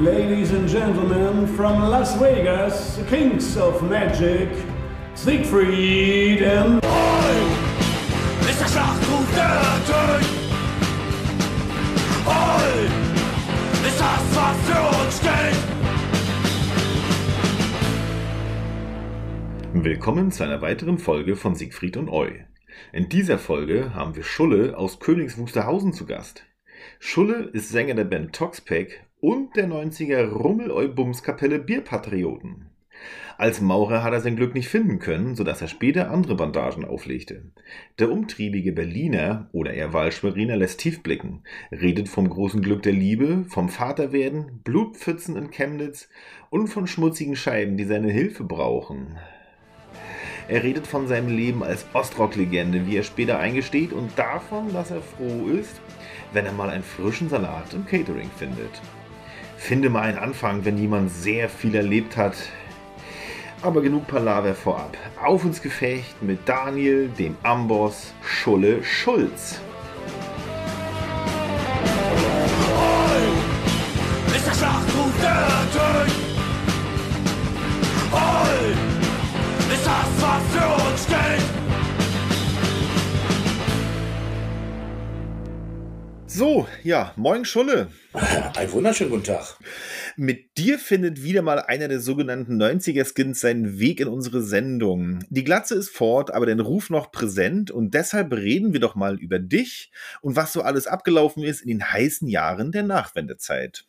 Ladies and gentlemen, from Las Vegas, Kings of Magic, Siegfried and... Oi! Ist der Schlachtruf der Tod! Oi! Ist das, was für uns steht! Willkommen zu einer weiteren Folge von Siegfried und Eu. In dieser Folge haben wir Schulle aus Königs Wusterhausen zu Gast. Schulle ist Sänger der Band Toxpack und der 90er Rummel-Eubums-Kapelle Bierpatrioten. Als Maurer hat er sein Glück nicht finden können, sodass er später andere Bandagen auflegte. Der umtriebige Berliner oder eher Walschweriner lässt tief blicken, redet vom großen Glück der Liebe, vom Vaterwerden, Blutpfützen in Chemnitz und von schmutzigen Scheiben, die seine Hilfe brauchen. Er redet von seinem Leben als Ostrock-Legende, wie er später eingesteht, und davon, dass er froh ist, wenn er mal einen frischen Salat im Catering findet. Finde mal einen Anfang, wenn jemand sehr viel erlebt hat. Aber genug Palaver vorab. Auf ins Gefecht mit Daniel, dem Amboss, Schulle Schulz. So, ja, moin Schulle. Ein wunderschönen guten Tag. Mit dir findet wieder mal einer der sogenannten 90er-Skins seinen Weg in unsere Sendung. Die Glatze ist fort, aber dein Ruf noch präsent und deshalb reden wir doch mal über dich und was so alles abgelaufen ist in den heißen Jahren der Nachwendezeit.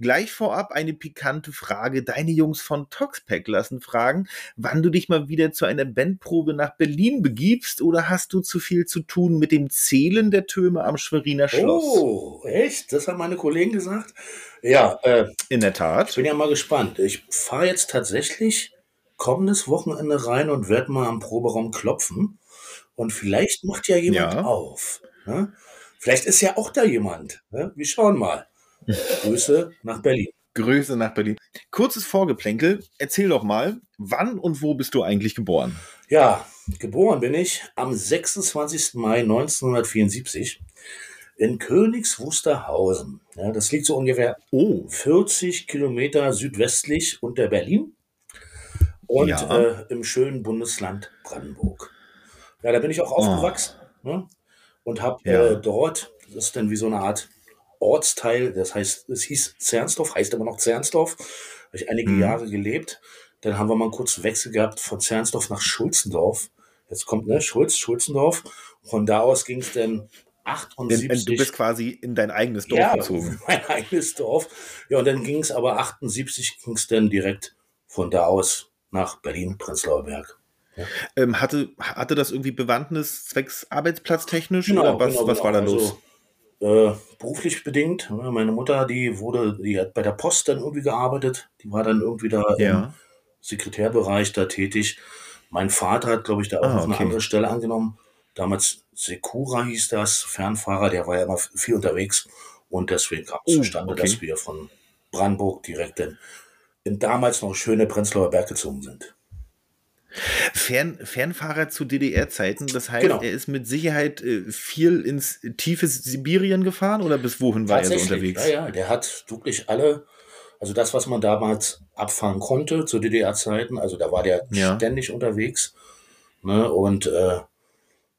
Gleich vorab eine pikante Frage. Deine Jungs von Toxpack lassen fragen, wann du dich mal wieder zu einer Bandprobe nach Berlin begibst oder hast du zu viel zu tun mit dem Zählen der Türme am Schweriner Schloss? Oh, echt? Das haben meine Kollegen gesagt? Ja, äh, In der ich Tat. bin ja mal gespannt. Ich fahre jetzt tatsächlich kommendes Wochenende rein und werde mal am Proberaum klopfen. Und vielleicht macht ja jemand Ja. auf. Ne? Vielleicht ist ja auch da jemand. Ne? Wir schauen mal. Grüße nach Berlin. Grüße nach Berlin. Kurzes Vorgeplänkel. Erzähl doch mal, wann und wo bist du eigentlich geboren? Ja, geboren bin ich am 26. Mai 1974 in Königs Wusterhausen. Ja, das liegt so ungefähr Oh, 40 Kilometer südwestlich unter Berlin und Ja. äh, im schönen Bundesland Brandenburg. Ja, da bin ich auch aufgewachsen ne? und habe Ja. äh, dort, das ist dann wie so eine Art Ortsteil, das heißt, es hieß Zernsdorf, heißt immer noch Zernsdorf, habe ich einige Mhm. Jahre gelebt. Dann haben wir mal einen kurzen Wechsel gehabt von Zernsdorf nach Schulzendorf. Jetzt kommt ne, Schulz, Schulzendorf. Von da aus ging es dann in, 78. in, du bist quasi in dein eigenes Dorf Ja, gezogen. mein eigenes Dorf. Ja, und dann ging es aber 78 ging es dann direkt von da aus nach Berlin, Prenzlauer Berg. Ähm, hatte, hatte das irgendwie Bewandtnis zwecks arbeitsplatztechnisch Genau, oder was, genau, was genau. war da Also, los? Äh, beruflich bedingt. ne, Meine Mutter, die wurde, die hat bei der Post dann irgendwie gearbeitet. Die war dann irgendwie da im Ja. Sekretärbereich da tätig. Mein Vater hat, glaube ich, da auch Ah, noch eine okay. andere Stelle angenommen. Damals Secura hieß das, Fernfahrer, der war ja immer viel unterwegs. Und deswegen kam es Oh, zustande, okay. dass wir von Brandenburg direkt in, in damals noch schöne Prenzlauer Berg gezogen sind. Fern, Fernfahrer zu DDR-Zeiten, das heißt, Genau. er ist mit Sicherheit äh, viel ins tiefe Sibirien gefahren oder bis wohin war er so unterwegs? ja, ja, der hat wirklich alle, also das, was man damals abfahren konnte zu DDR-Zeiten, also da war der Ja. ständig unterwegs. Ne, und äh,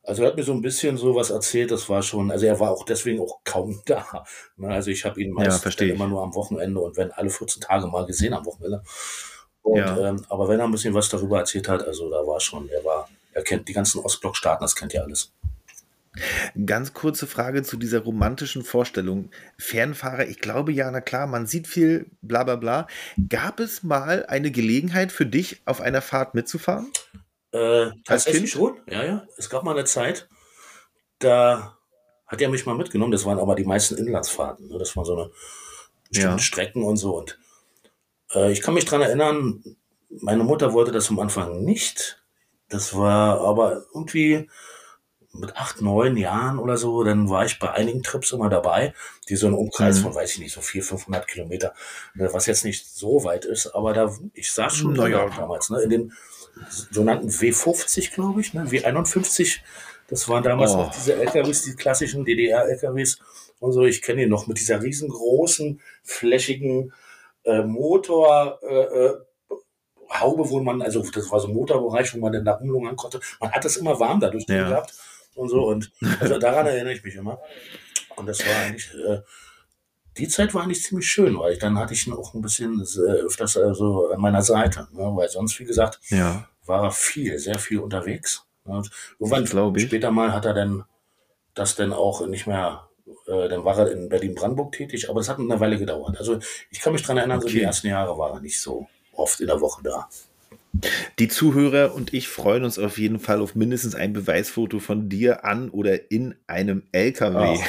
also er hat mir so ein bisschen so was erzählt, das war schon, also er war auch deswegen auch kaum da. Ne, also ich habe ihn Ja, meist verstehe dann ich. immer nur am Wochenende und wenn alle 14 Tage mal gesehen am Wochenende. Und, Ja. ähm, aber wenn er ein bisschen was darüber erzählt hat, also da war schon, er war, er kennt die ganzen Ostblockstaaten, das kennt ja alles. Ganz kurze Frage zu dieser romantischen Vorstellung. Fernfahrer, ich glaube ja, na klar, man sieht viel, bla bla bla. Gab es mal eine Gelegenheit für dich, auf einer Fahrt mitzufahren? Äh, tatsächlich Kind? schon, ja, ja. Es gab mal eine Zeit, da hat er mich mal mitgenommen. Das waren aber die meisten Inlandsfahrten. Ne? Das waren so eine bestimmte Ja. Strecken und so. Und äh, ich kann mich dran erinnern, meine Mutter wollte das am Anfang nicht. Das war aber irgendwie mit acht, neun Jahren oder so, dann war ich bei einigen Trips immer dabei, die so einen Umkreis Mhm. von, weiß ich nicht, so 400, 500 Kilometer, ne, was jetzt nicht so weit ist, aber da, ich saß schon Naja. damals, ne, in den sogenannten W50, glaube ich, ne, W51, das waren damals Oh. noch diese LKWs, die klassischen DDR-LKWs und so, ich kenne ihn noch mit dieser riesengroßen, flächigen äh, Motor, äh, äh, Haube, wo man, also das war so ein Motorbereich, wo man dann da rumlungern konnte. Man hat das immer warm dadurch Ja. gehabt und so. Und also daran erinnere ich mich immer. Und das war eigentlich, äh, die Zeit war eigentlich ziemlich schön, weil ich, dann hatte ich ihn auch ein bisschen äh, öfters äh, so an meiner Seite. Ne? Weil sonst, wie gesagt, Ja. war er viel, sehr viel unterwegs. Und irgendwann Glaub ich. später mal hat er dann das dann auch nicht mehr, äh, dann war er in Berlin-Brandenburg tätig, aber das hat eine Weile gedauert. Also ich kann mich dran erinnern, so Okay. die ersten Jahre war er nicht so oft in der Woche da. Die Zuhörer und ich freuen uns auf jeden Fall auf mindestens ein Beweisfoto von dir an oder in einem LKW.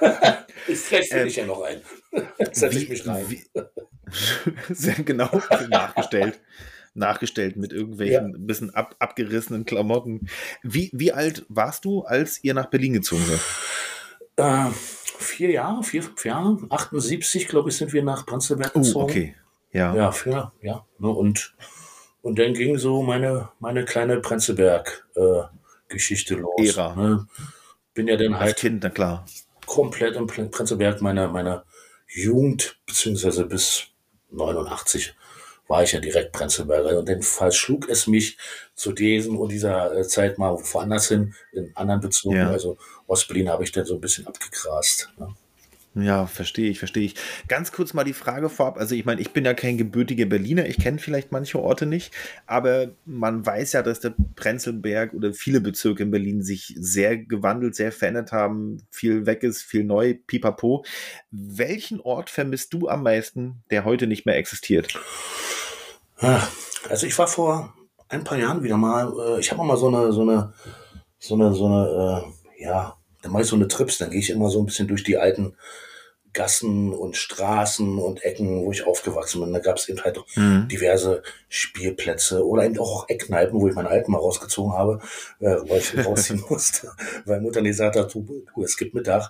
Ach, Vielleicht finde ich ja noch einen. Setze ich mich rein. wie- Sehr genau nachgestellt. Nachgestellt mit irgendwelchen bisschen ab, abgerissenen Klamotten. Wie, wie alt warst du, als ihr nach Berlin gezogen seid? Äh, vier Jahre, vier, fünf Jahre, 78, glaube ich, sind wir nach Prenzlberg Oh, gezogen. okay. Ja. Ja, vier, ja. Ne, und, und dann ging so meine, meine kleine Prenzlberg-Geschichte los. Ära. Ne? Bin ja dann Als halt Kind, na klar. komplett im Pren- Prenzlberg meiner, meiner Jugend, beziehungsweise bis 89 war ich ja direkt Prenzlberger. Und dann verschlug es mich zu diesem und dieser äh, Zeit mal woanders hin, in anderen Bezirken. Ja. Also Ostberlin habe ich dann so ein bisschen abgegrast. Ne? Ja, verstehe ich, verstehe ich. Ganz kurz mal die Frage vorab. Also ich meine, ich bin ja kein gebürtiger Berliner, ich kenne vielleicht manche Orte nicht, aber man weiß ja, dass der Prenzlberg oder viele Bezirke in Berlin sich sehr gewandelt, sehr verändert haben, viel weg ist, viel neu, pipapo. Welchen Ort vermisst du am meisten, der heute nicht mehr existiert? Also ich war vor ein paar Jahren wieder mal, äh, ich habe mal so eine, so eine, so eine, so eine, äh, ja, dann mache ich so eine Trips, dann gehe ich immer so ein bisschen durch die alten Gassen und Straßen und Ecken, wo ich aufgewachsen bin. Da gab es eben halt Mhm. diverse Spielplätze oder eben auch Eckkneipen, wo ich meinen Alten mal rausgezogen habe, äh, weil ich rausziehen musste, weil Mutter nicht gesagt hat, du, es gibt Mittag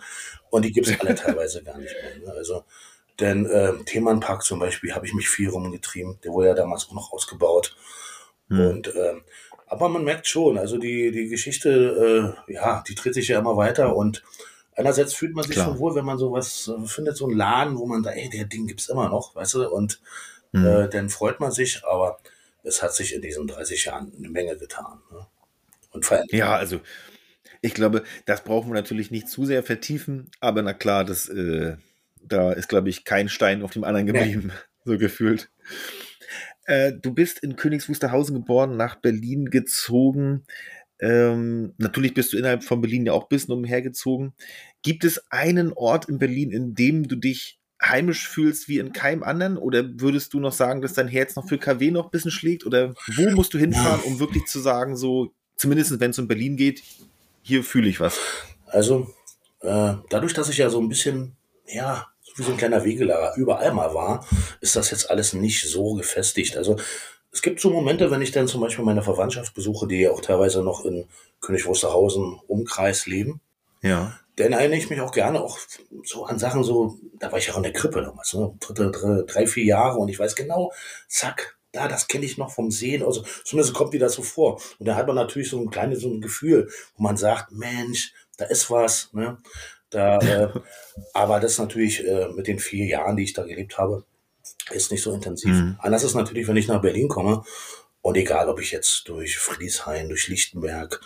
und die gibt es alle teilweise gar nicht mehr. Ne? Also denn äh, Themenpark zum Beispiel habe ich mich viel rumgetrieben. Der wurde ja damals auch noch ausgebaut. Hm. Und ähm, aber man merkt schon, also die, die Geschichte, äh, ja, die dreht sich ja immer weiter und einerseits fühlt man sich Klar. schon wohl, wenn man sowas äh, findet, so einen Laden, wo man sagt, ey, der Ding gibt's immer noch, weißt du, und Mhm. äh, dann freut man sich, aber es hat sich in diesen 30 Jahren eine Menge getan. Ne? Und verändert. Ja, also ich glaube, das brauchen wir natürlich nicht zu sehr vertiefen, aber na klar, das, äh, da ist, glaube ich, kein Stein auf dem anderen Nee. geblieben, so gefühlt. Äh, du bist in Königs Wusterhausen geboren, nach Berlin gezogen. Ähm, natürlich bist du innerhalb von Berlin ja auch ein bisschen umhergezogen. Gibt es einen Ort in Berlin, in dem du dich heimisch fühlst wie in keinem anderen? Oder würdest du noch sagen, dass dein Herz noch für KW noch ein bisschen schlägt? Oder wo musst du hinfahren, um wirklich zu sagen, so, zumindest wenn es um Berlin geht, hier fühle ich was? Also, äh, dadurch, dass ich ja so ein bisschen, ja, wie so ein kleiner Wegelager überall mal war, ist das jetzt alles nicht so gefestigt. Also, es gibt so Momente, wenn ich dann zum Beispiel meine Verwandtschaft besuche, die ja auch teilweise noch in König Wusterhausen Umkreis leben, Ja. dann erinnere ich mich auch gerne auch so an Sachen so, da war ich ja auch in der Krippe damals, ne? dritte, drei, drei, vier Jahre und ich weiß genau, zack, da, das kenne ich noch vom Sehen, also zumindest kommt dir das so vor. Und da hat man natürlich so ein kleines so ein Gefühl, wo man sagt, Mensch, da ist was, ne? Da, äh, aber das natürlich äh, mit den vier Jahren, die ich da gelebt habe, ist nicht so intensiv. Mhm. Anders ist natürlich, wenn ich nach Berlin komme und egal, ob ich jetzt durch Friedrichshain, durch Lichtenberg,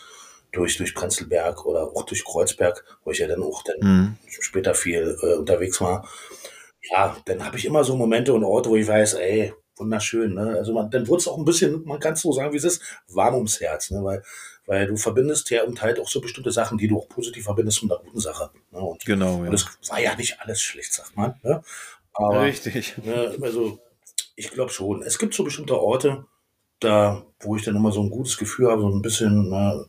durch, durch Prenzlberg oder auch durch Kreuzberg, wo ich ja dann auch dann Mhm. später viel äh, unterwegs war, ja, dann habe ich immer so Momente und Orte, wo ich weiß, ey, wunderschön. Ne? Also man, dann wird es auch ein bisschen, man kann es so sagen, wie es ist, warm ums Herz, ne? weil, weil du verbindest ja und halt auch so bestimmte Sachen, die du auch positiv verbindest mit einer guten Sache. Ne? Und, Genau, und ja. es war ja nicht alles schlecht, sagt man. Ne? Aber Richtig. Ne, also ich glaube schon. Es gibt so bestimmte Orte, da, wo ich dann immer so ein gutes Gefühl habe, so ein bisschen, ne,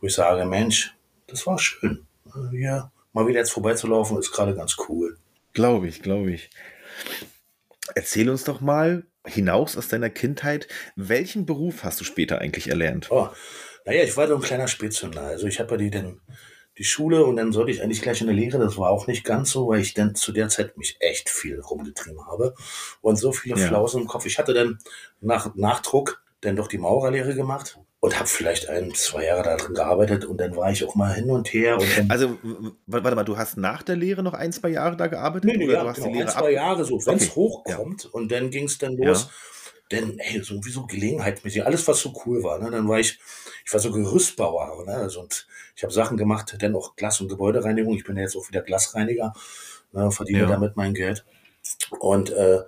wo ich sage, Mensch, das war schön. Hier mal wieder jetzt vorbeizulaufen, ist gerade ganz cool. Glaube ich, glaube ich. Erzähl uns doch mal hinaus aus deiner Kindheit, welchen Beruf hast du später eigentlich erlernt? Oh, naja, ich war so ein kleiner Spätzünder. Also ich habe ja die, dann die Schule und dann sollte ich eigentlich gleich in der Lehre. Das war auch nicht ganz so, weil ich dann zu der Zeit mich echt viel rumgetrieben habe und so viele Ja. Flausen im Kopf. Ich hatte dann nach Nachdruck dann doch die Maurerlehre gemacht und habe vielleicht ein, zwei Jahre darin gearbeitet und dann war ich auch mal hin und her. Und Also, warte mal, du hast nach der Lehre noch ein, zwei Jahre da gearbeitet? nee, nee, oder ja, du hast genau, die ein, Lehre zwei Jahre so, wenn es Okay, hochkommt. Und dann ging es dann los. Denn, hey, so wie so gelegenheitsmäßig, alles, was so cool war. Ne? Dann war ich, ich war so Gerüstbauer. Ne? Also, und ich habe Sachen gemacht, dann auch Glas- und Gebäudereinigung. Ich bin ja jetzt auch wieder Glasreiniger, ne? verdiene Ja. damit mein Geld. Und äh,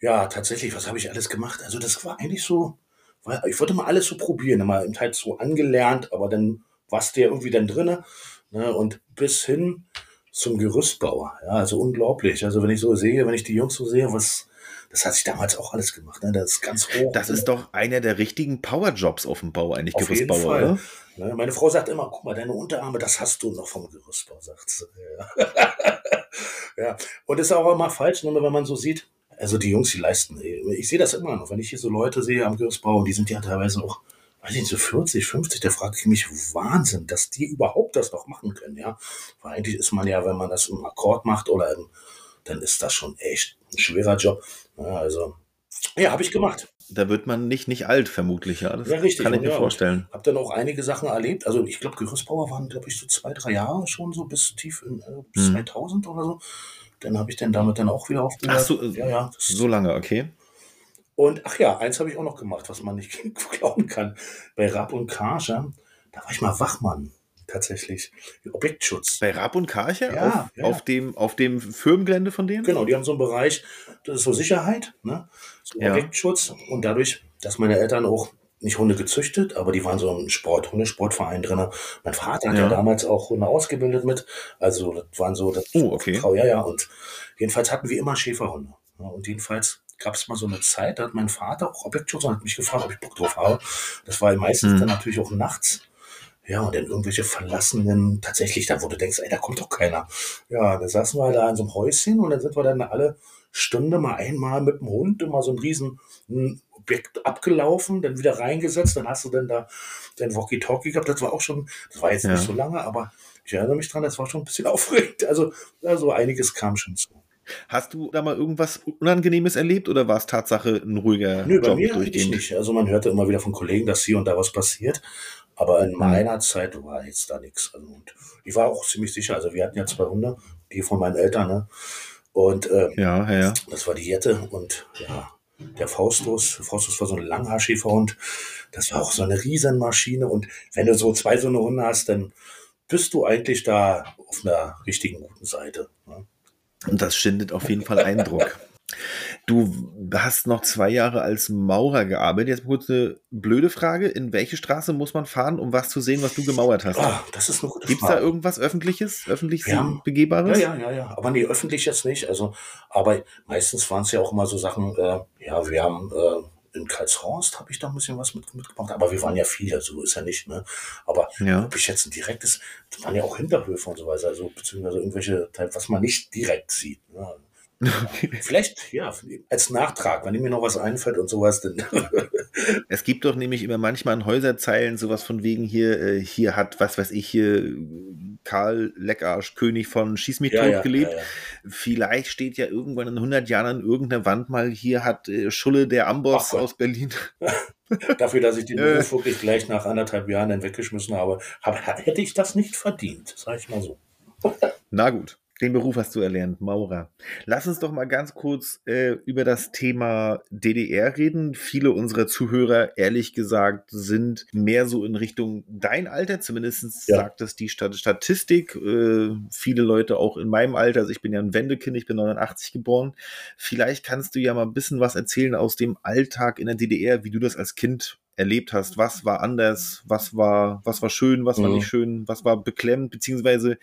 ja, tatsächlich, was habe ich alles gemacht? Also, das war eigentlich so, weil ich wollte mal alles so probieren, mal eben halt so angelernt, aber dann warst du ja irgendwie dann drinne. Ne? Und bis hin zum Gerüstbauer. Ja, also unglaublich. Also wenn ich so sehe, wenn ich die Jungs so sehe, was, das hat sich damals auch alles gemacht. Ne? Das ist ganz hoch. Das ist doch einer der richtigen Powerjobs auf dem Bau, eigentlich Auf jeden Fall. oder? Ne, meine Frau sagt immer, guck mal, deine Unterarme, das hast du noch vom Gerüstbau, sagt sie. Ja. ja. Und das ist auch immer falsch, ne, wenn man so sieht. Also die Jungs, die leisten. Ich sehe das immer noch, wenn ich hier so Leute sehe am Gerüstbau, die sind ja teilweise auch, weiß ich nicht, so 40, 50, da frage ich mich, Wahnsinn, dass die überhaupt das noch machen können, ja. Weil eigentlich ist man ja, wenn man das im Akkord macht oder im, dann ist das schon echt ein schwerer Job. Ja, also, ja, habe ich gemacht. Da wird man nicht, nicht alt, vermutlich, ja. Das Ja, richtig. kann ich mir ja, vorstellen. Habe dann auch einige Sachen erlebt. Also ich glaube, Gerüstbauer waren, glaube ich, so zwei, drei Jahre schon so bis tief in äh, bis Mhm. 2000 oder so. Dann habe ich dann damit dann auch wieder aufgehört. Ach so, ja, ja. So lange, okay. Und ach ja, eins habe ich auch noch gemacht, was man nicht glauben kann. Bei Raab und Karcher, da war ich mal Wachmann, tatsächlich. Objektschutz. Bei Raab und Karcher Ja, auf, ja. auf, dem, auf dem Firmengelände von denen? Genau, die haben so einen Bereich, das ist so Sicherheit, ne? so Ja. Objektschutz. Und dadurch, dass meine Eltern auch nicht Hunde gezüchtet, aber die waren so im Sport, Hundesportverein drin. Mein Vater hat ja. Damals auch Hunde ausgebildet mit. Also das waren so, das Oh, okay. Frau, ja, ja. Und jedenfalls hatten wir immer Schäferhunde. Ja, und jedenfalls gab es mal so eine Zeit, da hat mein Vater auch Objektschutz und hat mich gefragt, ob ich Bock drauf habe. Das war meistens Mhm. dann natürlich auch nachts. Ja, und dann irgendwelche verlassenen, tatsächlich, da wo du denkst, ey, da kommt doch keiner. Ja, da saßen wir da in so einem Häuschen und dann sind wir dann alle Stunde mal einmal mit dem Hund immer so ein riesen ein Objekt abgelaufen, dann wieder reingesetzt, dann hast du dann da dein Walkie-Talkie gehabt, das war auch schon, das war jetzt Ja. nicht so lange, aber ich erinnere mich dran, das war schon ein bisschen aufregend. Also, also einiges kam schon zu. Hast du da mal irgendwas Unangenehmes erlebt oder war es Tatsache ein ruhiger Nö, bei Job mir durchgehend? nicht. Also man hörte immer wieder von Kollegen, dass hier und da was passiert. Aber in meiner Zeit war jetzt da nichts. Also, und ich war auch ziemlich sicher. Also wir hatten ja zwei Hunde, die von meinen Eltern. Ne? Und äh, Ja, ja, das war die Jette und ja, der Faustus. Faustus war so ein Langhaarschäferhund. Das war auch so eine Riesenmaschine. Und wenn du so zwei so eine Hunde hast, dann bist du eigentlich da auf einer richtigen guten Seite. Ne? Und das schindet auf jeden Fall Eindruck. Du hast noch zwei Jahre als Maurer gearbeitet. Jetzt kurz eine blöde Frage. In welche Straße muss man fahren, um was zu sehen, was du gemauert hast? Ah, das ist eine gute Gibt es da irgendwas Öffentliches, öffentlich haben- begehbares? Ja, ja, ja, ja. Aber nee, öffentlich jetzt nicht. Also, aber meistens waren es ja auch immer so Sachen, äh, ja, wir haben äh, in Karlshorst habe ich da ein bisschen was mit, mitgebracht, aber wir waren ja viele, so ist ja nicht, ne? Aber Ja. ob ich jetzt ein direktes, das waren ja auch Hinterhöfe und so weiter, also beziehungsweise irgendwelche Teile, was man nicht direkt sieht. Ne? Vielleicht, ja, als Nachtrag, wenn mir noch was einfällt und sowas, dann. Es gibt doch nämlich immer manchmal in Häuserzeilen sowas von wegen hier, äh, hier hat, was weiß ich, hier Karl Leckarsch, König von Schieß mich tot gelebt. ja, ja. Vielleicht steht ja irgendwann in 100 Jahren an irgendeiner Wand mal, hier hat äh, Schulle der Amboss Ach aus Berlin. Dafür, dass ich den Äh. Beruf wirklich gleich nach anderthalb Jahren dann weggeschmissen habe, hab, hätte ich das nicht verdient, sag ich mal so. Na gut, den Beruf hast du erlernt, Maurer. Lass uns doch mal ganz kurz äh, über das Thema DDR reden. Viele unserer Zuhörer, ehrlich gesagt, sind mehr so in Richtung dein Alter, zumindest Ja. sagt es die Stat Statistik. Äh, viele Leute auch in meinem Alter, also ich bin ja ein Wendekind, ich bin 89 geboren. Vielleicht kannst du ja mal ein bisschen was erzählen aus dem Alltag in der DDR, wie du das als Kind erlebt hast. Was war anders? Was war, was war schön? Was war Mhm. nicht schön? Was war beklemmend? Beziehungsweise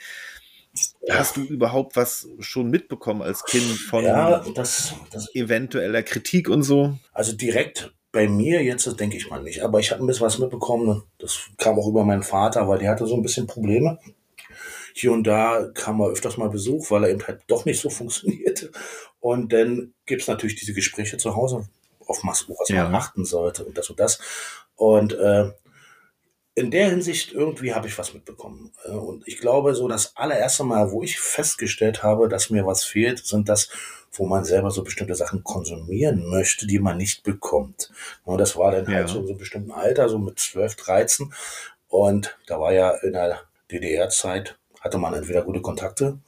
Hast du überhaupt was schon mitbekommen als Kind von Ja, das, das eventueller Kritik und so? Also direkt bei mir jetzt, denke ich mal nicht. Aber ich habe ein bisschen was mitbekommen. Das kam auch über meinen Vater, weil der hatte so ein bisschen Probleme. Hier und da kam mal öfters mal Besuch, weil er eben halt doch nicht so funktionierte. Und dann gibt's natürlich diese Gespräche zu Hause, auf was, was Ja. man achten sollte und das und das. Und äh, in der Hinsicht irgendwie habe ich was mitbekommen. Äh, Und ich glaube, so das allererste Mal, wo ich festgestellt habe, dass mir was fehlt, sind das, wo man selber so bestimmte Sachen konsumieren möchte, die man nicht bekommt. Und das war dann Ja. halt so in so einem bestimmten Alter, so mit 12, 13. Und da war ja in der DDR-Zeit, hatte man entweder gute Kontakte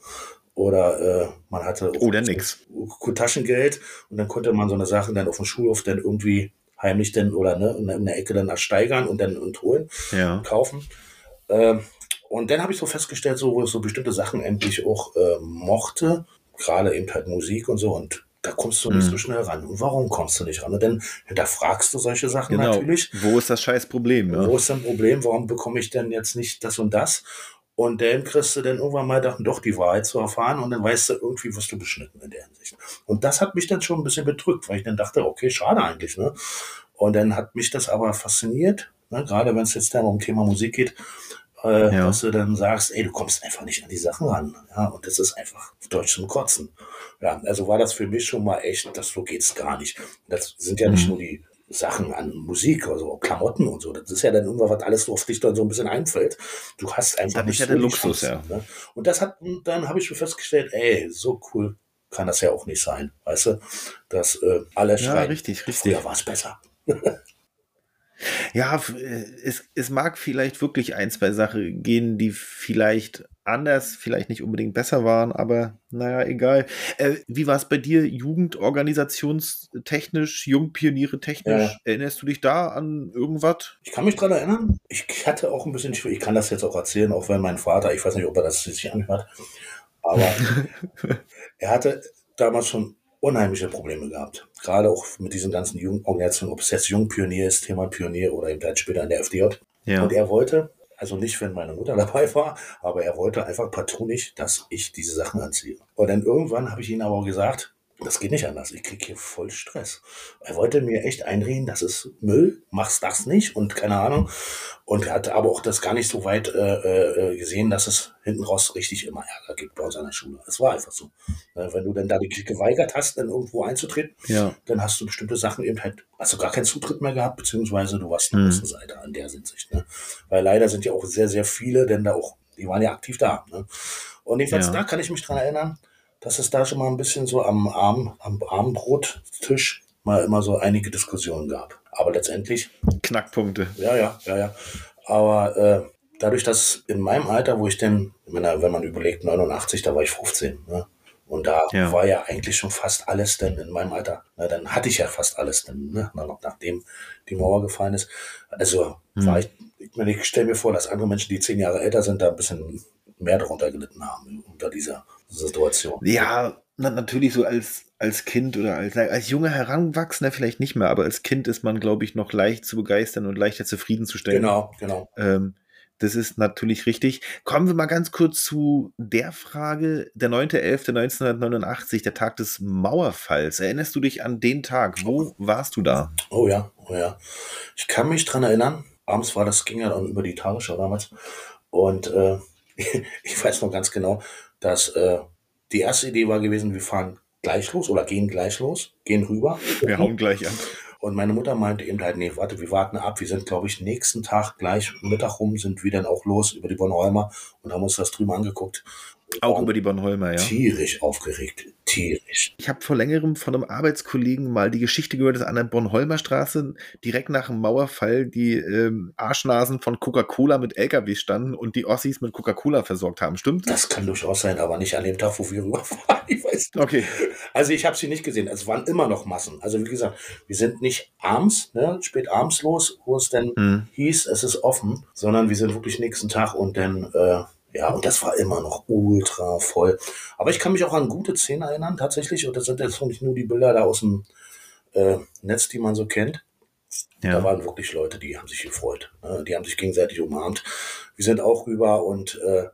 oder äh, man hatte Oder nix. gut Taschengeld und dann konnte man so eine Sache dann auf dem Schulhof dann irgendwie heimlich dann oder ne, in der- Ecke dann ersteigern und dann und holen Ja. kaufen. Ähm, und dann habe ich so festgestellt, so, wo ich so bestimmte Sachen endlich auch äh, mochte, gerade eben halt Musik und so. Und da kommst du nicht Mhm. so schnell ran. Und warum kommst du nicht ran? Und dann hinterfragst du solche Sachen Genau. natürlich. Wo ist das scheiß Problem? Wo Ne? ist denn Problem? Warum bekomme ich denn jetzt nicht das und das? Und dann kriegst du dann irgendwann mal doch, doch die Wahrheit zu erfahren und dann weißt du, irgendwie wirst du beschnitten in der Hinsicht. Und das hat mich dann schon ein bisschen bedrückt, weil ich dann dachte, okay, schade eigentlich. Ne? Und dann hat mich das aber fasziniert, ne? gerade wenn es jetzt dann um Thema Musik geht, äh, Ja. dass du dann sagst, ey, du kommst einfach nicht an die Sachen ran. Ja? Und das ist einfach auf Deutsch zum Kotzen. Ja, also war das für mich schon mal echt, das so geht's gar nicht. Das sind ja nicht Mhm. nur die Sachen an Musik, also Klamotten und so. Das ist ja dann irgendwas, was alles auf dich dann so ein bisschen einfällt. Du hast einfach Das nicht ja so die Luxus, Chance, Ne? Und das hat, und dann habe ich schon festgestellt, ey, so cool kann das ja auch nicht sein. Weißt du, dass äh, alle Ja, schreien, richtig, richtig. früher war es besser. Ja, äh, es, es mag vielleicht wirklich ein, zwei Sachen gehen, die vielleicht anders, vielleicht nicht unbedingt besser waren, aber naja, egal. Äh, wie war es bei dir, Jugendorganisationstechnisch, Jungpioniere technisch? Ja. Erinnerst du dich da an irgendwas? Ich kann mich dran erinnern, ich hatte auch ein bisschen, ich kann das jetzt auch erzählen, auch wenn mein Vater, ich weiß nicht, ob er das sich anhört, aber er hatte damals schon unheimliche Probleme gehabt. Gerade auch mit diesen ganzen Jugendorganisationen, ob es jetzt Jungpionier ist, Thema Pionier oder eben dann später in der FDJ. Ja. Und er wollte, also nicht, wenn meine Mutter dabei war, aber er wollte einfach partout nicht, dass ich diese Sachen anziehe. Und dann irgendwann habe ich ihm aber gesagt, das geht nicht anders. Ich kriege hier voll Stress. Er wollte mir echt einreden, das ist Müll, machst das nicht und keine Ahnung. Und er hat aber auch das gar nicht so weit äh, äh, gesehen, dass es hinten raus richtig immer Ärger gibt bei uns an der Schule. Es war einfach so. Ne, Wenn du dann da dich geweigert hast, dann irgendwo einzutreten, Ja. dann hast du bestimmte Sachen eben halt, hast du gar keinen Zutritt mehr gehabt, beziehungsweise du warst Mhm. eine Außenseiter an der Hinsicht. Ne? Weil leider sind ja auch sehr, sehr viele, denn da auch, die waren ja aktiv da. Ne? Und jedenfalls Ja. da kann ich mich dran erinnern, dass es da schon mal ein bisschen so am, Abend, am Abendbrottisch mal immer so einige Diskussionen gab. Aber letztendlich Knackpunkte. ja, ja, ja, ja. Aber äh, dadurch, dass in meinem Alter, wo ich denn, wenn, man überlegt, 89, da war ich 15, ne? Und da Ja. war ja eigentlich schon fast alles denn in meinem Alter. Na, dann hatte ich ja fast alles denn, ne? Na, nachdem die Mauer gefallen ist. Also Hm. war ich, ich, meine, ich stelle mir vor, dass andere Menschen, die zehn Jahre älter sind, da ein bisschen mehr darunter gelitten haben, unter dieser Situation. Ja, na, natürlich so als, als Kind oder als, als junger Heranwachsender vielleicht nicht mehr, aber als Kind ist man, glaube ich, noch leicht zu begeistern und leichter zufriedenzustellen. Genau, genau. Ähm, das ist natürlich richtig. Kommen wir mal ganz kurz zu der Frage, der 9.11.1989, der Tag des Mauerfalls. Erinnerst du dich an den Tag? Wo warst du da? Oh ja, oh ja. Ich kann mich dran erinnern, abends war das, ging ja dann über die Tagesschau damals. Und äh, ich weiß noch ganz genau, dass äh, die erste Idee war gewesen, wir fahren gleich los oder gehen gleich los, gehen rüber. Wir hauen gleich an. Und meine Mutter meinte eben halt, nee, warte, wir warten ab. Wir sind, glaube ich, nächsten Tag gleich Mittag rum, sind wir dann auch los über die Bornholmer und haben uns das drüben angeguckt. Auch über die Bornholmer, ja. Tierisch aufgeregt, tierisch. Ich habe vor längerem von einem Arbeitskollegen mal die Geschichte gehört, dass an der Bornholmer Straße direkt nach dem Mauerfall die ähm, Arschnasen von Coca-Cola mit LKW standen und die Ossis mit Coca-Cola versorgt haben. Stimmt? Das kann durchaus sein, aber nicht an dem Tag, wo wir rüberfahren. Ich weiß nicht. Okay. Also ich habe sie nicht gesehen. Es waren immer noch Massen. Also wie gesagt, wir sind nicht abends, ne, spät abends los, wo es denn Hm. hieß, es ist offen, sondern wir sind wirklich nächsten Tag und dann, äh, ja, und das war immer noch ultra voll. Aber ich kann mich auch an gute Szenen erinnern, tatsächlich. Und das sind jetzt nicht nur die Bilder da aus dem äh, Netz, die man so kennt. Da Ja. waren wirklich Leute, die haben sich gefreut. Ne? Die haben sich gegenseitig umarmt. Wir sind auch rüber und äh,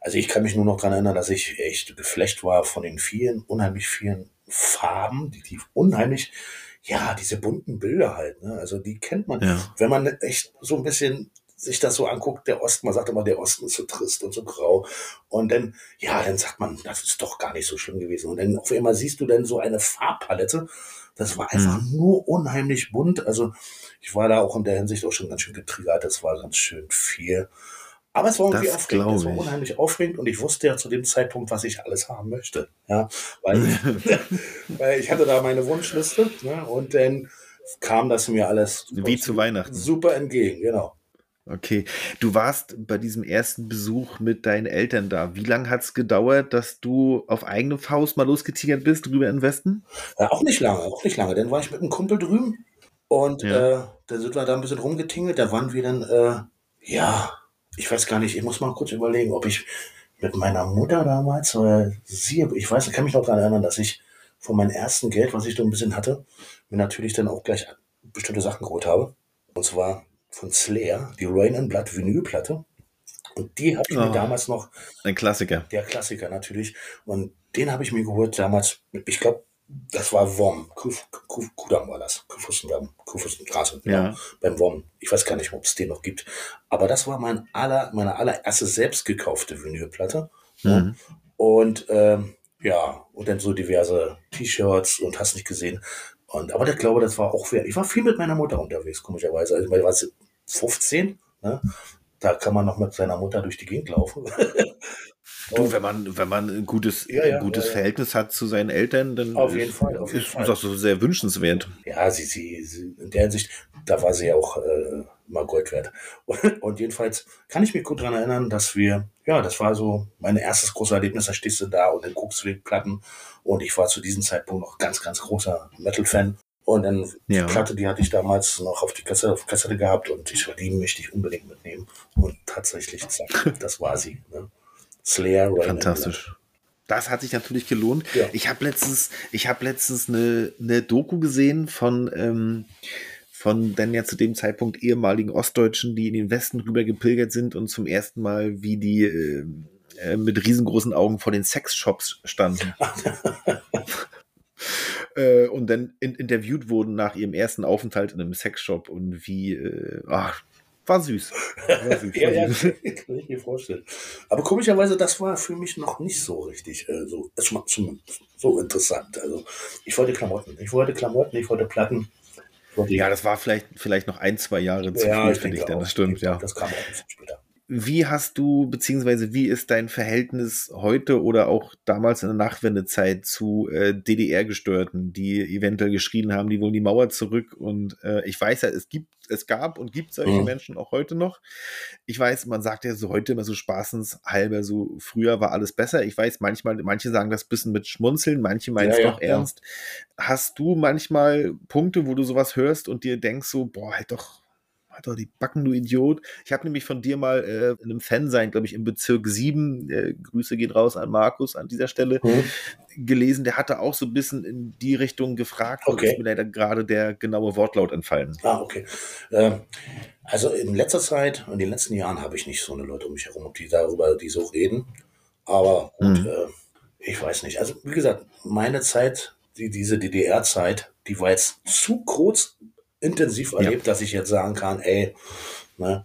also ich kann mich nur noch dran erinnern, dass ich echt geflecht war von den vielen, unheimlich vielen Farben, die, die unheimlich, ja, diese bunten Bilder halt. Ne? Also die kennt man, Ja. wenn man echt so ein bisschen sich das so anguckt, der Osten, man sagt immer, der Osten ist so trist und so grau. Und dann, ja, dann sagt man, das ist doch gar nicht so schlimm gewesen. Und dann auf einmal siehst du dann so eine Farbpalette, Das war einfach Mhm. nur unheimlich bunt. Also ich war da auch in der Hinsicht auch schon ganz schön getriggert. Das war ganz schön viel. Aber es war irgendwie Das aufregend. Es war unheimlich aufregend und ich wusste ja zu dem Zeitpunkt, was ich alles haben möchte. Ja, weil, weil ich hatte da meine Wunschliste ne, und dann kam das mir alles Wie zu Weihnachten. super entgegen, genau. Okay. Du warst bei diesem ersten Besuch mit deinen Eltern da. Wie lange hat es gedauert, dass du auf eigene Faust mal losgetigert bist, drüber in den Westen? Ja, auch nicht lange, auch nicht lange. Dann war ich mit einem Kumpel drüben und Ja. äh, dann sind wir da ein bisschen rumgetingelt. Da waren wir dann, äh, ja, ich weiß gar nicht, ich muss mal kurz überlegen, ob ich mit meiner Mutter damals oder sie, ich weiß, ich kann mich noch daran erinnern, dass ich von meinem ersten Geld, was ich da ein bisschen hatte, mir natürlich dann auch gleich bestimmte Sachen geholt habe. Und zwar von Slayer, die Rain and Blood Vinylplatte. Und die habe ich mir Oh. damals noch Ein Klassiker. der Klassiker natürlich. Und den habe ich mir geholt damals, ich glaube, das war WOM. Kuf- Kuf- Kudam war das. Kuhfürstendamm. Kuhfürstenstraße. Ja. Beim WOM. Ich weiß gar nicht, ob es den noch gibt. Aber das war mein aller, meine allererste selbst gekaufte Vinylplatte. Mhm. Und ähm, ja, und dann so diverse T-Shirts und hast nicht gesehen. Und, aber ich glaube, das war auch wert. Ich war viel mit meiner Mutter unterwegs, komischerweise. Also, ich war 15, ne? Da kann man noch mit seiner Mutter durch die Gegend laufen. Du, wenn man, wenn man ein gutes, Ja, ja, ein gutes ja. Verhältnis hat zu seinen Eltern, dann Auf ist, jeden Fall, auf jeden ist Fall. das so sehr wünschenswert. ja, sie, sie, sie, in der Hinsicht, da war sie ja auch äh, mal Gold wert. Und, und jedenfalls kann ich mich gut daran erinnern, dass wir, ja, das war so mein erstes großes Erlebnis, da stehst du da und dann guckst du die Platten und ich war zu diesem Zeitpunkt noch ganz, ganz großer Metal-Fan. Und dann Ja. die Platte, die hatte ich damals noch auf die Kassette, auf Kassette gehabt und ich die möchte ich unbedingt mitnehmen. Und tatsächlich, zack, das war sie. Ne? Slayer, Rain Fantastisch. Das hat sich natürlich gelohnt. Ja. Ich habe letztens, ich habe letztens eine, eine Doku gesehen von, ähm, von dann ja zu dem Zeitpunkt ehemaligen Ostdeutschen, die in den Westen rüber gepilgert sind und zum ersten Mal, wie die äh, äh, mit riesengroßen Augen vor den Sexshops standen. äh, und dann in, interviewt wurden nach ihrem ersten Aufenthalt in einem Sexshop und wie, äh, ach, war süß. War süß, Ja, war ja, süß. kann ich mir vorstellen. Aber komischerweise, das war für mich noch nicht so richtig äh, so, so interessant. Also ich wollte Klamotten, ich wollte Klamotten, ich wollte Platten. Ich wollte Ja, das war vielleicht, vielleicht noch ein, zwei Jahre zu ja, früh ich für dich, auch. das stimmt, ja. Das kam auch ein bisschen später. Wie hast du, beziehungsweise wie ist dein Verhältnis heute oder auch damals in der Nachwendezeit zu äh, DDR-Gestörten, die eventuell geschrien haben, die wollen die Mauer zurück? Und äh, ich weiß ja, es gibt, es gab und gibt solche Mhm. Menschen auch heute noch. Ich weiß, man sagt ja so heute immer so spaßenshalber, so früher war alles besser. Ich weiß manchmal, manche sagen das ein bisschen mit Schmunzeln, manche meinen es Ja, ja, doch ja. ernst. Hast du manchmal Punkte, wo du sowas hörst und dir denkst so, boah, halt doch Halt doch die Backen, du Idiot. Ich habe nämlich von dir mal äh, in einem Fan sein, glaube ich, im Bezirk 7, äh, Grüße gehen raus an Markus an dieser Stelle, Mhm. gelesen, der hatte auch so ein bisschen in die Richtung gefragt Okay. ist mir leider gerade der genaue Wortlaut entfallen. Ah, okay. Ähm, also in letzter Zeit, in den letzten Jahren habe ich nicht so eine Leute um mich herum, die darüber, die so reden. Aber gut, Mhm. äh, ich weiß nicht. Also wie gesagt, meine Zeit, die, diese DDR-Zeit, die war jetzt zu kurz intensiv erlebt, dass ich jetzt sagen kann, ey, ne,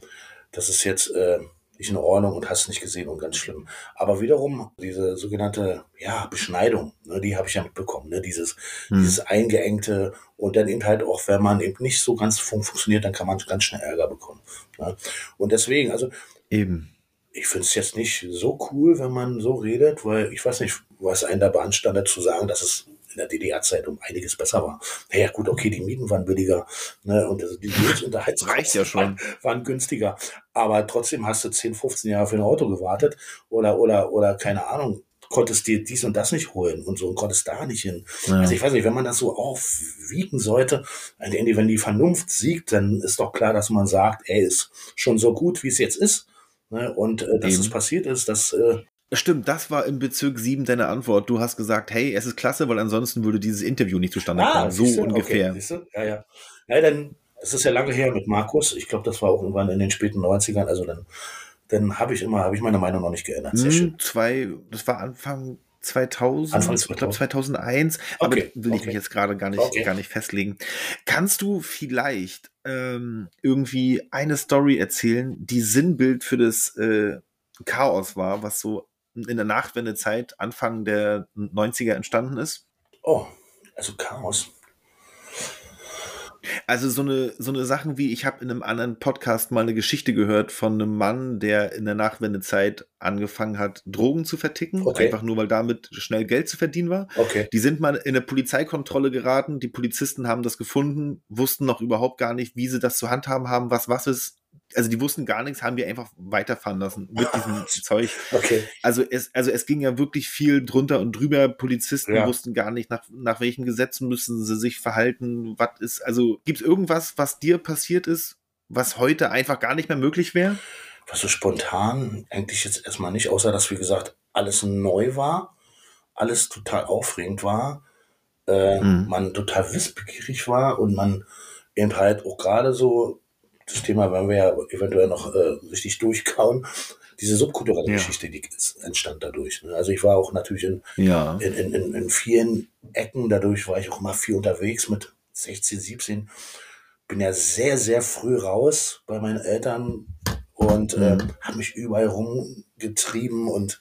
das ist jetzt äh, nicht in Ordnung und hast nicht gesehen und ganz schlimm. Aber wiederum diese sogenannte ja, Beschneidung, ne, die habe ich ja mitbekommen, ne, dieses, Hm. dieses eingeengte und dann eben halt auch, wenn man eben nicht so ganz fun funktioniert, dann kann man ganz schnell Ärger bekommen. Ne? Und deswegen, also Eben. ich finde es jetzt nicht so cool, wenn man so redet, weil ich weiß nicht, was einen da beanstandet zu sagen, dass es in der DDR-Zeit um einiges besser war. Naja, gut, okay, die Mieten waren billiger ne, und also die Lebensunterhaltskosten Reicht ja schon. Waren, waren günstiger. Aber trotzdem hast du 10, 15 Jahre für ein Auto gewartet oder, oder, oder keine Ahnung, konntest dir dies und das nicht holen und so und konntest da nicht hin. Ja. Also ich weiß nicht, wenn man das so aufwiegen sollte, wenn die Vernunft siegt, dann ist doch klar, dass man sagt, ey, ist schon so gut, wie es jetzt ist. Ne? Und äh, dass Eben. es passiert ist, dass äh, Stimmt, das war im Bezirk 7 deine Antwort. Du hast gesagt, hey, es ist klasse, weil ansonsten würde dieses Interview nicht zustande kommen. So Ah, siehste? ungefähr. Okay, ja, ja. Ja, dann, das ist ja lange her mit Markus. Ich glaube, das war auch irgendwann in den späten 90ern. Also dann, dann habe ich immer, habe ich meine Meinung noch nicht geändert. Sehr schön. Hm, zwei, das war Anfang 2000, Anfang ich glaube 2001, Okay, aber will ich okay. mich jetzt gerade gar nicht, Okay. gar nicht festlegen. Kannst du vielleicht ähm, irgendwie eine Story erzählen, die Sinnbild für das äh, Chaos war, was so in der Nachwendezeit, Anfang der 90er entstanden ist? Oh, also Chaos. Also so eine, so eine Sachen wie, ich habe in einem anderen Podcast mal eine Geschichte gehört von einem Mann, der in der Nachwendezeit angefangen hat, Drogen zu verticken, Okay. einfach nur weil damit schnell Geld zu verdienen war. Okay. Die sind mal in eine Polizeikontrolle geraten, die Polizisten haben das gefunden, wussten noch überhaupt gar nicht, wie sie das zu handhaben haben, was was ist. Also die wussten gar nichts, haben wir einfach weiterfahren lassen mit diesem Zeug. Okay. Also es, also es ging ja wirklich viel drunter und drüber. Polizisten Ja. wussten gar nicht, nach, nach welchen Gesetzen müssen sie sich verhalten. Was ist, also gibt es irgendwas, was dir passiert ist, was heute einfach gar nicht mehr möglich wäre? Was so spontan eigentlich jetzt erstmal nicht, außer dass, wie gesagt, alles neu war, alles total aufregend war, äh, Mhm. man total wissbegierig war und man eben halt auch gerade so, das Thema werden wir ja eventuell noch äh, richtig durchkauen, diese subkulturelle Ja. Geschichte, die entstand dadurch. Ne? Also ich war auch natürlich in, Ja. in, in, in, in vielen Ecken, dadurch war ich auch immer viel unterwegs mit 16, 17. Bin ja sehr, sehr früh raus bei meinen Eltern und Mhm. ähm, habe mich überall rumgetrieben und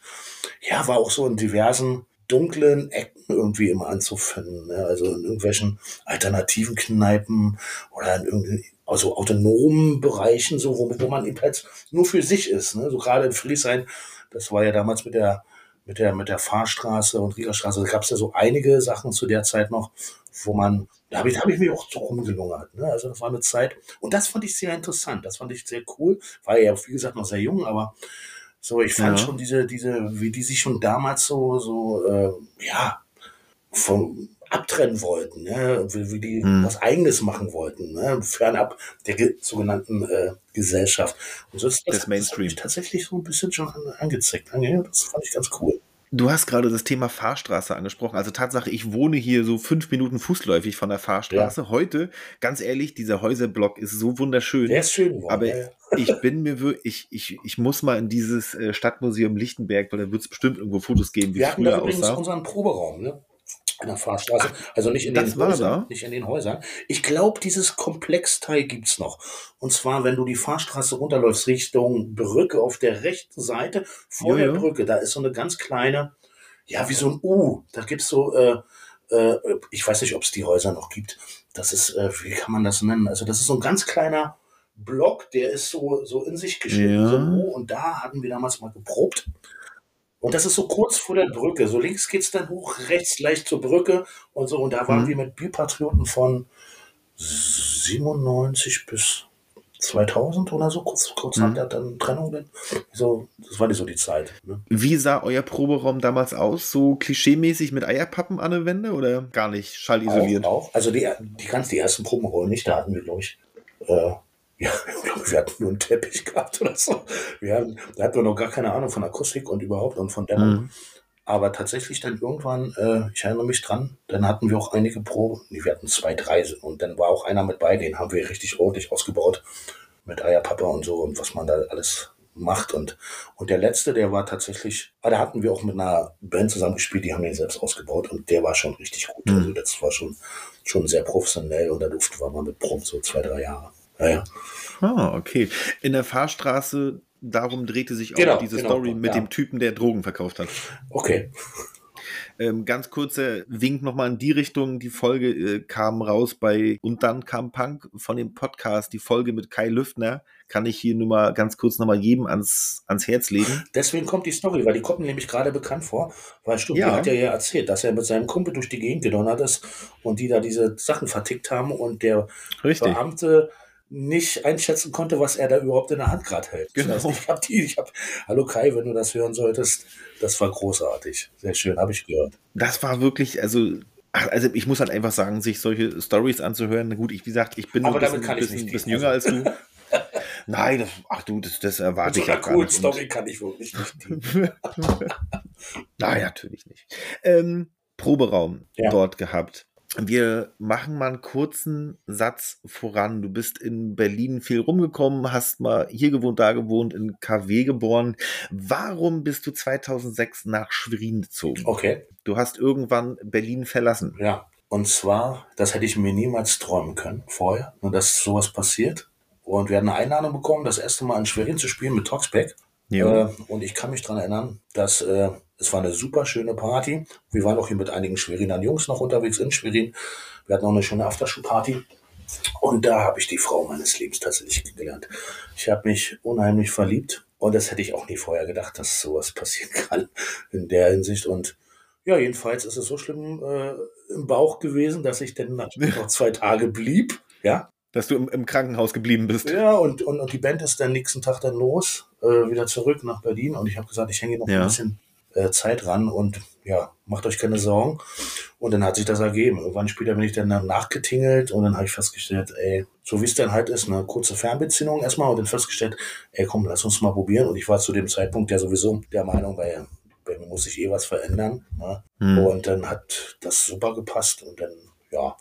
ja, war auch so in diversen dunklen Ecken irgendwie immer anzufinden. Ne? Also in irgendwelchen alternativen Kneipen oder in irgendeinen also autonomen Bereichen, so wo, wo man eben halt nur für sich ist. Ne? So gerade in Friedrichshain, das war ja damals mit der mit der, mit der Fahrstraße und Riegerstraße, da gab es ja so einige Sachen zu der Zeit noch, wo man, da habe ich, da hab ich mich auch so rumgelungert. Ne? Also das war eine Zeit. Und das fand ich sehr interessant, das fand ich sehr cool. War ja, wie gesagt, noch sehr jung, aber so, ich fand Ja. schon diese, diese, wie die sich schon damals so, so, äh, ja, vom abtrennen wollten, ne? wie, wie die Hm. was Eigenes machen wollten, ne? fernab der ge sogenannten äh, Gesellschaft. Und so ist das, das Mainstream. mich tatsächlich so ein bisschen schon an, angezeigt. Ja, das fand ich ganz cool. Du hast gerade das Thema Fahrstraße angesprochen. Also Tatsache, ich wohne hier so fünf Minuten fußläufig von der Fahrstraße. Heute, ganz ehrlich, dieser Häuserblock ist so wunderschön. Der ist schön geworden. Aber ja, ja. ich bin mir wirklich, ich, ich, muss mal in dieses äh, Stadtmuseum Lichtenberg, weil da wird es bestimmt irgendwo Fotos geben, wie Wir es hatten da früher übrigens aussah. unseren Proberaum, ne? In der Fahrstraße. also nicht in das den Häusern. da? Nicht in den Häusern. Ich glaube, dieses Komplexteil gibt's noch. Und zwar, wenn du die Fahrstraße runterläufst, Richtung Brücke auf der rechten Seite, vor Ja, der ja. Brücke, da ist so eine ganz kleine, ja, wie so ein U. Da gibt's so, äh, äh, ich weiß nicht, ob es die Häuser noch gibt. Das ist, äh, wie kann man das nennen? Also, das ist so ein ganz kleiner Block, der ist so, so in sich geschnitten, Ja. so. Und da hatten wir damals mal geprobt. Und das ist so kurz vor der Brücke. So links geht's dann hoch, rechts leicht zur Brücke und so. Und da waren Mhm. wir mit Bipatrioten von 97 bis 2000 oder so, kurz, kurz Mhm. nach der dann Trennung. Dann. So, das war nicht so die Zeit. Ne? Wie sah euer Proberaum damals aus? So klischeemäßig mit Eierpappen an der Wände oder gar nicht schallisoliert? Auch, auch. Also die, die ganz die ersten Probenrollen nicht, da hatten wir, glaube ich, äh, ja, ich glaube, wir hatten nur einen Teppich gehabt oder so. Wir hatten, da hatten wir noch gar keine Ahnung von Akustik und überhaupt und von Dämmung. Mhm. Aber tatsächlich dann irgendwann, äh, ich erinnere mich dran, dann hatten wir auch einige Proben, nee, wir hatten zwei, drei und dann war auch einer mit bei, den haben wir richtig ordentlich ausgebaut mit Eierpappe und so und was man da alles macht und und der letzte, der war tatsächlich, ah, da hatten wir auch mit einer Band zusammengespielt, die haben den selbst ausgebaut und der war schon richtig gut. Mhm. Also das war schon schon sehr professionell und da durften wir mal mit Proben so zwei, drei Jahre. Naja, Ah, okay. In der Fahrstraße, darum drehte sich auch Genau, diese genau, Story mit ja. dem Typen, der Drogen verkauft hat. okay. Ähm, ganz kurzer Wink nochmal in die Richtung. Die Folge äh, kam raus bei Und dann kam Punk von dem Podcast. Die Folge mit Kai Lüftner kann ich hier nur mal ganz kurz nochmal jedem ans, ans Herz legen. Deswegen kommt die Story, weil die kommt mir nämlich gerade bekannt vor. Weil Ja. ja. hat ja ja erzählt, dass er mit seinem Kumpel durch die Gegend gedonnert ist und die da diese Sachen vertickt haben und der Richtig. Beamte nicht einschätzen konnte, was er da überhaupt in der Hand gerade hält. Genau. Das heißt, ich habe die, ich habe, hallo Kai, wenn du das hören solltest, das war großartig. Sehr schön, habe ich gehört. Das war wirklich, also, also ich muss halt einfach sagen, sich solche Stories anzuhören. Gut, ich, wie gesagt, ich bin ein bisschen, bisschen, bisschen jünger als du. Nein, das, ach du, das, das erwarte Mit so ich auch gar nicht. Story kann ich wirklich nicht. Nein, natürlich nicht. Ähm, Proberaum Ja. dort gehabt. Wir machen mal einen kurzen Satz voran. Du bist in Berlin viel rumgekommen, hast mal hier gewohnt, da gewohnt, in KW geboren. Warum bist du 2006 nach Schwerin gezogen? Okay, Du hast irgendwann Berlin verlassen. ja. Und zwar, das hätte ich mir niemals träumen können vorher, nur dass sowas passiert. Und wir hatten eine Einladung bekommen, das erste Mal in Schwerin zu spielen mit Toxpack. Ja. Äh, und ich kann mich daran erinnern, dass äh, es war eine super schöne Party. Wir waren auch hier mit einigen Schwerinern Jungs noch unterwegs in Schwerin. Wir hatten auch eine schöne Aftershow-Party. Und da habe ich die Frau meines Lebens tatsächlich kennengelernt. Ich habe mich unheimlich verliebt und das hätte ich auch nie vorher gedacht, dass sowas passieren kann in der Hinsicht. Und ja, jedenfalls ist es so schlimm äh, im Bauch gewesen, dass ich dann noch zwei Tage blieb. Ja. Dass du im, im Krankenhaus geblieben bist. Ja, und, und, und die Band ist dann nächsten Tag dann los, äh, wieder zurück nach Berlin. Und ich habe gesagt, ich hänge noch ja. ein bisschen äh, Zeit ran und ja, macht euch keine Sorgen. Und dann hat sich das ergeben. Irgendwann später bin ich dann nachgetingelt und dann habe ich festgestellt, ey, so wie es dann halt ist, eine kurze Fernbeziehung erstmal und dann festgestellt, ey, komm, lass uns mal probieren. Und ich war zu dem Zeitpunkt ja sowieso der Meinung, weil bei mir muss sich eh was verändern. Ne? Hm. Und dann hat das super gepasst und dann, ja,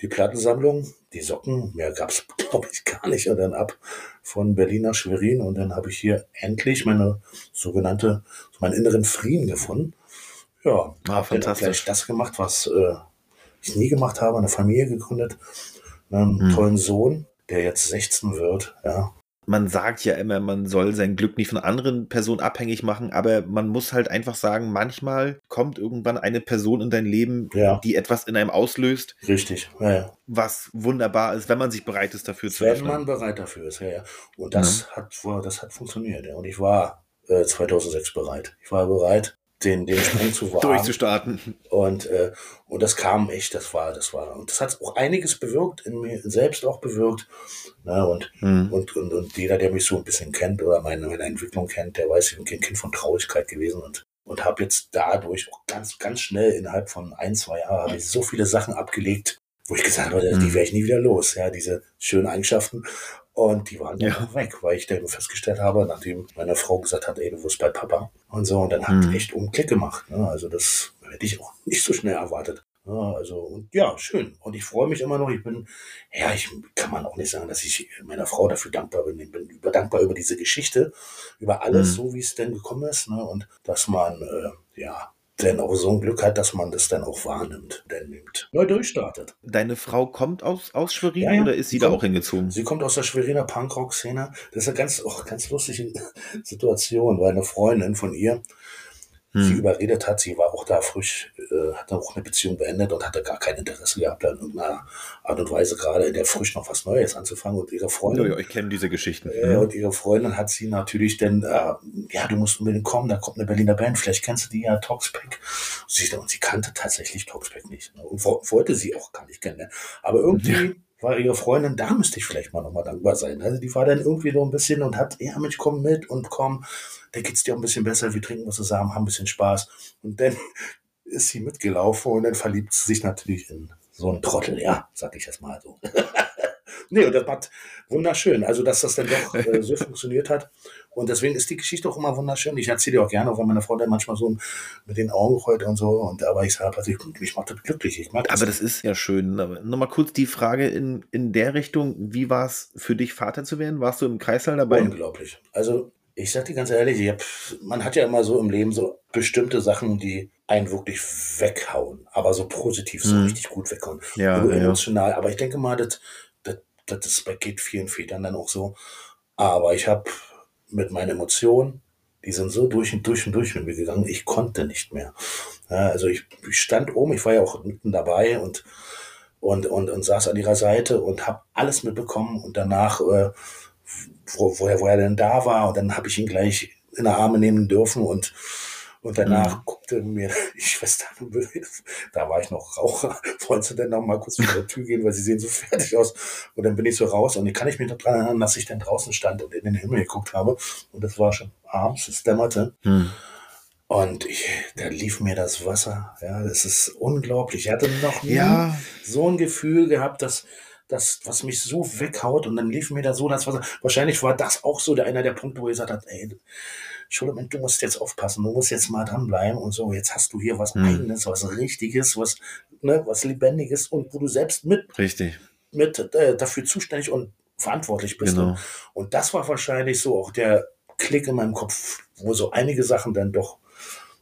die Plattensammlung, die Socken, mehr gab es, glaube ich, gar nicht. Und dann ab von Berlin nach Schwerin und dann habe ich hier endlich meine sogenannte, meinen inneren Frieden gefunden. Ja, ah, fantastisch. gleich das gemacht, was äh, ich nie gemacht habe, eine Familie gegründet, einen hm. tollen Sohn, der jetzt 16 wird, ja, man sagt ja immer, man soll sein Glück nicht von anderen Personen abhängig machen, aber man muss halt einfach sagen, manchmal kommt irgendwann eine Person in dein Leben, ja. die etwas in einem auslöst. Richtig, ja, ja. Was wunderbar ist, wenn man sich bereit ist, dafür zu Wenn öffnen. man bereit dafür ist, ja, ja. Und das, hat, das hat funktioniert, ja. Und ich war äh, 2006 bereit. Ich war bereit, den, den Sprung zu wagen. Durchzustarten. Und, äh, und das kam echt, das war, das war, und das hat auch einiges bewirkt, in mir selbst auch bewirkt. Ne? Und, hm. und, und, und jeder, der mich so ein bisschen kennt oder meine, meine Entwicklung kennt, der weiß, ich bin ein Kind von Traurigkeit gewesen und, und habe jetzt dadurch auch ganz, ganz schnell innerhalb von ein, zwei Jahren habe ich so viele Sachen abgelegt, wo ich gesagt habe, die hm. werde ich nie wieder los, ja, diese schönen Eigenschaften. Und die waren ja. weg, weil ich dann festgestellt habe, nachdem meine Frau gesagt hat, ey, du wirst bei Papa und so, und dann hat mhm. echt um Klick gemacht. Ne? Also das hätte ich auch nicht so schnell erwartet. Ja, also, und ja, schön. Und ich freue mich immer noch. Ich bin, ja, ich kann man auch nicht sagen, dass ich meiner Frau dafür dankbar bin. Ich bin über, dankbar über diese Geschichte, über alles, mhm. so wie es denn gekommen ist. Ne? Und dass man, äh, ja, denn auch so ein Glück hat, dass man das dann auch wahrnimmt, dann nimmt, neu durchstartet. Deine Frau kommt aus, aus Schwerin ja, ja. oder ist sie, sie da auch hingezogen? Sie kommt aus der Schweriner Punkrock-Szene. Das ist eine ganz, oh, ganz lustige Situation, weil eine Freundin von ihr, hm. sie überredet hat, sie war auch da frisch, äh, hat auch eine Beziehung beendet und hatte gar kein Interesse gehabt, in irgendeiner Art und Weise gerade in der frisch noch was Neues anzufangen. Und ihre Freundin. Ja, ich kenne diese Geschichten. Äh, und ihre Freundin hat sie natürlich dann, äh, ja, du musst unbedingt kommen, da kommt eine Berliner Band, vielleicht kennst du die ja, Toxpack. Und sie kannte tatsächlich Toxpack nicht. Ne? Und wollte sie auch gar nicht kennen. Aber irgendwie. Ja war ihre Freundin, da müsste ich vielleicht mal nochmal dankbar sein. Also die war dann irgendwie so ein bisschen und hat, ja Mensch, komm mit und komm, da geht's dir auch ein bisschen besser, wir trinken was zusammen, haben ein bisschen Spaß. Und dann ist sie mitgelaufen und dann verliebt sie sich natürlich in so einen Trottel, ja, sag ich jetzt mal so. nee, und das war wunderschön. Also, dass das dann doch äh, so funktioniert hat. Und deswegen ist die Geschichte auch immer wunderschön. Ich erzähle auch gerne, auch wenn meine Frau dann manchmal so mit den Augen rollt und so. Und aber ich sage, also ich, mich macht das glücklich. Ich mag das. Aber das ist ja schön. Nochmal kurz die Frage in, in der Richtung, wie war es für dich, Vater zu werden? Warst du im Kreißsaal dabei? Unglaublich. Also ich sag dir ganz ehrlich, hab, man hat ja immer so im Leben so bestimmte Sachen, die einen wirklich weghauen, aber so positiv, so hm. richtig gut weghauen. Ja, so emotional. Ja. Aber ich denke mal, das, das, das geht vielen Vätern dann auch so. Aber ich habe mit meinen Emotionen, die sind so durch und durch und durch mit mir gegangen, ich konnte nicht mehr. Ja, also ich, ich, stand oben, ich war ja auch mitten dabei und, und, und, und saß an ihrer Seite und habe alles mitbekommen und danach, äh, wo, wo, er, wo er denn da war und dann habe ich ihn gleich in der Arme nehmen dürfen und und danach mhm. guckte mir die Schwester, da war ich noch Raucher, wolltest du denn noch mal kurz vor der Tür gehen, weil sie sehen so fertig aus. Und dann bin ich so raus und ich kann ich mich noch daran erinnern, dass ich dann draußen stand und in den Himmel geguckt habe. Und das war schon abends, es dämmerte. Mhm. Und ich, da lief mir das Wasser. Ja, das ist unglaublich. Ich hatte noch nie ja. so ein Gefühl gehabt, dass das, was mich so weghaut und dann lief mir da so das Wasser. Wahrscheinlich war das auch so der einer der Punkte, wo ich gesagt habe, ey, Entschuldigung, du musst jetzt aufpassen, du musst jetzt mal dranbleiben und so, jetzt hast du hier was hm. Eigenes, was Richtiges, was, ne, was Lebendiges und wo du selbst mit, Richtig. mit äh, dafür zuständig und verantwortlich bist. Genau. Und das war wahrscheinlich so auch der Klick in meinem Kopf, wo so einige Sachen dann doch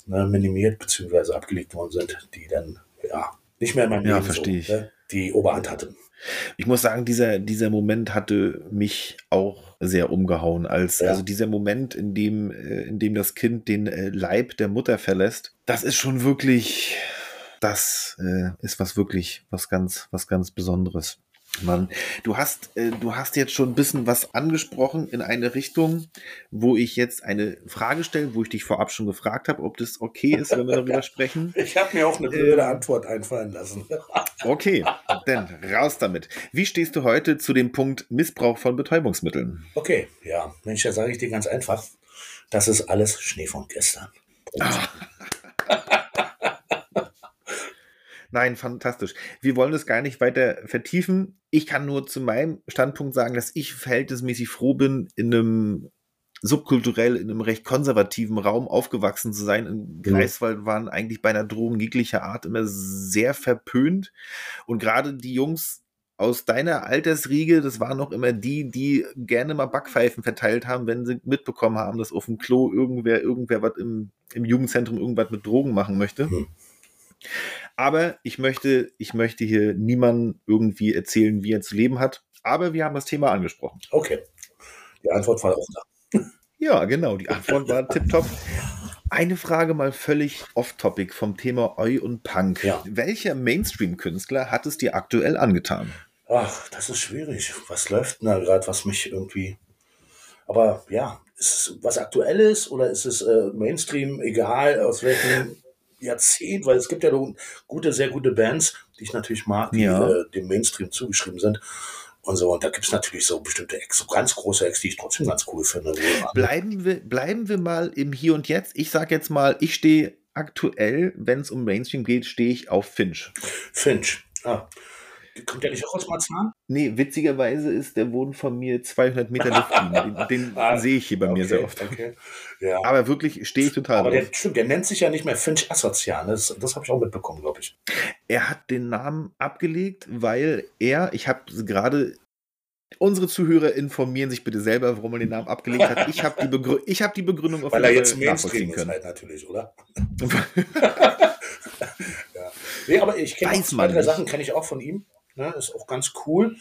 ne, minimiert bzw. abgelegt worden sind, die dann ja nicht mehr in meinem ja, Leben so, ne, die Oberhand hatten. Ich muss sagen, dieser, dieser Moment hatte mich auch sehr umgehauen. Als, ja. Also dieser Moment, in dem, äh, in dem das Kind den äh, Leib der Mutter verlässt, das ist schon wirklich, das äh, ist was wirklich, was ganz, was ganz Besonderes. Mann, du hast, äh, du hast jetzt schon ein bisschen was angesprochen in eine Richtung, wo ich jetzt eine Frage stelle, wo ich dich vorab schon gefragt habe, ob das okay ist, wenn wir darüber sprechen. Ich habe mir auch eine blöde äh, Antwort einfallen lassen. okay, dann raus damit. Wie stehst du heute zu dem Punkt Missbrauch von Betäubungsmitteln? Okay, ja, Mensch, da sage ich dir ganz einfach, das ist alles Schnee von gestern. Nein, fantastisch. Wir wollen es gar nicht weiter vertiefen. Ich kann nur zu meinem Standpunkt sagen, dass ich verhältnismäßig froh bin, in einem subkulturell in einem recht konservativen Raum aufgewachsen zu sein. In Greifswald waren eigentlich bei einer Drogen jeglicher Art immer sehr verpönt. Und gerade die Jungs aus deiner Altersriege, das waren noch immer die, die gerne mal Backpfeifen verteilt haben, wenn sie mitbekommen haben, dass auf dem Klo irgendwer, irgendwer was im, im Jugendzentrum irgendwas mit Drogen machen möchte. Mhm. Aber ich möchte, ich möchte hier niemandem irgendwie erzählen, wie er zu leben hat. Aber wir haben das Thema angesprochen. Okay. Die Antwort war auch da. Ja, genau. Die Antwort war tipptopp. Eine Frage mal völlig off-topic vom Thema Oi und Punk. Ja. Welcher Mainstream-Künstler hat es dir aktuell angetan? Ach, das ist schwierig. Was läuft denn da gerade, was mich irgendwie. Aber ja, ist es was Aktuelles oder ist es äh, Mainstream, egal aus welchem Jahrzehnt, weil es gibt ja gute, sehr gute Bands, die ich natürlich mag, die ja. äh, dem Mainstream zugeschrieben sind. Und so, und da gibt es natürlich so bestimmte Ex, so ganz große Ex, die ich trotzdem ganz cool finde. Bleiben wir, bleiben wir mal im Hier und Jetzt. Ich sage jetzt mal, ich stehe aktuell, wenn es um Mainstream geht, stehe ich auf Finch. Finch, ah. Kommt der nicht auch aus Marzahn? Nee, witzigerweise ist der Wohn von mir 200 Meter Luftlinie. Den, den ah, sehe ich hier bei okay, mir sehr oft. Okay. Ja. Aber wirklich stehe ich total Aber der, stimmt, der nennt sich ja nicht mehr Finch Assozian. Das, das habe ich auch mitbekommen, glaube ich. Er hat den Namen abgelegt, weil er, ich habe gerade Unsere Zuhörer informieren sich bitte selber, warum er den Namen abgelegt hat. Ich habe die, Begrü hab die Begründung auf Weil er jetzt nachvollziehen können. Ist halt natürlich, oder? ja. Nee, aber ich kenne zwei, drei Sachen kenne ich auch von ihm. Ne, ist auch ganz cool.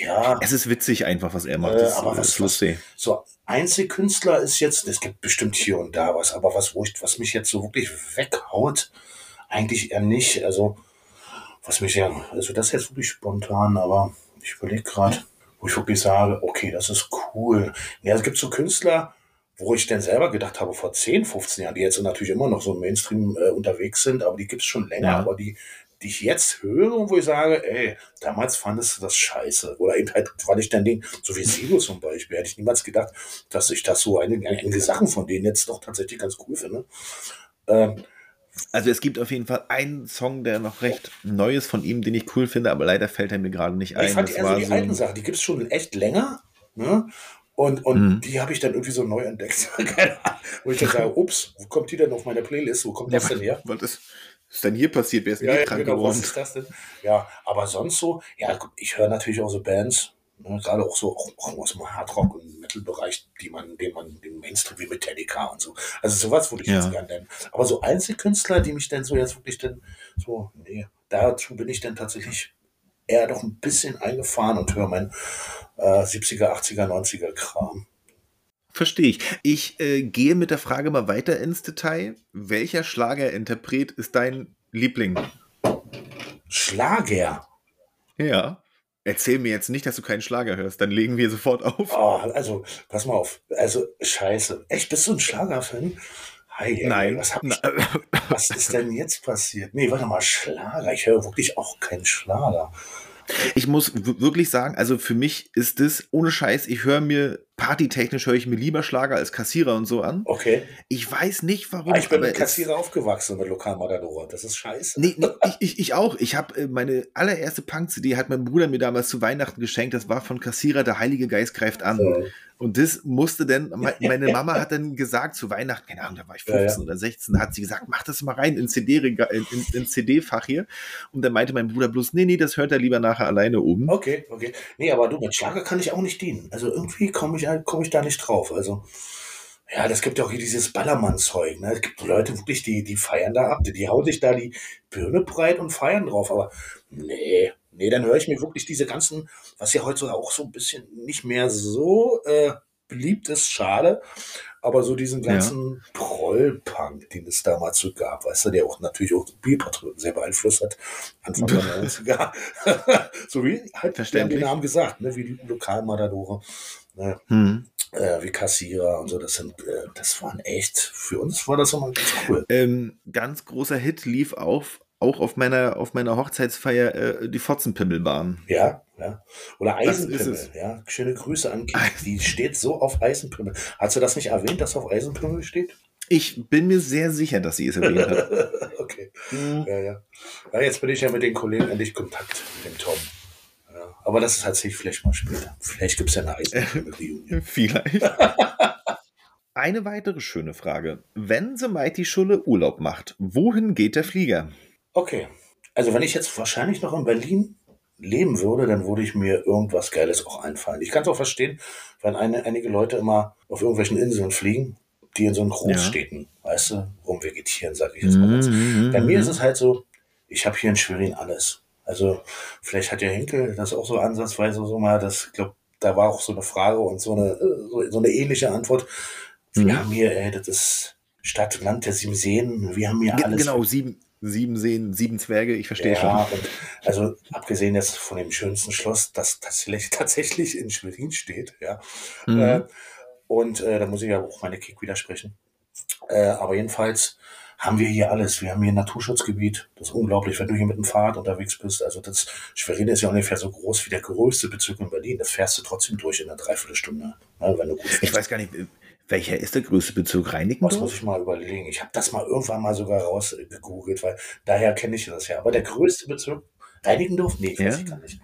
Ja. Es ist witzig einfach, was er macht. Äh, aber was, ist lustig. Was, so Einzelkünstler ist jetzt, es gibt bestimmt hier und da was, aber was, wo ich, was mich jetzt so wirklich weghaut, eigentlich eher nicht. Also, was mich ja, also das ist jetzt wirklich spontan, aber ich überlege gerade, wo ich wirklich sage, okay, das ist cool. Ja, es gibt so Künstler, wo ich dann selber gedacht habe, vor 10, 15 Jahren, die jetzt natürlich immer noch so im Mainstream äh, unterwegs sind, aber die gibt es schon länger, ja. aber die, die ich jetzt höre und wo ich sage, ey, damals fandest du das scheiße. Oder eben halt, weil ich dann den, so wie Sido zum Beispiel, hätte ich niemals gedacht, dass ich das so einige, einige Sachen von denen jetzt doch tatsächlich ganz cool finde. Ähm, also es gibt auf jeden Fall einen Song, der noch recht neu ist von ihm, den ich cool finde, aber leider fällt er mir gerade nicht ein. Ich fand das eher so die so alten Sachen, die gibt es schon echt länger. Ne? Und, und mhm. die habe ich dann irgendwie so neu entdeckt. Wo ich dann sage, ups, wo kommt die denn auf meiner Playlist? Wo kommt das denn her? Was ist, ist denn hier passiert? Wer ist denn ja, hier ja, krank genau, geworden? Was ist das denn? Ja, aber sonst so, ja, ich höre natürlich auch so Bands, ne, gerade auch so auch, auch aus dem Hardrock- und Metal-Bereich, die man, den man, den Mainstream wie Metallica und so. Also sowas würde ich ja. jetzt gerne nennen. Aber so Einzelkünstler, die mich dann so jetzt wirklich dann so, nee, dazu bin ich dann tatsächlich eher doch ein bisschen eingefahren und höre mein äh, 70er, 80er, 90er Kram. Verstehe ich. Ich äh, gehe mit der Frage mal weiter ins Detail. Welcher Schlagerinterpret ist dein Liebling? Schlager? Ja. Erzähl mir jetzt nicht, dass du keinen Schlager hörst, dann legen wir sofort auf. Oh, also, pass mal auf. Also, scheiße. Echt, bist du ein Schlagerfan? Hi, Nein. Was, hab ich, was ist denn jetzt passiert? Nee, warte mal, Schlager. Ich höre wirklich auch keinen Schlager. Ich muss wirklich sagen, also für mich ist es ohne Scheiß, ich höre mir partytechnisch höre ich mir lieber Schlager als Kassierer und so an. Okay. Ich weiß nicht, warum. Ah, ich bin mit Kassierer aufgewachsen mit Lokalmatador. Das ist scheiße. Nee, nee ich, ich, ich, auch. Ich habe äh, meine allererste Punk-CD hat mein Bruder mir damals zu Weihnachten geschenkt. Das war von Kassierer, der Heilige Geist greift an. So. Und das musste dann, meine Mama hat dann gesagt zu Weihnachten, keine Ahnung, da war ich 15 ja, ja. oder 16, hat sie gesagt, mach das mal rein ins CD-Fach in, in, CD hier. Und dann meinte mein Bruder bloß, nee, nee, das hört er lieber nachher alleine oben. Okay, okay. Nee, aber du, mit Schlager kann ich auch nicht dienen. Also irgendwie komme ich, komm ich da nicht drauf. Also, ja, das gibt ja auch hier dieses Ballermann-Zeug. Ne? Es gibt Leute wirklich, die, die feiern da ab. Die hauen sich da die Birne breit und feiern drauf. Aber nee, Nee, dann höre ich mir wirklich diese ganzen, was ja heute auch so ein bisschen nicht mehr so äh, beliebt ist, schade, aber so diesen ganzen ja. Rollpunk, den es damals so gab, weißt du, der auch natürlich auch Bierpatrioten sehr beeinflusst hat, Anfang der 90er. so wie halt Verständlich. den Namen gesagt, ne, wie die Lokalmatadore, ne, Hm. äh, wie Kassierer und so, das sind, äh, das waren echt, für uns war das immer ganz cool. Ähm, ganz großer Hit lief auf, auch auf meiner, auf meiner Hochzeitsfeier äh, die Fotzenpimmelbahn. Ja, ja. Oder ist Eisenpimmel, ja. Schöne Grüße an Kind. Die steht so auf Eisenpimmel. Hast du das nicht erwähnt, dass auf Eisenpimmel steht? Ich bin mir sehr sicher, dass sie es erwähnt hat. okay. Ja, ja. Ja, jetzt bin ich ja mit den Kollegen endlich Kontakt, mit dem Tom. Ja. Aber das erzähle ich vielleicht mal später. Vielleicht gibt es ja eine Eisenpimmel-Reunion. Vielleicht. Eine weitere schöne Frage. Wenn The Mighty Schulle Urlaub macht, wohin geht der Flieger? Okay. Also wenn ich jetzt wahrscheinlich noch in Berlin leben würde, dann würde ich mir irgendwas Geiles auch einfallen. Ich kann es auch verstehen, wenn eine, einige Leute immer auf irgendwelchen Inseln fliegen, die in so einen Großstädten, weißt du, rumvegetieren, sage ich jetzt mal. ganz. Mhm, Bei mir ist es halt so, ich habe hier in Schwerin alles. Also vielleicht hat ja Henkel das auch so ansatzweise so mal, das, ich glaube, da war auch so eine Frage und so eine, äh, so, so eine ähnliche Antwort. Wir Mhm. haben hier, ey, das ist Stadt, Land der sieben Seen, wir haben hier alles. Genau, sieben, sieben Seen, sieben Zwerge, ich verstehe Ja, schon. also abgesehen jetzt von dem schönsten Schloss, das tatsächlich, tatsächlich in Schwerin steht, ja. Mhm. Äh, und äh, da muss ich ja auch meine Kick widersprechen. Äh, aber jedenfalls haben wir hier alles. Wir haben hier ein Naturschutzgebiet. Das ist unglaublich, wenn du hier mit dem Fahrrad unterwegs bist. Also das Schwerin ist ja ungefähr so groß wie der größte Bezirk in Berlin. Das fährst du trotzdem durch in einer Dreiviertelstunde, ne, wenn du gut Ich weiß gar nicht, welcher ist der größte Bezirk Das muss Reinickendorf? ich mal überlegen. Ich habe das mal irgendwann mal sogar rausgegoogelt, weil daher kenne ich das ja. Aber der größte Bezirk, Reinickendorf? Nee, weiß Ja? ich gar nicht.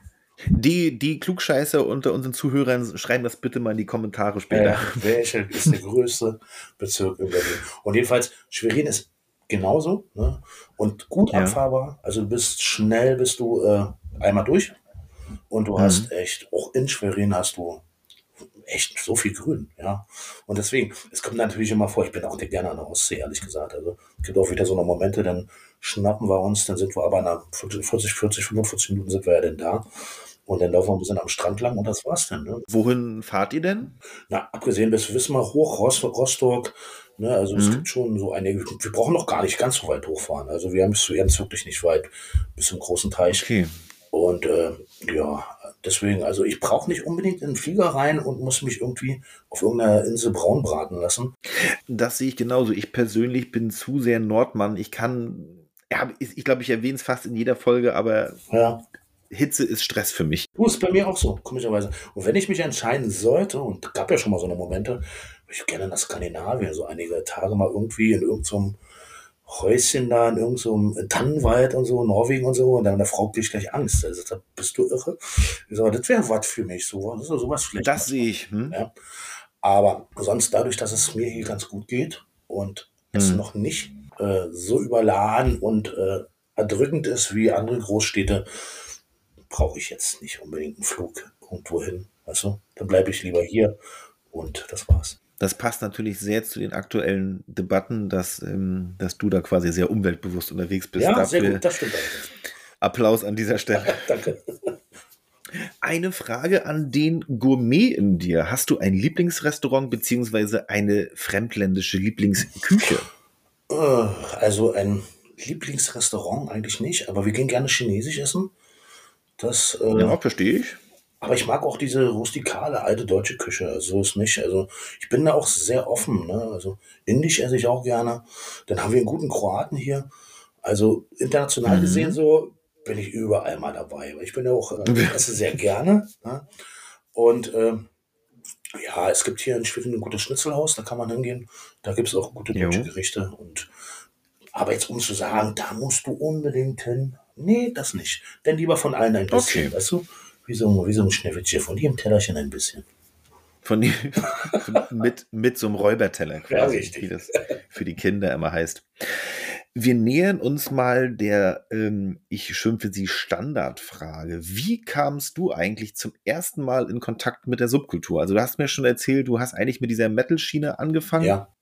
Die, die Klugscheißer unter unseren Zuhörern schreiben das bitte mal in die Kommentare später. Ja, welcher ist der größte Bezirk in Berlin? Und jedenfalls, Schwerin ist genauso ne? und gut Ja. abfahrbar. Also du bist schnell, bist du äh, einmal durch und du Mhm. hast echt, auch in Schwerin hast du echt so viel Grün, ja. Und deswegen, es kommt natürlich immer vor, ich bin auch nicht gerne an der Ostsee, ehrlich gesagt. Also es gibt auch wieder so eine Momente, dann schnappen wir uns, dann sind wir aber nach 40, 40, 45 Minuten sind wir ja dann da. Und dann laufen wir ein bisschen am Strand lang und das war's dann. Ne? Wohin fahrt ihr denn? Na, abgesehen bis Wismar hoch, Rostock, Rostock ne, also es Mhm. gibt schon so einige, wir brauchen noch gar nicht ganz so weit hochfahren. Also wir haben es wirklich nicht weit bis zum großen Teich. Okay. Und äh, ja, deswegen, also ich brauche nicht unbedingt in den Flieger rein und muss mich irgendwie auf irgendeiner Insel braun braten lassen. Das sehe ich genauso. Ich persönlich bin zu sehr Nordmann. Ich kann, ja, ich, ich glaube, ich erwähne es fast in jeder Folge, aber Ja, Hitze ist Stress für mich. du ist bei mir auch so, komischerweise. Und wenn ich mich entscheiden sollte, und gab ja schon mal so eine Momente, würde ich gerne nach Skandinavien so einige Tage mal irgendwie in irgendeinem Häuschen da, in irgendeinem Tannenwald und so, Norwegen und so, und dann der Frau kriegt gleich Angst. Also, da bist du irre? Ich sage, das wäre was für mich, so, das ist sowas vielleicht. Das sehe ich. Hm? Ja. Aber sonst dadurch, dass es mir hier ganz gut geht und es Hm. noch nicht äh, so überladen und äh, erdrückend ist wie andere Großstädte, brauche ich jetzt nicht unbedingt einen Flug irgendwo hin. Weißt du? Dann bleibe ich lieber hier und das war's. Das passt natürlich sehr zu den aktuellen Debatten, dass, ähm, dass du da quasi sehr umweltbewusst unterwegs bist. ja, sehr Dafür gut, das stimmt. Applaus an dieser Stelle. Danke. Eine Frage an den Gourmet in dir. Hast du ein Lieblingsrestaurant beziehungsweise eine fremdländische Lieblingsküche? Äh, Also ein Lieblingsrestaurant eigentlich nicht, aber wir gehen gerne chinesisch essen. Das, äh, Ja, verstehe ich. Aber ich mag auch diese rustikale alte deutsche Küche. Also so ist nicht. Also ich bin da auch sehr offen. Ne? Also indisch esse ich auch gerne. Dann haben wir einen guten Kroaten hier. Also international Mhm. gesehen so bin ich überall mal dabei. Ich bin ja auch äh, ich esse sehr gerne. Ne? Und ähm, ja, es gibt hier in Schwerin ein gutes Schnitzelhaus. Da kann man hingehen. Da gibt es auch gute Jo. deutsche Gerichte. Und aber jetzt um zu sagen, da musst du unbedingt hin. Nee, das nicht. Denn lieber von allen ein bisschen. Okay. Weißt du? Wie so, wie so ein Schneewittchen. Von jedem Tellerchen ein bisschen. Von die, mit, mit so einem Räuberteller quasi, Ja, wie das für die Kinder immer heißt. Wir nähern uns mal der, ähm, ich schimpfe sie, Standardfrage. Wie kamst du eigentlich zum ersten Mal in Kontakt mit der Subkultur? Also du hast mir schon erzählt, du hast eigentlich mit dieser Metal-Schiene angefangen. Ja.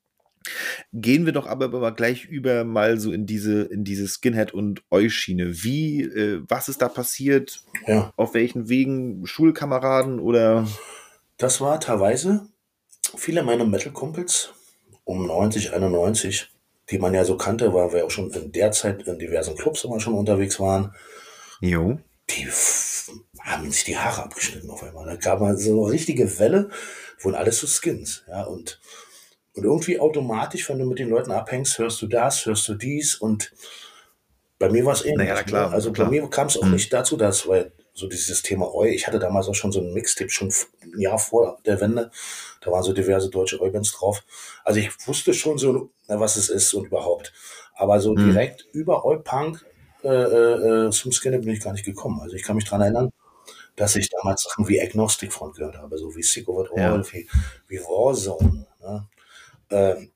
Gehen wir doch aber mal gleich über mal so in diese, in diese Skinhead- und Eu-Schiene. Wie, äh, was ist da passiert? Ja. Auf welchen Wegen? Schulkameraden oder? Das war teilweise viele meiner Metal-Kumpels um 90, 91, die man ja so kannte, weil wir auch schon in der Zeit in diversen Clubs immer schon unterwegs waren. Jo. Die haben sich die Haare abgeschnitten auf einmal. Da gab man so eine richtige Welle, wurden alles so Skins. Ja, und, und irgendwie automatisch, wenn du mit den Leuten abhängst, hörst du das, hörst du dies und bei mir war es ähnlich. Naja, na klar, ne? Also klar. bei mir kam es auch Mhm. nicht dazu, dass, weil so dieses Thema Oi, ich hatte damals auch schon so ein Mixtape, schon ein Jahr vor der Wende, da waren so diverse deutsche Oi-Bands drauf. Also ich wusste schon so, na, was es ist und überhaupt. Aber so Mhm. direkt über Oi-Punk äh, äh, äh, zum Skinner bin ich gar nicht gekommen. Also ich kann mich daran erinnern, dass ich damals Sachen wie Agnostic Front gehört habe, so wie Sick It Ja. Wie, wie Warzone, ne? Ähm,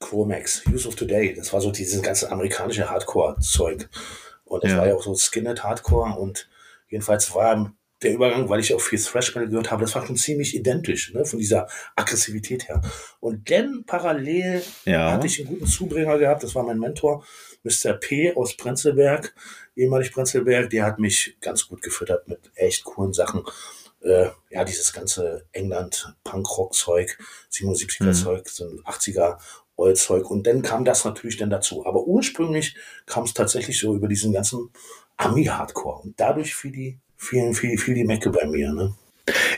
Chromax, Use of Today, das war so dieses ganze amerikanische Hardcore-Zeug. Und das Ja. war ja auch so Skinhead-Hardcore und jedenfalls war der Übergang, weil ich auch viel Thrash Metal gehört habe, das war schon ziemlich identisch, ne, von dieser Aggressivität her. Und dann parallel Ja. hatte ich einen guten Zubringer gehabt, das war mein Mentor, Mr. P. aus Prenzlberg, ehemalig Prenzlberg, der hat mich ganz gut gefüttert mit echt coolen Sachen. Äh, ja, dieses ganze England-Punk-Rock-Zeug, 77er-Zeug, so ein 80er Oil-Zeug. Und dann kam das natürlich dann dazu. Aber ursprünglich kam es tatsächlich so über diesen ganzen Ami-Hardcore. Und dadurch fiel die, fiel, fiel, fiel die Mecke bei mir. Ne?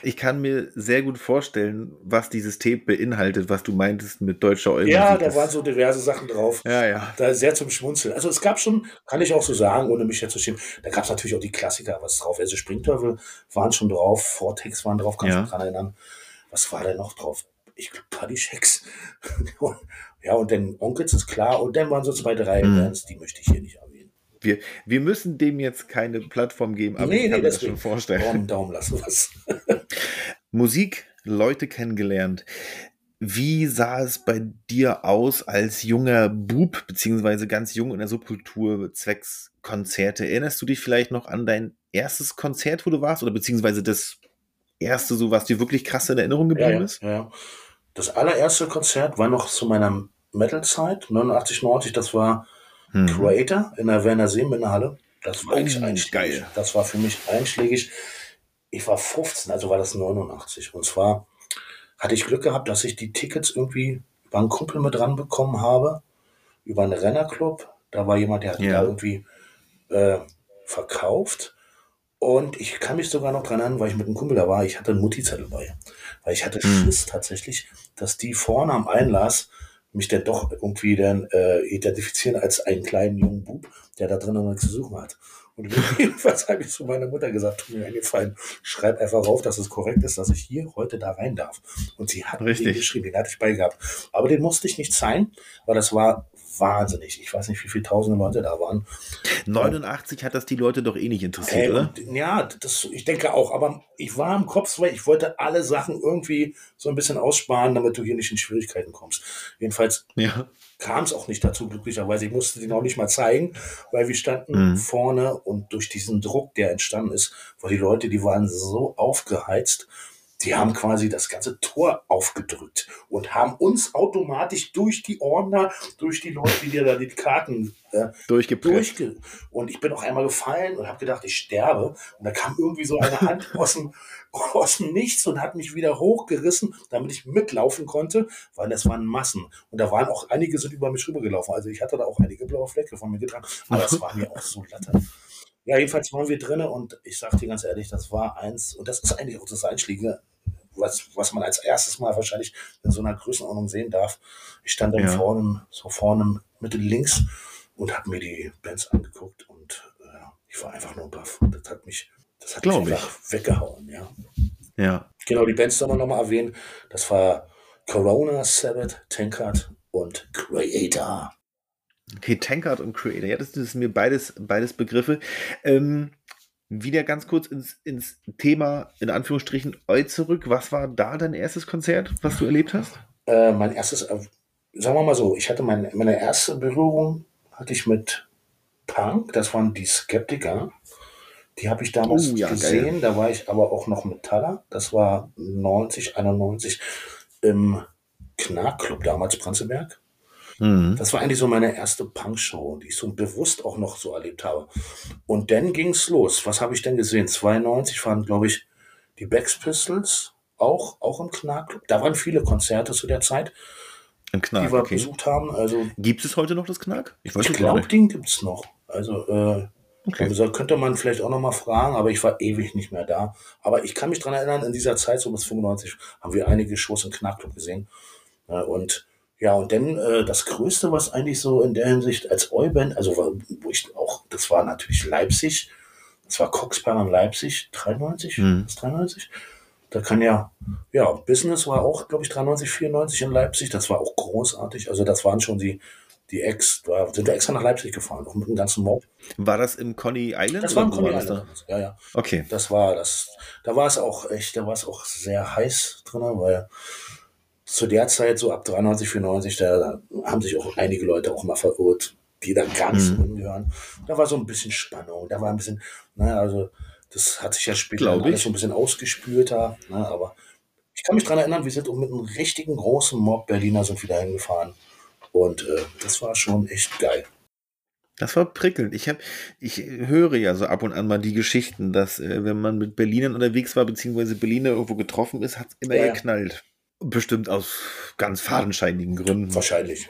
Ich kann mir sehr gut vorstellen, was dieses Tape beinhaltet, was du meintest mit deutscher Eulmusik. Ja, da waren so diverse Sachen drauf. Ja, ja. Da sehr zum Schmunzeln. Also es gab schon, kann ich auch so sagen, ohne mich jetzt zu schämen, da gab es natürlich auch die Klassiker, was drauf. Also Springteufel waren schon drauf, Vortex waren drauf, kann ich Ja. mich dran erinnern. Was war denn noch drauf? Ich glaube Paddy Shacks. ja, und dann Onkels ist klar. Und dann waren so zwei, drei Mhm. Bands, die möchte ich hier nicht erwähnen. Wir, wir müssen dem jetzt keine Plattform geben, aber ich kann mir das schon vorstellen. Daumen, Daumen lassen wir es. Musik, Leute kennengelernt. Wie sah es bei dir aus als junger Bub, beziehungsweise ganz jung in der Subkultur zwecks Konzerte? Erinnerst du dich vielleicht noch an dein erstes Konzert, wo du warst? Oder beziehungsweise das erste, so was dir wirklich krass in Erinnerung geblieben ja, ist? ja, ja. Das allererste Konzert war noch zu meiner Metal-Zeit, 89, 90. Das war Mhm. Creator in der Werner Halle. Das war eigentlich einschlägig. geil. Das war für mich einschlägig. Ich war 15, also war das 89. Und zwar hatte ich Glück gehabt, dass ich die Tickets irgendwie über einen Kumpel mit ranbekommen habe, über einen Rennerclub. Da war jemand, der hat die Ja. da irgendwie äh, verkauft. Und ich kann mich sogar noch dran erinnern, weil ich mit einem Kumpel da war, ich hatte einen Mutti-Zettel bei. Weil ich hatte Hm. Schiss tatsächlich, dass die vorne am Einlass mich dann doch irgendwie dann äh, identifizieren als einen kleinen jungen Bub, der da drin noch nichts zu suchen hat. Und jedenfalls habe ich zu meiner Mutter gesagt, tut mir einen Gefallen, schreib einfach rauf, dass es korrekt ist, dass ich hier heute da rein darf. Und sie hat Richtig. den geschrieben, den hatte ich beigehabt. Aber den musste ich nicht sein, weil das war wahnsinnig. Ich weiß nicht, wie viele tausende Leute da waren. 89 hat das die Leute doch eh nicht interessiert, Hey, oder? ja, das, ich denke auch, aber ich war im Kopf, weil ich wollte alle Sachen irgendwie so ein bisschen aussparen, damit du hier nicht in Schwierigkeiten kommst. Jedenfalls Ja. kam es auch nicht dazu, glücklicherweise. Ich musste den auch nicht mal zeigen, weil wir standen Mhm. vorne und durch diesen Druck, der entstanden ist, weil die Leute, die waren so aufgeheizt, die haben quasi das ganze Tor aufgedrückt und haben uns automatisch durch die Ordner, durch die Leute, die dir da die Karten äh, Durchgepresst. durchge und ich bin auch einmal gefallen und habe gedacht, ich sterbe. Und da kam irgendwie so eine Hand aus dem, aus dem Nichts und hat mich wieder hochgerissen, damit ich mitlaufen konnte, weil das waren Massen. Und da waren auch einige sind über mich rübergelaufen. Also ich hatte da auch einige blaue Flecke von mir getragen. Aber das war mir auch so latte. Ja, jedenfalls waren wir drinnen und ich sag dir ganz ehrlich, das war eins, und das ist eigentlich auch das Einschläge, was, was man als erstes Mal wahrscheinlich in so einer Größenordnung sehen darf. Ich stand dann Ja. vorne, so vorne Mitte links und habe mir die Bands angeguckt und äh, ich war einfach nur baff. Das hat mich, das hat Glaub mich ich. einfach weggehauen, ja. Ja. Genau, die Bands soll man nochmal erwähnen. Das war Corona, Sabbath, Tankard und Creator. Okay, Tankard und Creator. Ja, das, ist mir beides, beides Begriffe. Ähm, wieder ganz kurz ins, ins Thema, in Anführungsstrichen, Eu zurück. Was war da dein erstes Konzert, was du erlebt hast? Äh, mein erstes, äh, sagen wir mal so, ich hatte mein, meine erste Berührung hatte ich mit Punk, das waren die Skeptiker. Die habe ich damals Oh, ja, gesehen, da war ich aber auch noch Metaller. Das war 90, 91 im Knackclub damals Prenzlberg. Mhm. Das war eigentlich so meine erste Punk-Show, die ich so bewusst auch noch so erlebt habe. Und dann ging's los. Was habe ich denn gesehen? 92 waren, glaube ich, die Bex Pistols auch, auch im Knackclub. Da waren viele Konzerte zu der Zeit. Im Knack, die wir okay. besucht haben. Also Gibt es heute noch das Knack? ich es gar glaube, den gibt es noch. Also äh, Okay. also könnte man vielleicht auch noch mal fragen, aber ich war ewig nicht mehr da. Aber ich kann mich dran erinnern, in dieser Zeit, so bis 95, haben wir einige Shows im Knackclub gesehen. Ja, und ja, und dann äh, das Größte, was eigentlich so in der Hinsicht als Oi-Band, also war- wo ich auch, das war natürlich Leipzig, das war Coxper in Leipzig, 93, Mhm. bis 93. Da kann ja, ja, Business war auch, glaube ich, 93, 94 in Leipzig, das war auch großartig. Also das waren schon die, die Ex, da sind wir extra nach Leipzig gefahren, auch mit dem ganzen Mob. War das im Coney Island? Das war im Coney das Island. Ja, ja. da? Okay. Das war das. Da war es auch echt, da war es auch sehr heiß drin, weil zu der Zeit, so ab 93, 94, da, haben sich auch einige Leute auch mal verirrt, die da gar nicht so Mhm. hingehören. Da war so ein bisschen Spannung, da war ein bisschen, naja, also das hat sich ja später Glaub dann alles ich. so ein bisschen ausgespült da, ne, aber ich kann mich dran erinnern, wir sind auch mit einem richtigen großen Mob Berliner sind wieder hingefahren und äh, das war schon echt geil. Das war prickelnd. Ich, hab, ich höre ja so ab und an mal die Geschichten, dass äh, wenn man mit Berlinern unterwegs war, beziehungsweise Berliner irgendwo getroffen ist, hat es immer Ja, ja. geknallt. Bestimmt aus ganz fadenscheinigen Gründen. Wahrscheinlich.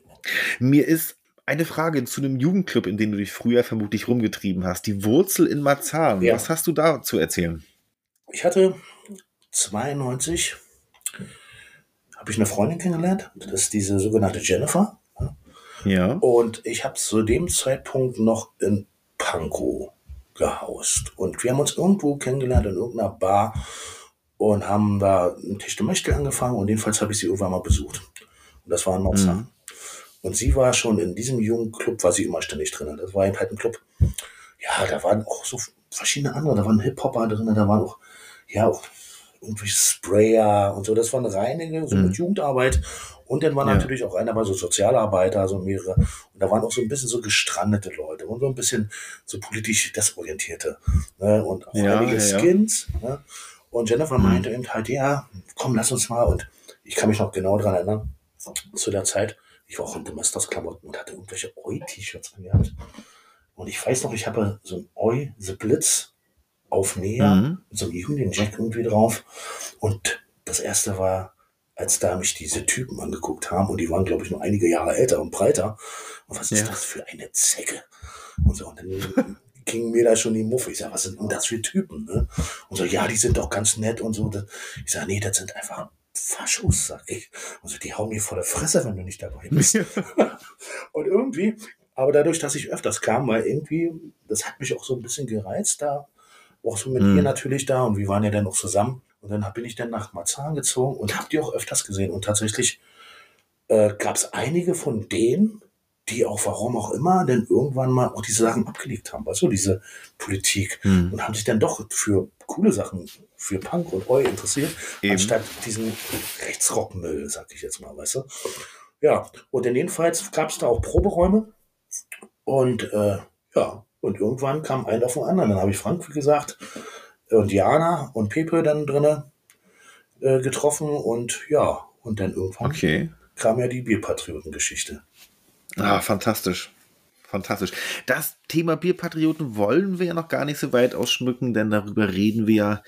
Mir ist eine Frage zu einem Jugendclub, in dem du dich früher vermutlich rumgetrieben hast. Die Wurzel in Marzahn. Ja. Was hast du da zu erzählen? Ich hatte 92 habe ich eine Freundin kennengelernt. Das ist diese sogenannte Jennifer. Ja. Und ich habe zu dem Zeitpunkt noch in Pankow gehaust. Und wir haben uns irgendwo kennengelernt in irgendeiner Bar und haben da ein Tisch de Mächtel angefangen. Und jedenfalls habe ich sie irgendwann mal besucht. Und das war in Marzahn. Mhm. Und sie war schon in diesem jungen Club, war sie immer ständig drin. Das war halt ein Club. Ja, da waren auch so verschiedene andere. Da waren Hip-Hopper drin, da waren auch, ja, auch irgendwelche Sprayer und so. Das war eine reine so mit Jugendarbeit. Und dann war Ja. natürlich auch einer, war so Sozialarbeiter, so mehrere. Und da waren auch so ein bisschen so gestrandete Leute und so ein bisschen so politisch desorientierte. Ne? Und auch Ja, einige ja. Skins. Ne? Und Jennifer meinte eben halt, ja, komm, lass uns mal. Und ich kann mich noch genau dran erinnern, zu der Zeit, ich war auch in Domestos-Klamotten und hatte irgendwelche Oi-T-Shirts angehabt. Und ich weiß noch, ich habe so ein Oi, The Blitz Aufnäher, Mhm. mit so einem Union Jack irgendwie drauf. Und das erste war, als da mich diese Typen angeguckt haben, und die waren, glaube ich, nur einige Jahre älter und breiter. Und was ist Ja. das für eine Zecke? Und so, und dann ging mir da schon die Muffe. Ich sage, was sind denn das für Typen? Ne? Und so, ja, die sind doch ganz nett und so. Ich sage, nee, das sind einfach Faschos, sag ich. Und so, die hauen mir vor der Fresse, wenn du nicht dabei bist. und irgendwie, aber dadurch, dass ich öfters kam, weil irgendwie, das hat mich auch so ein bisschen gereizt da, auch so mit Mhm. ihr natürlich da und wir waren ja dann noch zusammen. Und dann bin ich dann nach Marzahn gezogen und habe die auch öfters gesehen. Und tatsächlich äh, gab es einige von denen, die auch, warum auch immer, dann irgendwann mal auch diese Sachen abgelegt haben, weißt du, diese Politik. Mhm. Und haben sich dann doch für coole Sachen, für Punk und Eu interessiert, Eben. anstatt diesen Rechtsrockmüll, sag ich jetzt mal, weißt du. Ja, und dann jedenfalls gab es da auch Proberäume. Und äh, ja, und irgendwann kam ein auf den anderen. Dann habe ich Frank, wie gesagt, und Jana und Pepe dann drinne äh, getroffen und ja, und dann irgendwann Okay. kam ja die Bierpatrioten-Geschichte. Ah, fantastisch. Fantastisch. Das Thema Bierpatrioten wollen wir ja noch gar nicht so weit ausschmücken, denn darüber reden wir ja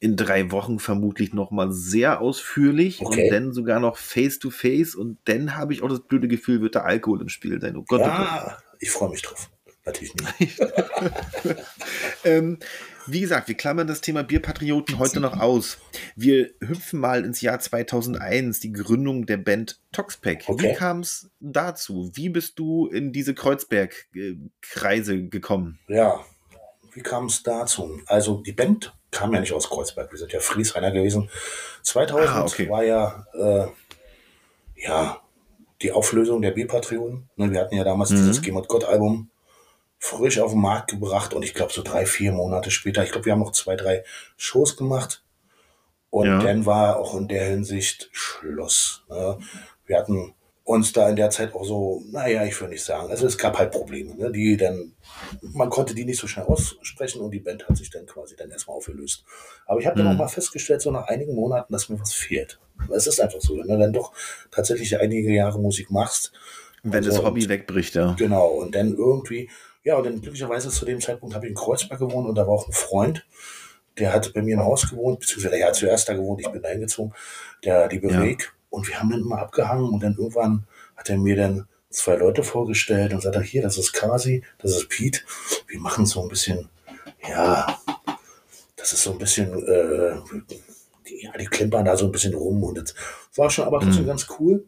in drei Wochen vermutlich nochmal sehr ausführlich Okay. und dann sogar noch face to face und dann habe ich auch das blöde Gefühl, wird da Alkohol im Spiel sein. Oh Gott, oh Gott. Ja, ich freue mich drauf. Natürlich nicht. Ähm, wie gesagt, wir klammern das Thema Bierpatrioten heute noch aus. Wir hüpfen mal ins Jahr 2001, die Gründung der Band Toxpack. Okay. Wie kam es dazu? Wie bist du in diese Kreuzberg-Kreise gekommen? Ja, wie kam es dazu? Also die Band kam ja nicht aus Kreuzberg, wir sind ja Frieshainer gewesen. 2000 Ah, okay. war ja, äh, ja die Auflösung der B-Patrioten. Ne, wir hatten ja damals Mhm. dieses Game Gott Album frisch auf den Markt gebracht und ich glaube so drei, vier Monate später, ich glaube wir haben noch zwei, drei Shows gemacht und Ja. dann war auch in der Hinsicht Schluss. Ne? Wir hatten uns da in der Zeit auch so, naja, ich will nicht sagen, also es gab halt Probleme, ne? die dann, man konnte die nicht so schnell aussprechen und die Band hat sich dann quasi dann erstmal aufgelöst. Aber ich habe dann Mhm. auch mal festgestellt, so nach einigen Monaten, dass mir was fehlt. Es ist einfach so, wenn du dann doch tatsächlich einige Jahre Musik machst. Wenn Also, das Hobby wegbricht, ja. Genau, und dann irgendwie, ja, und dann glücklicherweise zu dem Zeitpunkt habe ich in Kreuzberg gewohnt und da war auch ein Freund, der hat bei mir im Haus gewohnt, beziehungsweise er hat zuerst da gewohnt, ich bin da hingezogen, der liebe Ja. Reg. Und wir haben dann immer abgehangen und dann irgendwann hat er mir dann zwei Leute vorgestellt und sagt er, hier, das ist Kasi, das ist Pete. Wir machen so ein bisschen, ja, das ist so ein bisschen, äh, die, ja, die klimpern da so ein bisschen rum und das war schon aber trotzdem Mhm. ganz cool.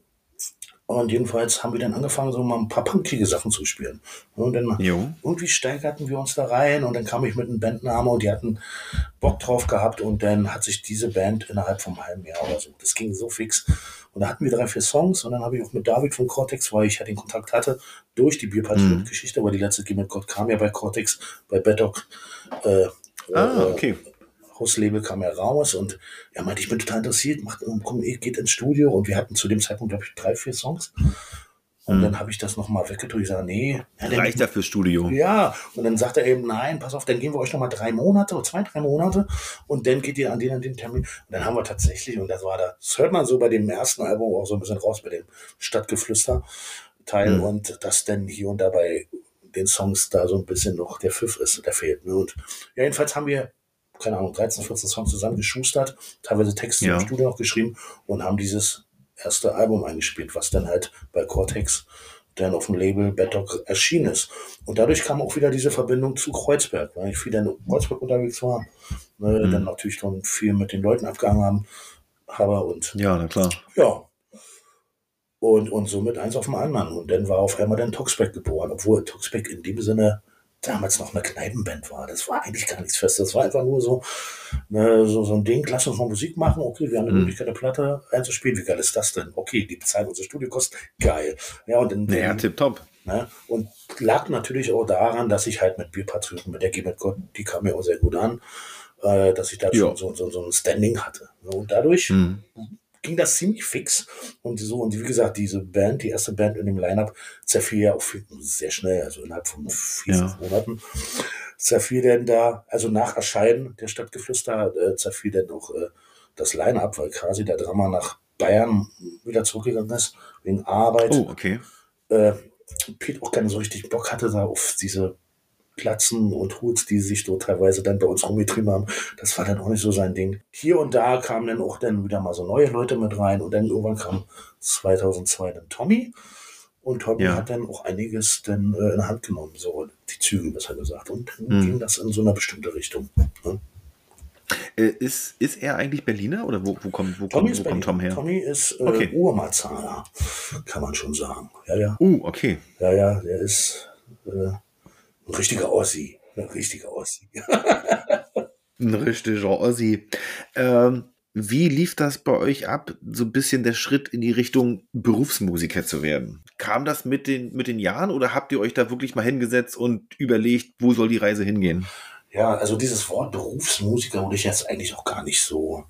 Und jedenfalls haben wir dann angefangen, so mal ein paar punkige Sachen zu spielen. Und dann Jo. irgendwie steigerten wir uns da rein und dann kam ich mit einem Bandname und die hatten Bock drauf gehabt und dann hat sich diese Band innerhalb vom halben Jahr oder so, das ging so fix. Und da hatten wir drei, vier Songs und dann habe ich auch mit David von Cortex, weil ich ja den Kontakt hatte, durch die Bierparty-Geschichte, weil die letzte Game mit Gott kam ja bei Cortex, bei Beddock, äh, Ah, äh, okay. Hauslabel kam ja raus und er meinte, ich bin total interessiert, macht, komm, geht ins Studio und wir hatten zu dem Zeitpunkt, glaube ich, drei, vier Songs. Und dann habe ich das nochmal weggedrückt. Ich sage, nee, ja, Reicht ja fürs Studio. ja, und dann sagt er eben, nein, pass auf, dann geben wir euch nochmal drei Monate oder zwei, drei Monate und dann geht ihr an den an den Termin. Und dann haben wir tatsächlich, und das war da, das hört man so bei dem ersten Album auch so ein bisschen raus, bei dem Stadtgeflüster-Teil Mhm. und dass dann hier und da bei den Songs da so ein bisschen noch der Pfiff ist, der fehlt. Ne? Und ja, jedenfalls haben wir, keine Ahnung, 13, 14 Songs zusammengeschustert, teilweise Texte Ja. im Studio noch geschrieben und haben dieses erste Album eingespielt, was dann halt bei Cortex dann auf dem Label Bedrock erschienen ist. Und dadurch kam auch wieder diese Verbindung zu Kreuzberg, weil ich viel dann in Kreuzberg unterwegs war, ne, Mhm. dann natürlich schon viel mit den Leuten abgehangen haben, habe und Ja, na klar. ja. Und, und somit eins auf dem anderen. Und dann war auf einmal dann Toxback geboren, obwohl Toxback in dem Sinne damals noch eine Kneipenband war. Das war eigentlich gar nichts Festes. Das war einfach nur so, ne, so, so ein Ding, lass uns mal Musik machen. Okay, wir haben die Mhm. Möglichkeit, eine Platte einzuspielen. Wie geil ist das denn? Okay, die bezahlen unsere Studiokosten. Geil. Ja, und dann, Naja, tipptopp. Ne? Und lag natürlich auch daran, dass ich halt mit Bierpatrioten, mit der G mit Gott, die kam mir auch sehr gut an, äh, dass ich da Ja. schon so, so, so ein Standing hatte. Ne? Und dadurch Mhm. Ging das ziemlich fix. Und so, und wie gesagt, diese Band, die erste Band in dem Line-Up, zerfiel ja auch sehr schnell, also innerhalb von vier, Ja. fünf Monaten, zerfiel denn da, also nach Erscheinen der Stadtgeflüster, äh, zerfiel dann auch äh, das Line-Up, weil quasi der Drama nach Bayern wieder zurückgegangen ist, wegen Arbeit Oh, okay. äh, Pete auch keine so richtig Bock hatte da auf diese Platzen und Hoods, die sich dort teilweise dann bei uns rumgetrieben haben. Das war dann auch nicht so sein Ding. Hier und da kamen dann auch dann wieder mal so neue Leute mit rein und dann irgendwann kam 2002 dann Tommy und Tommy Ja. hat dann auch einiges dann äh, in Hand genommen, so die Züge, besser gesagt. Und dann Mhm. ging das in so eine bestimmte Richtung. Ne? Äh, ist, ist er eigentlich Berliner oder wo, wo, kommt, wo, Tommy kommt, wo kommt Tom her? Tommy ist äh, Okay. Urmarzahler, kann man schon sagen. Ja, ja. Uh, okay. Ja, ja, der ist äh, ein richtiger Ossi. Ein richtiger Ossi. Ein richtiger Ossi. Ähm, wie lief das bei euch ab, so ein bisschen der Schritt in die Richtung Berufsmusiker zu werden? Kam das mit den, mit den Jahren oder habt ihr euch da wirklich mal hingesetzt und überlegt, wo soll die Reise hingehen? Ja, also dieses Wort Berufsmusiker würde ich jetzt eigentlich auch gar nicht so,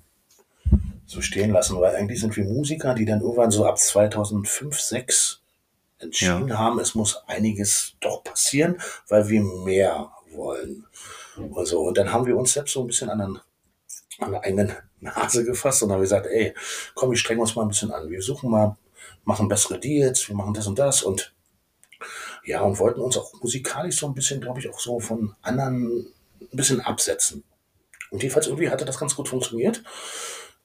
so stehen lassen, weil eigentlich sind wir Musiker, die dann irgendwann so ab 2005, 2006 entschieden haben, es muss einiges doch passieren, weil wir mehr wollen. Und, so. und dann haben wir uns selbst so ein bisschen an, den, an der eigenen Nase gefasst und haben gesagt, ey, komm, wir strengen uns mal ein bisschen an. Wir suchen mal, machen bessere Deals, wir machen das und das und ja, und wollten uns auch musikalisch so ein bisschen, glaube ich, auch so von anderen ein bisschen absetzen. Und jedenfalls irgendwie hatte das ganz gut funktioniert,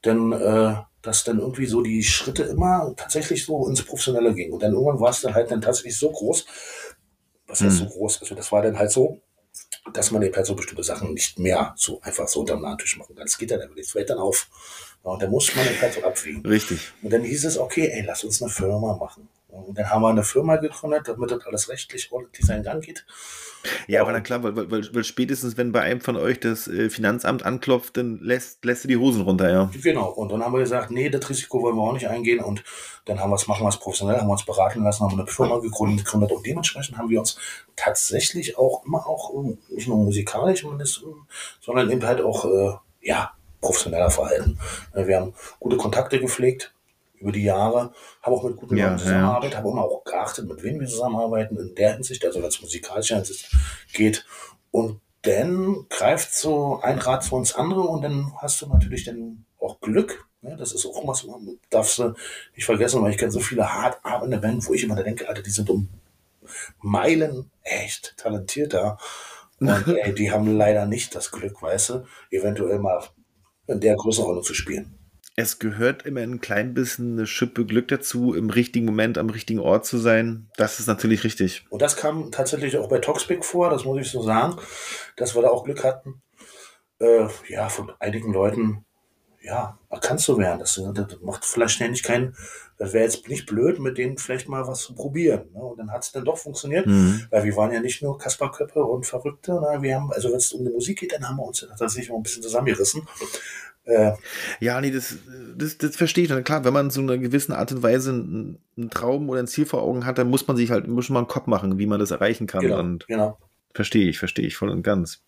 denn äh, dass dann irgendwie so die Schritte immer tatsächlich so ins Professionelle gingen. Und dann irgendwann war es dann halt dann tatsächlich so groß, was heißt so groß? Also das war dann halt so, dass man eben halt so bestimmte Sachen nicht mehr so einfach so unterm Nahtisch machen kann. Das geht dann einfach nicht, das fällt dann auf. Ja, und da muss man eben halt so abwiegen. Richtig. Und dann hieß es, okay, ey, lass uns eine Firma machen. Und dann haben wir eine Firma gegründet, damit das alles rechtlich ordentlich seinen Gang geht. Ja, aber na klar, weil, weil, weil spätestens, wenn bei einem von euch das äh, Finanzamt anklopft, dann lässt, lässt du die Hosen runter, ja. Genau, und dann haben wir gesagt, nee, das Risiko wollen wir auch nicht eingehen und dann haben wir es, machen wir es professionell, haben wir uns beraten lassen, haben eine Firma gegründet, gegründet und dementsprechend haben wir uns tatsächlich auch immer auch ähm, nicht nur musikalisch, sondern eben halt auch, äh, ja, professioneller verhalten. Äh, Wir haben gute Kontakte gepflegt über die Jahre, haben auch mit guten Ja, Leuten ja. zusammengearbeitet, haben immer auch geachtet, mit wem wir zusammenarbeiten, in der Hinsicht, also wenn es musikalischer Hinsicht geht. Und dann greift so ein Rad zu uns andere und dann hast du natürlich dann auch Glück. Ne? Das ist auch was, man darfst du nicht vergessen, weil ich kenne so viele hart arbeitende Band, wo ich immer denke, Alter, die sind um Meilen echt talentierter. Und ey, die haben leider nicht das Glück, weißt du, eventuell mal in der Größenordnung zu spielen. Es gehört immer ein klein bisschen eine Schippe Glück dazu, im richtigen Moment am richtigen Ort zu sein. Das ist natürlich richtig. Und das kam tatsächlich auch bei Toxpic vor, das muss ich so sagen, dass wir da auch Glück hatten, äh, ja, von einigen Leuten ja, erkannt zu werden. Das, das macht vielleicht ständig keinen, das wäre jetzt nicht blöd, mit denen vielleicht mal was zu probieren. Ne? Und dann hat es dann doch funktioniert, Mhm. weil wir waren ja nicht nur Kasperköppe und Verrückte. Ne? Wir haben, also wenn es um die Musik geht, dann haben wir uns tatsächlich mal ein bisschen zusammengerissen. Äh, Ja, nee, das, das, das verstehe ich. Und klar, wenn man so eine gewisse Art und Weise einen, einen Traum oder ein Ziel vor Augen hat, dann muss man sich halt muss man mal einen Kopf machen, wie man das erreichen kann. genau, Und genau. verstehe ich, verstehe ich voll und ganz.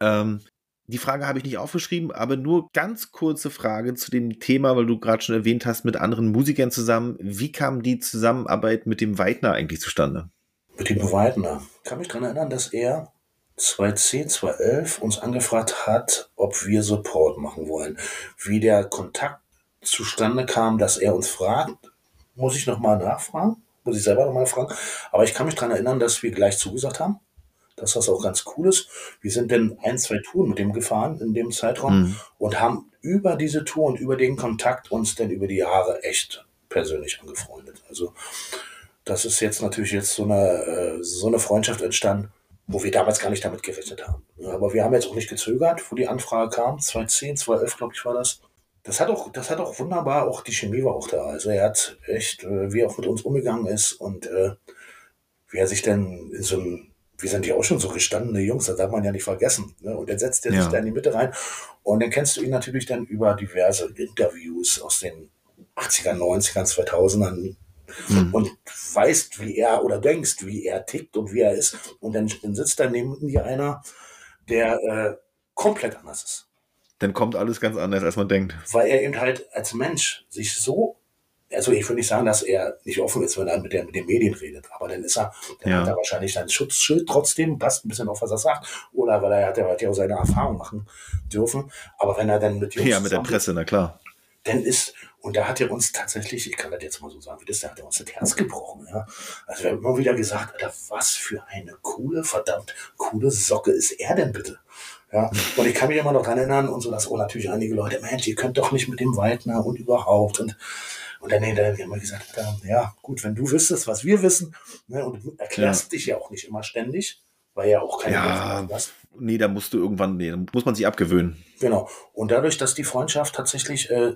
Ähm, die Frage habe ich nicht aufgeschrieben, aber nur ganz kurze Frage zu dem Thema, weil du gerade schon erwähnt hast, mit anderen Musikern zusammen. Wie kam die Zusammenarbeit mit dem Weidner eigentlich zustande? Mit dem Weidner. Ich kann mich daran erinnern, dass er 2010, 2011 uns angefragt hat, ob wir Support machen wollen. Wie der Kontakt zustande kam, dass er uns fragt, muss ich nochmal nachfragen, muss ich selber nochmal fragen. Aber ich kann mich daran erinnern, dass wir gleich zugesagt haben, dass das auch ganz cool ist. Wir sind dann ein, zwei Touren mit dem gefahren in dem Zeitraum Mhm. und haben über diese Tour und über den Kontakt uns dann über die Jahre echt persönlich angefreundet. Also das ist jetzt natürlich jetzt so eine, äh, so eine Freundschaft entstanden, wo wir damals gar nicht damit gerechnet haben. Aber wir haben jetzt auch nicht gezögert, wo die Anfrage kam. 2010, 2011, glaube ich, war das. Das hat auch, das hat auch wunderbar, auch die Chemie war auch da. Also er hat echt, äh, wie er auch mit uns umgegangen ist und äh, wie er sich denn in so einem, wir sind ja auch schon so gestandene Jungs, das darf man ja nicht vergessen. Ne? Und dann setzt er sich Ja. da in die Mitte rein. Und dann kennst du ihn natürlich dann über diverse Interviews aus den 80ern, 90ern, 2000ern Mhm. und weißt, wie er oder denkst, wie er tickt und wie er ist. Und dann, dann sitzt da neben dir einer, der äh, komplett anders ist. Dann kommt alles ganz anders, als man denkt. Weil er eben halt als Mensch sich so, also ich will nicht sagen, dass er nicht offen ist, wenn er mit, der, mit den Medien redet, aber dann ist er, dann Ja. hat er wahrscheinlich sein Schutzschild trotzdem, passt ein bisschen auf, was er sagt, oder weil er hat, hat ja auch seine Erfahrung machen dürfen. Aber wenn er dann mit Jungs Ja, mit der Presse, na klar. dann ist, und da hat er uns tatsächlich, ich kann das jetzt mal so sagen, wie das, da hat er uns das Herz gebrochen. Ja? Also wir haben immer wieder gesagt, Alter, was für eine coole, verdammt coole Socke ist er denn bitte? Ja, und ich kann mich immer noch daran erinnern und so, dass auch natürlich einige Leute, Mensch, ihr könnt doch nicht mit dem Weidner und überhaupt und und dann, dann haben wir gesagt, Alter, ja, gut, wenn du wüsstest, was wir wissen, ne, und du erklärst dich ja auch nicht immer ständig, weil ja auch keine Ja. Hast. Nee, da musst du irgendwann, nee, da muss man sich abgewöhnen. Genau. Und dadurch, dass die Freundschaft tatsächlich äh,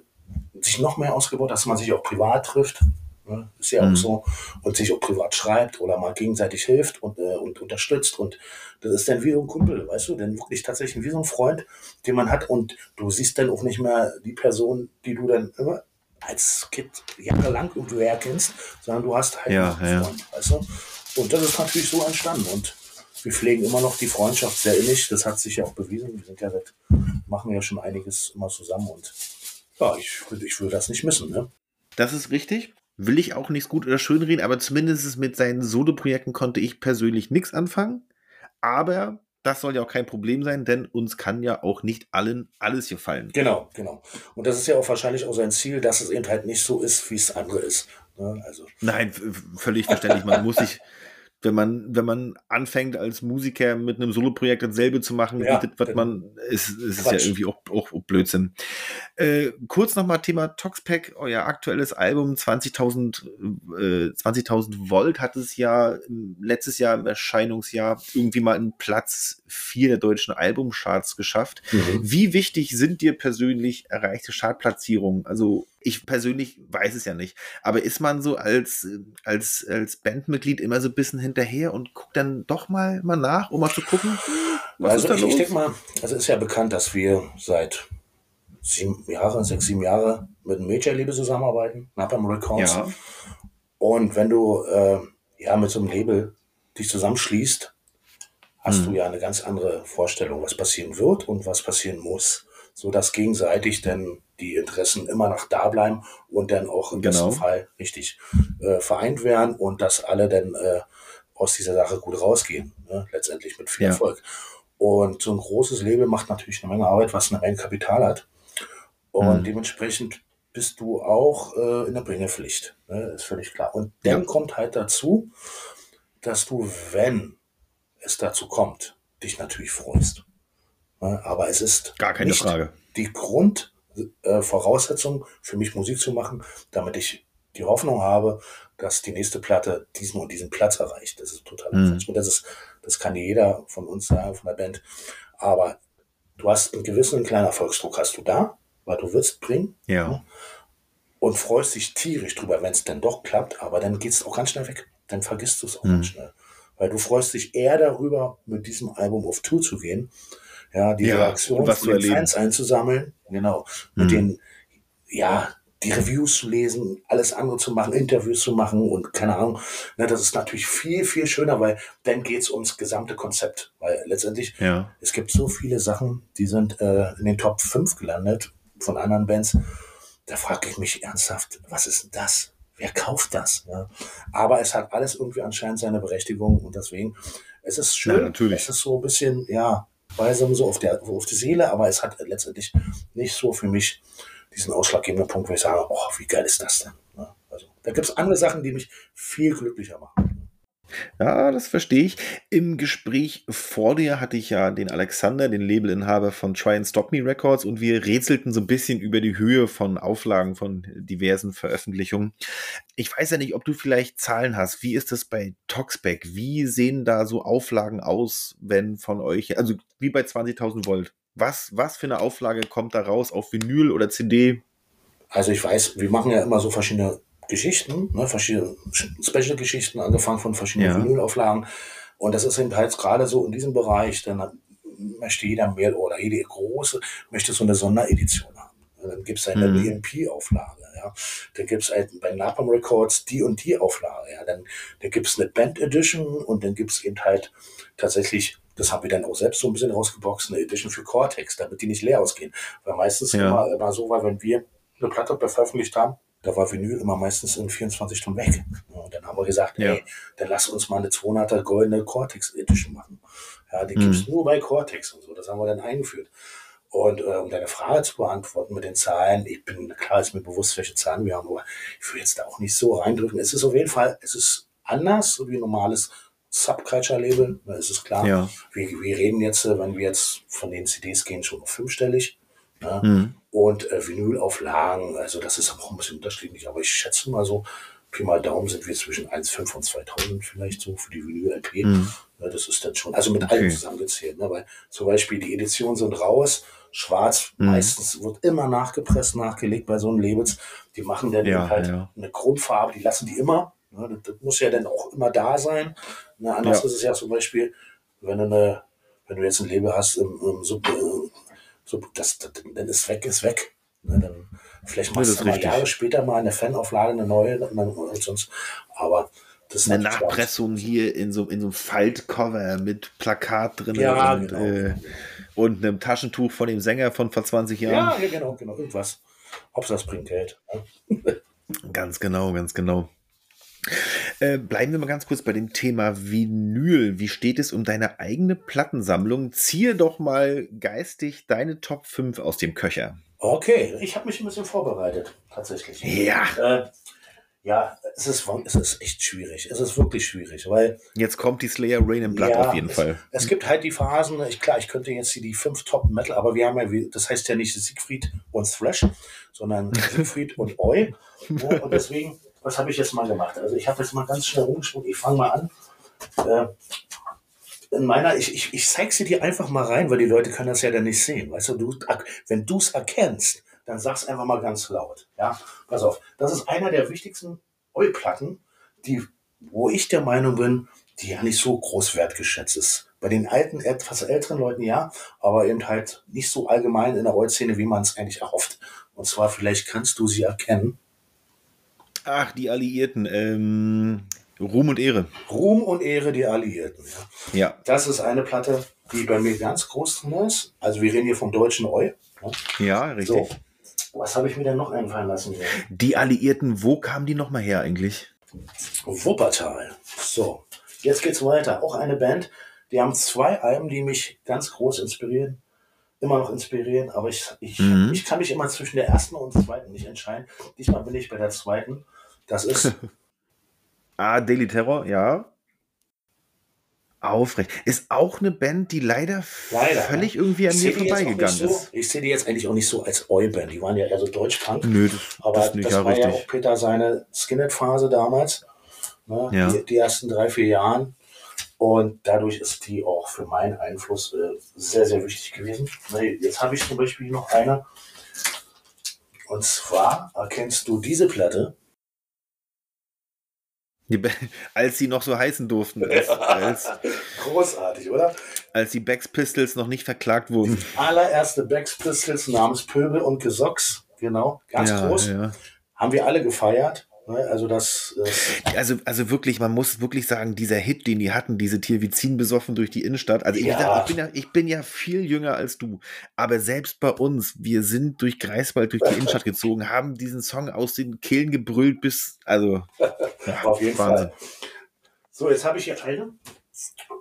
sich noch mehr ausgebaut hat, dass man sich auch privat trifft, ne, ist ja Mhm. auch so, und sich auch privat schreibt oder mal gegenseitig hilft und, äh, und unterstützt. Und das ist dann wie so ein Kumpel, weißt du, denn wirklich tatsächlich wie so ein Freund, den man hat. Und du siehst dann auch nicht mehr die Person, die du dann immer als Kind jahrelang irgendwo herkennst, sondern du hast halt Ja, einen ja. Freund, weißt du? Und das ist natürlich so entstanden. Und wir pflegen immer noch die Freundschaft sehr innig. Das hat sich ja auch bewiesen. Wir sind ja seit, machen ja schon einiges immer zusammen und ja, ich, würde- ich würde das nicht missen. Ne? Das ist richtig. Will ich auch nichts gut oder schön reden, aber zumindest mit seinen Solo-Projekten konnte ich persönlich nichts anfangen. Aber das soll ja auch kein Problem sein, denn uns kann ja auch nicht allen alles gefallen. Genau, genau. Und das ist ja auch wahrscheinlich auch sein Ziel, dass es eben halt nicht so ist, wie es andere ist. Ne? Also, Nein, völlig verständlich. Man muss sich, wenn man, wenn man anfängt als Musiker mit einem Soloprojekt dasselbe zu machen, Ja, das, was man, ist, ist es ja Quatsch. irgendwie auch, auch, auch Blödsinn. Äh, kurz nochmal Thema Toxpack, euer aktuelles Album 20.000 äh, 20.000 Volt hat es ja letztes Jahr im Erscheinungsjahr irgendwie mal einen Platz 4 der deutschen Albumcharts geschafft. Wie wichtig sind dir persönlich erreichte Chartplatzierungen? Also ich persönlich weiß es ja nicht, aber ist man so als, als, als Bandmitglied immer so ein bisschen hinterher und guckt dann doch mal, mal nach, um mal zu gucken, hm, was also ich, ich denke mal, also ist ja bekannt, dass wir seit sieben Jahren, sechs, sieben Jahre mit einem Major-Label zusammenarbeiten, Napalm Records. ja, Und wenn du äh, ja mit so einem Label dich zusammenschließt, hast Mhm. du ja eine ganz andere Vorstellung, was passieren wird und was passieren muss, so dass gegenseitig dann die Interessen immer noch da bleiben und dann auch im Genau. besten Fall richtig äh, vereint werden und dass alle dann äh, aus dieser Sache gut rausgehen, ne? letztendlich mit viel Ja. Erfolg. Und so ein großes Label macht natürlich eine Menge Arbeit, was eine Menge Kapital hat. Und Mhm. dementsprechend bist du auch äh, in der Bringepflicht. Ne? Ist völlig klar. Und dann Ja. kommt halt dazu, dass du, wenn es dazu kommt, dich natürlich freust. Ne? Aber es ist gar keine Frage. die Grund, äh, Voraussetzung für mich Musik zu machen, damit ich die Hoffnung habe, dass die nächste Platte diesen und diesen Platz erreicht. Das ist total Mhm. mhm. das ist, das kann jeder von uns sagen, von der Band. Aber du hast einen gewissen einen kleinen Erfolgsdruck hast du da, weil du willst bringen Ja. und freust dich tierisch drüber, wenn es denn doch klappt, aber dann geht es auch ganz schnell weg. Dann vergisst du es auch Mhm. ganz schnell. Weil du freust dich eher darüber, mit diesem Album auf Tour zu gehen, ja, die Ja, Reaktion und was von den. Fans einzusammeln, genau, mit Mhm. den, ja, die Reviews zu lesen, alles andere zu machen, Interviews zu machen und keine Ahnung. Ne, das ist natürlich viel, viel schöner, weil dann geht es ums gesamte Konzept. Weil letztendlich Ja. es gibt so viele Sachen, die sind äh, in den Top 5 gelandet von anderen Bands. Da frage ich mich ernsthaft, was ist denn das? Wer kauft das? Ja? Aber es hat alles irgendwie anscheinend seine Berechtigung und deswegen, es ist schön. Ja, natürlich. Es ist so ein bisschen, ja, weisam so auf, der, auf die Seele, aber es hat letztendlich nicht so für mich diesen ausschlaggebenden Punkt, wo ich sage, oh, wie geil ist das denn? Ja, also, da gibt es andere Sachen, die mich viel glücklicher machen. Ja, das verstehe ich. Im Gespräch vor dir hatte ich ja den Alexander, den Labelinhaber von Try and Stop Me Records, und wir rätselten so ein bisschen über die Höhe von Auflagen von diversen Veröffentlichungen. Ich weiß ja nicht, ob du vielleicht Zahlen hast. Wie ist das bei Toxback? Wie sehen da so Auflagen aus, wenn von euch, also wie bei 20.000 Volt? Was, was für eine Auflage kommt da raus auf Vinyl oder CD? Also ich weiß, wir machen ja immer so verschiedene Geschichten, ne, verschiedene Special-Geschichten, angefangen von verschiedenen Ja. Vinylauflagen. Und das ist eben halt gerade so in diesem Bereich, dann möchte jeder mehr oder jede große möchte so eine Sonderedition haben. Dann gibt es eine Mhm. EMP-Auflage, ja. Dann gibt es halt bei Napalm Records die und die Auflage, ja. Dann, dann gibt es eine Band Edition und dann gibt es eben halt tatsächlich, das haben wir dann auch selbst so ein bisschen rausgeboxt, eine Edition für Cortex, damit die nicht leer ausgehen. Weil meistens Ja. immer, immer so war, wenn wir eine Platte veröffentlicht haben, da war Vinyl immer meistens in 24 Stunden weg. Und dann haben wir gesagt, Ja. ey, dann lass uns mal eine 200er goldene Cortex Edition machen. Ja, die Mhm. gibt's nur bei Cortex und so. Das haben wir dann eingeführt. Und äh, um deine Frage zu beantworten mit den Zahlen, ich bin, klar ist mir bewusst, welche Zahlen wir haben, aber ich will jetzt da auch nicht so reindrücken. Es ist auf jeden Fall, es ist anders, so wie ein normales Subculture-Label, ist es klar. Ja. Wir, wir reden jetzt, äh, wenn wir jetzt von den CDs gehen, schon auf fünfstellig. Ne? Mhm. Und äh, Vinylauflagen, also das ist auch ein bisschen unterschiedlich, aber ich schätze mal so, Pi mal Daumen sind wir zwischen 1,5 und 2000 vielleicht so für die Vinyl-LP. Mhm. Ja, das ist dann schon, also mit Okay. allem zusammengezählt. Ne? Weil zum Beispiel die Editionen sind raus, schwarz, Mhm. meistens wird immer nachgepresst, nachgelegt bei so einem Labels. Die machen dann Ja, halt ja. eine Grundfarbe, die lassen die immer. Ne? Das, das muss ja dann auch immer da sein. Ne? Anders ist es ja zum Beispiel, wenn du, eine, wenn du jetzt ein Label hast im, im Sub, so, das, das, dann ist weg, ist weg. Ne, dann, vielleicht machst du mal richtig. Jahre später mal eine Fanauflage, eine neue, und dann- und sonst. Aber das ist Eine Nachpressung hier in so, in so einem Faltcover mit Plakat drin Ja, und, genau. äh, und einem Taschentuch von dem Sänger von vor 20 Jahren. Ja, genau, genau, irgendwas. Hauptsache das bringt Geld. Ne? Ganz genau, ganz genau. Äh, bleiben wir mal ganz kurz bei dem Thema Vinyl. Wie steht es um deine eigene Plattensammlung? Ziehe doch mal geistig deine Top 5 aus dem Köcher. Okay, ich habe mich ein bisschen vorbereitet, tatsächlich. Ja. Äh, ja, es ist, es ist echt schwierig. Es ist wirklich schwierig, weil Jetzt kommt die Slayer Rain and Blood Ja, auf jeden es, Fall. Es gibt halt die Phasen, ich, klar, ich könnte jetzt hier die fünf Top Metal, aber wir haben ja, das heißt ja nicht Siegfried und Thrash, sondern Siegfried und Oi. Und deswegen, was habe ich jetzt mal gemacht? Also ich habe jetzt mal ganz schnell rumgesprungen, ich fange mal an. Äh, in meiner, ich, ich, ich zeig sie dir einfach mal rein, weil die Leute können das ja dann nicht sehen. Weißt du, du wenn du es erkennst, dann sag's einfach mal ganz laut. Ja, pass auf. Das ist einer der wichtigsten Oi-Platten, die, wo ich der Meinung bin, die ja nicht so groß wertgeschätzt ist. Bei den alten, etwas älteren Leuten ja, aber eben halt nicht so allgemein in der Oi-Szene, wie man es eigentlich erhofft. Und zwar, vielleicht kannst du sie erkennen. Ach, die Alliierten. Ähm, Ruhm und Ehre. Ruhm und Ehre die Alliierten. Ja. Ja. Das ist eine Platte, die bei mir ganz groß drin ist. Also wir reden hier vom deutschen Eu. Ja. Ja, richtig. So, was habe ich mir denn noch einfallen lassen? Hier? Die Alliierten, wo kamen die nochmal her eigentlich? Wuppertal. So, jetzt geht's weiter. Auch eine Band, die haben zwei Alben, die mich ganz groß inspirieren. Immer noch inspirieren, aber ich, ich, Mhm. ich kann mich immer zwischen der ersten und der zweiten nicht entscheiden. Diesmal bin ich bei der zweiten. Das ist Ah, Daily Terror, ja. Aufrecht. Ist auch eine Band, die leider, Leider, völlig ne? irgendwie an mir vorbeigegangen so, ist. Ich sehe die jetzt eigentlich auch nicht so als Oi-Band. Die waren ja eher so Deutschpunk. Nö, das, Aber das das, nicht ja war ja auch richtig. Peter seine Skinhead-Phase damals. Ne? Ja. Die, die ersten drei, vier Jahren. Und dadurch ist die auch für meinen Einfluss äh, sehr, sehr wichtig gewesen. Ne, Jetzt habe ich zum Beispiel noch eine. Und zwar erkennst du diese Platte. Als sie noch so heißen durften, als, als, Großartig, oder? als die Bex Pistols noch nicht verklagt wurden. Allererste Bex Pistols namens Pöbel und Gesocks. Genau, ganz ja, groß. ja. Haben wir alle gefeiert. Also das, äh, Also, also wirklich, man muss wirklich sagen, dieser Hit, den die hatten, diese Tirvizin besoffen durch die Innenstadt. Also ich, Ja. sag, ich, bin ja, ich bin ja viel jünger als du. Aber selbst bei uns, wir sind durch Greifswald, durch die Innenstadt gezogen, haben diesen Song aus den Kehlen gebrüllt bis, also ja, Auf jeden Wahnsinn. Fall. So, jetzt habe ich hier eine.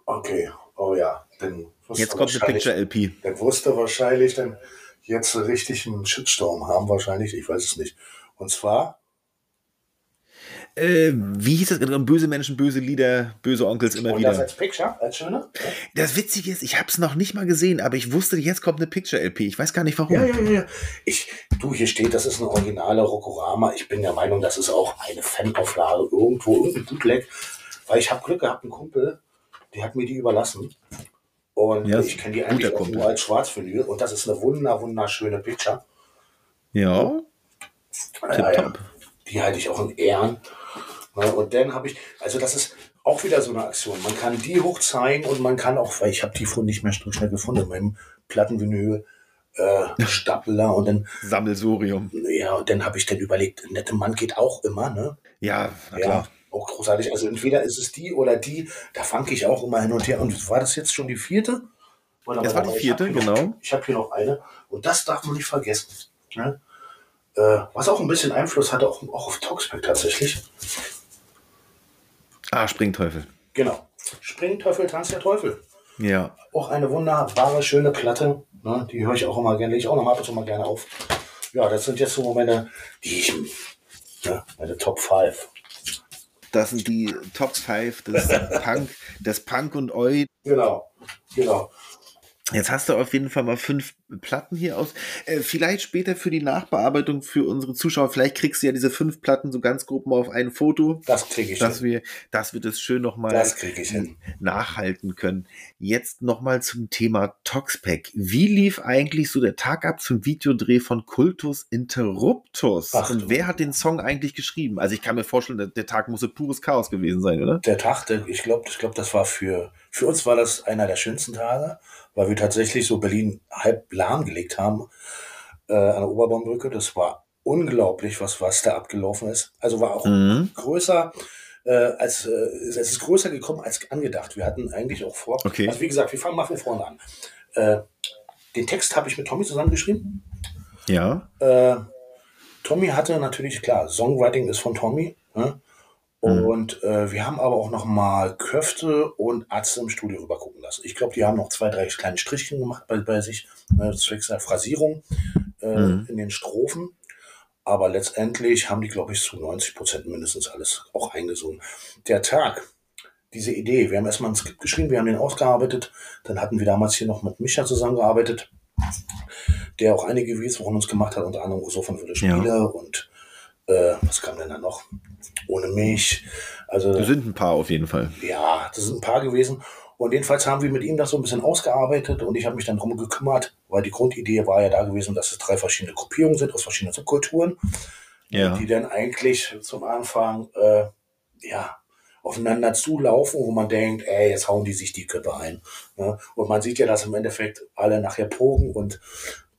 Okay, oh ja. Dann Jetzt kommt eine wahrscheinlich- Picture-LP. Dann wirst du wahrscheinlich dann jetzt richtig einen Shitstorm haben, wahrscheinlich. Ich weiß es nicht. Und zwar, Äh, wie hieß das? Böse Menschen, böse Lieder, böse Onkels immer und das wieder. als Picture, als schöne? Das Witzige ist, ich habe es noch nicht mal gesehen, aber ich wusste, jetzt kommt eine Picture-LP. Ich weiß gar nicht warum. Ja, ja, ja, ja. Ich, du, hier steht, das ist eine originale Rokorama. Ich bin der Meinung, das ist auch eine Fanauflage irgendwo, irgendein Bootleg. Weil ich habe Glück gehabt, ein Kumpel, der hat mir die überlassen. Und Ja, ich kenne die eigentlich auch nur als Schwarzvinyl. Und das ist eine wunder, wunderschöne Picture. Ja, Ja, ja. tipptopp. Die halte ich auch in Ehren. Und dann habe ich, also das ist auch wieder so eine Aktion. Man kann die hoch zeigen und man kann auch, weil ich habe die vorhin nicht mehr so schnell gefunden, in meinem Plattenvinyl äh, Stapler und dann, Sammelsurium. ja, und dann habe ich dann überlegt, nette Mann geht auch immer, ne? Ja, na Ja, klar. auch großartig. Also entweder ist es die oder die, da fange ich auch immer hin und her. Und war das jetzt schon die vierte? Oder Das war die ich vierte, hab hier Noch, genau. ich habe hier noch eine. Und das darf man nicht vergessen. Ne? Äh, was auch ein bisschen Einfluss hatte, auch, auch auf Toxpack tatsächlich. Ah, Springteufel. Genau. Springteufel, Tanz der Teufel. Ja. Auch eine wunderbare, schöne Platte. Ne? Die höre ich auch immer gerne, lege ich auch noch mal ab und zu mal gerne auf. Ja, das sind jetzt so meine, die ich, ne, meine Top 5. Das sind die Top 5 des Punk, des Punk und Oi. Genau, genau. Jetzt hast du auf jeden Fall mal fünf Platten hier aus. Äh, vielleicht später für die Nachbearbeitung für unsere Zuschauer, vielleicht kriegst du ja diese fünf Platten so ganz grob mal auf ein Foto, Das kriege ich dass hin. wir, dass wir das schön nochmal nachhalten können. Jetzt nochmal zum Thema Toxpack. Wie lief eigentlich so der Tag ab zum Videodreh von Cultus Interruptus? Ach Und wer hat den Song eigentlich geschrieben? Also ich kann mir vorstellen, der, der Tag musste pures Chaos gewesen sein, oder? Der Tag, der, ich glaube, ich glaub, das war für, für uns war das einer der schönsten Tage, weil wir tatsächlich so Berlin halb lahmgelegt haben äh, an der Oberbaumbrücke. Das war unglaublich, was, was da abgelaufen ist. Also war auch Mhm. größer, äh, als äh, es ist größer gekommen als angedacht. Wir hatten eigentlich auch vor. Okay. Also wie gesagt, wir fangen mal von vorne an. Äh, den Text habe ich mit Tommy zusammengeschrieben. Ja. Äh, Tommy hatte natürlich, klar, Songwriting ist von Tommy. Ne? Und äh, wir haben aber auch noch mal Köfte und Atze im Studio rüber gucken lassen. Ich glaube, die haben noch zwei, drei kleine Strichchen gemacht bei, bei sich, ne, zwecks der Phrasierung äh, Mhm. in den Strophen. Aber letztendlich haben die, glaube ich, zu 90 Prozent mindestens alles auch eingesungen. Der Tag, diese Idee, wir haben erstmal ein Skript geschrieben, wir haben den ausgearbeitet. Dann hatten wir damals hier noch mit Micha zusammengearbeitet, der auch einige Videos von uns gemacht hat, unter anderem so von Wille Ja. Spiele und äh, was kam denn da noch? Ohne mich. Also Wir sind ein paar auf jeden Fall. ja, das sind ein paar gewesen. Und jedenfalls haben wir mit ihm das so ein bisschen ausgearbeitet und ich habe mich dann drum gekümmert, weil die Grundidee war ja da gewesen, dass es drei verschiedene Gruppierungen sind aus verschiedenen Subkulturen, Ja. die dann eigentlich zum Anfang äh, ja, aufeinander zulaufen, wo man denkt, ey, jetzt hauen die sich die Köpfe ein. Ne? Und man sieht ja, dass im Endeffekt alle nachher pogen und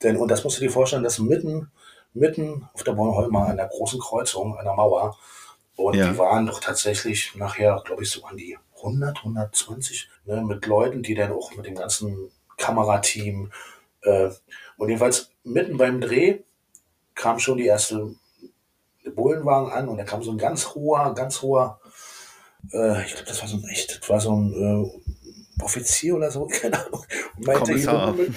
denn, und das musst du dir vorstellen, dass mitten, mitten auf der Bornholmer an der großen Kreuzung, einer Mauer, und Ja. die waren doch tatsächlich nachher, glaube ich, so an die 100, 120, ne, mit Leuten, die dann auch mit dem ganzen Kamerateam, äh, und jedenfalls mitten beim Dreh kam schon die erste Bullenwagen an und da kam so ein ganz hoher, ganz hoher, äh, ich glaube, das war so ein echt, das war so ein äh, Offizier oder so, keine Ahnung, und meinte,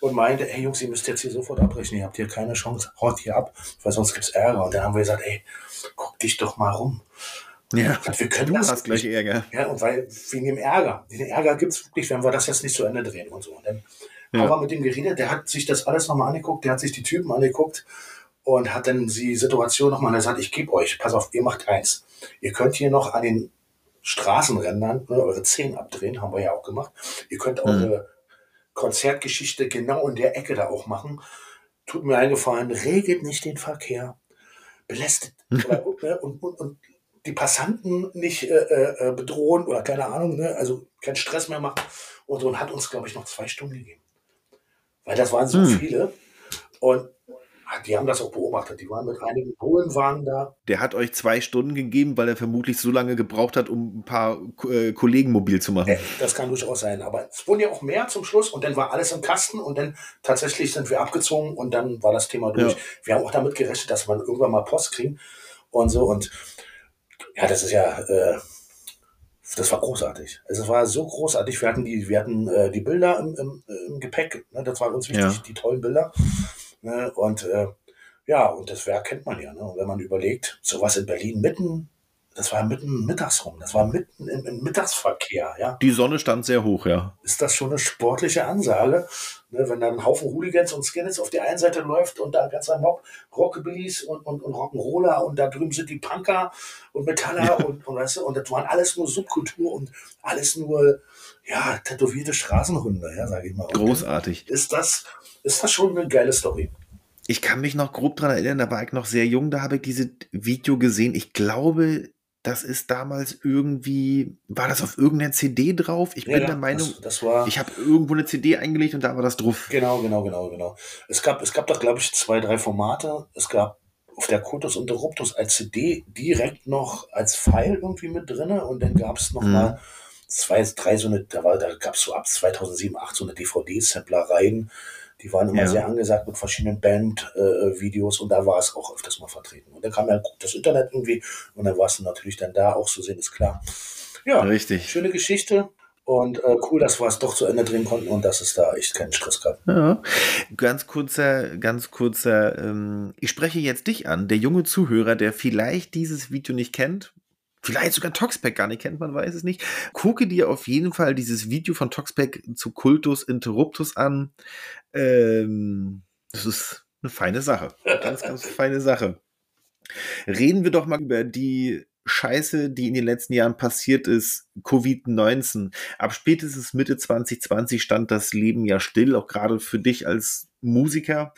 und meinte, hey Jungs, ihr müsst jetzt hier sofort abbrechen, ihr habt hier keine Chance, haut hier ab, weil sonst gibt's Ärger. Und dann haben wir gesagt, ey, guck dich doch mal rum. Ja, wir können du das hast gleich. Ärger. Ja, und weil, wegen dem Ärger. Den Ärger gibt es wirklich, wenn wir das jetzt nicht zu Ende drehen und so. Und dann Ja. haben wir mit dem geredet, der hat sich das alles nochmal angeguckt, der hat sich die Typen angeguckt und hat dann die Situation nochmal gesagt, ich gebe euch, pass auf, ihr macht eins. Ihr könnt hier noch an den Straßenrändern ne, eure Zehen abdrehen, haben wir ja auch gemacht. Ihr könnt eure Konzertgeschichte genau in der Ecke da auch machen. Tut mir eingefallen, regelt nicht den Verkehr, belästigt oder, ne, und, und, und die Passanten nicht äh, äh, bedrohen oder keine Ahnung, ne, also keinen Stress mehr machen. Und so und hat uns, glaube ich, noch zwei Stunden gegeben. Weil das waren so Hm. viele. Und die haben das auch beobachtet. Die waren mit einigen Polenwagen da. Der hat euch zwei Stunden gegeben, weil er vermutlich so lange gebraucht hat, um ein paar äh, Kollegen mobil zu machen. Das kann durchaus sein. Aber es wurden ja auch mehr zum Schluss und dann war alles im Kasten und dann tatsächlich sind wir abgezogen und dann war das Thema durch. Ja. Wir haben auch damit gerechnet, dass wir irgendwann mal Post kriegen und so. Und ja, das ist ja, äh, das war großartig. Also es war so großartig. Wir hatten die, wir hatten äh, die Bilder im, im, im Gepäck. Ne? Das war uns wichtig, Ja. die tollen Bilder. Ne? Und äh, ja, und das Werk kennt man ja. Ne? Und wenn man überlegt, sowas in Berlin mitten, das war mitten mittags rum, das war mitten im, im Mittagsverkehr, ja Die Sonne stand sehr hoch, ja. ist das schon eine sportliche Ansage. Ne, wenn dann ein Haufen Hooligans und Skinheads auf der einen Seite läuft und da ein ganzer Mob Rockabillys und, und, und Rock'n'Roller und da drüben sind die Punker und Metaller und, und, weißt du, und das waren alles nur Subkultur und alles nur, ja, tätowierte Straßenhunde, ja, sage ich mal. Großartig. Ist das, ist das schon eine geile Story. Ich kann mich noch grob dran erinnern, da war ich noch sehr jung, da habe ich dieses Video gesehen. Ich glaube, das ist damals irgendwie, war das auf irgendeiner CD drauf? Ich bin Ja, der Meinung, das, das war. ich habe irgendwo eine CD eingelegt und da war das drauf. Genau, genau, genau, genau. Es gab, es gab doch, glaube ich, zwei, drei Formate. Es gab auf der Cultus Interruptus als CD direkt noch als File irgendwie mit drinne und dann gab es noch Mhm. mal zwei, drei so eine, da war, da gab es so ab 2007, 2008 so eine DVD-Samplereien. Die waren immer Ja. sehr angesagt mit verschiedenen Band-Videos und da war es auch öfters mal vertreten. Und dann kam ja das Internet irgendwie und dann war es natürlich dann da auch zu sehen, ist klar. Ja, Richtig. schöne Geschichte und äh, cool, dass wir es doch zu Ende drehen konnten und dass es da echt keinen Stress gab. Ja. Ganz kurzer, ganz kurzer, ähm, ich spreche jetzt dich an, der junge Zuhörer, der vielleicht dieses Video nicht kennt, vielleicht sogar Toxpack gar nicht kennt, man weiß es nicht. Gucke dir auf jeden Fall dieses Video von Toxpack zu Cultus Interruptus an. Ähm, das ist eine feine Sache. Ganz, ganz feine Sache. Reden wir doch mal über die Scheiße, die in den letzten Jahren passiert ist, Covid-19. Ab spätestens Mitte 2020 stand das Leben ja still, auch gerade für dich als Musiker.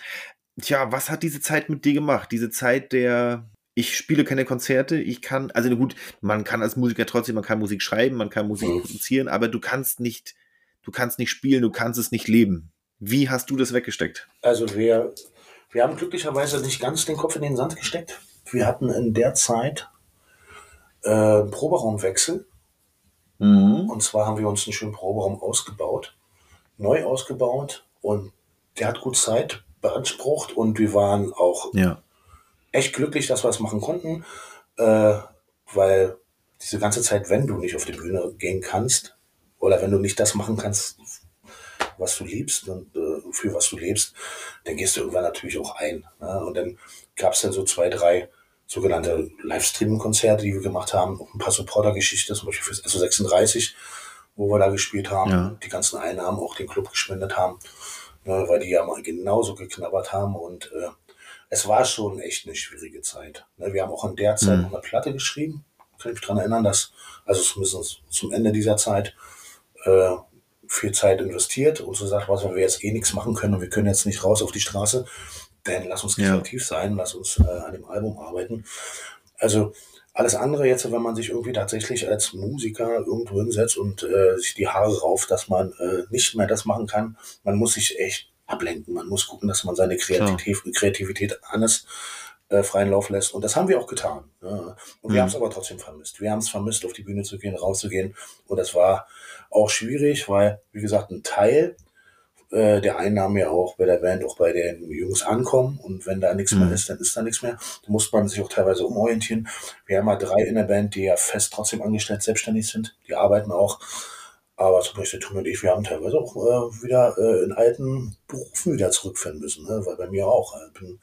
Tja, was hat diese Zeit mit dir gemacht? Diese Zeit der, ich spiele keine Konzerte, ich kann, also gut, man kann als Musiker trotzdem, man kann Musik schreiben, man kann Musik Mhm. produzieren, aber du kannst nicht, du kannst nicht spielen, du kannst es nicht leben. Wie hast du das weggesteckt? Also wir, wir haben glücklicherweise nicht ganz den Kopf in den Sand gesteckt. Wir hatten in der Zeit äh, einen Proberaumwechsel. Und zwar haben wir uns einen schönen Proberaum ausgebaut, neu ausgebaut und der hat gut Zeit beansprucht und wir waren auch Ja. echt glücklich, dass wir es machen konnten, äh, weil diese ganze Zeit, wenn du nicht auf die Bühne gehen kannst oder wenn du nicht das machen kannst, was du liebst und äh, für was du lebst, dann gehst du irgendwann natürlich auch ein. Ne? Und dann gab es dann so zwei, drei sogenannte Livestreaming-Konzerte, die wir gemacht haben, auch ein paar Supporter-Geschichten, zum Beispiel fürs SO36, wo wir da gespielt haben, Ja. die ganzen Einnahmen auch den Club gespendet haben, ne, weil die ja mal genauso geknabbert haben und äh, es war schon echt eine schwierige Zeit. Ne, wir haben auch in der Zeit Mhm. noch eine Platte geschrieben, kann ich mich daran erinnern, dass, also zumindest zum Ende dieser Zeit, äh, viel Zeit investiert und so sagt, was, wenn wir jetzt eh nichts machen können und wir können jetzt nicht raus auf die Straße, dann lass uns Ja. kreativ sein, lass uns äh, an dem Album arbeiten. Also alles andere jetzt, wenn man sich irgendwie tatsächlich als Musiker irgendwo hinsetzt und äh, sich die Haare rauft, dass man äh, nicht mehr das machen kann, man muss sich echt ablenken, man muss gucken, dass man seine Kreativität, Kreativität anders äh, freien Lauf lässt. Und das haben wir auch getan. Ja. Und wir Mhm. haben es aber trotzdem vermisst. Wir haben es vermisst, auf die Bühne zu gehen, rauszugehen. Und das war auch schwierig, weil, wie gesagt, ein Teil äh, der Einnahmen ja auch bei der Band, auch bei den Jungs ankommen. Und wenn da nichts Mhm. mehr ist, dann ist da nichts mehr. Da muss man sich auch teilweise umorientieren. Wir haben mal drei in der Band, die ja fest trotzdem angestellt, selbstständig sind. Die arbeiten auch. Aber zum Beispiel Tom und ich, wir haben teilweise auch äh, wieder äh, in alten Berufen wieder zurückfinden müssen. Ne? Weil bei mir auch. Ich bin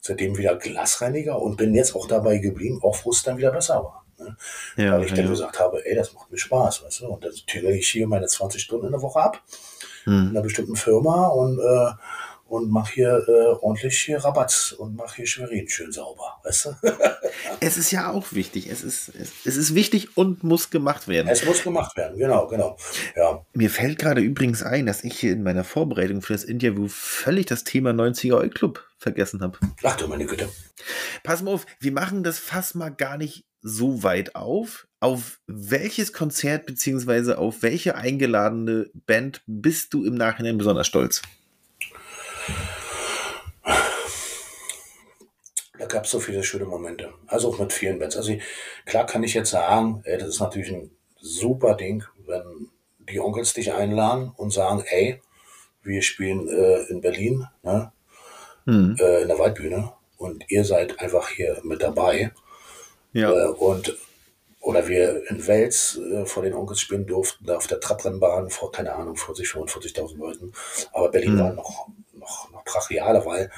seitdem wieder Glasreiniger und bin jetzt auch dabei geblieben, auch wo es dann wieder besser war. Ne? Ja, Weil ich dann ja. gesagt habe, ey, das macht mir Spaß, weißt du? Und dann tügel ich hier meine 20 Stunden in der Woche ab in Hm. einer bestimmten Firma und, äh, und mach hier äh, ordentlich hier Rabatt und mach hier Schwerin schön sauber, weißt du? Es ist ja auch wichtig. Es ist, es, ist wichtig und muss gemacht werden. es muss gemacht werden, genau, genau. Ja, Mir fällt gerade übrigens ein, dass ich hier in meiner Vorbereitung für das Interview völlig das Thema 90er Eu Club vergessen habe. ach du meine Güte. Pass mal auf, wir machen das fast mal gar nicht so weit auf. Auf welches Konzert beziehungsweise auf welche eingeladene Band bist du im Nachhinein besonders stolz? Da gab es so viele schöne Momente. Also auch mit vielen Bands. Also klar kann ich jetzt sagen, ey, das ist natürlich ein super Ding, wenn die Onkels dich einladen und sagen, ey, wir spielen äh, in Berlin, ne, Hm. äh, in der Waldbühne und ihr seid einfach hier mit dabei. Ja. Äh, und oder wir in Wels äh, vor den Onkels spielen durften, da auf der Trabrennbahn vor, keine Ahnung, 40, 45.000 Leuten. Aber Berlin Mhm. war noch, noch, noch brachialer, weil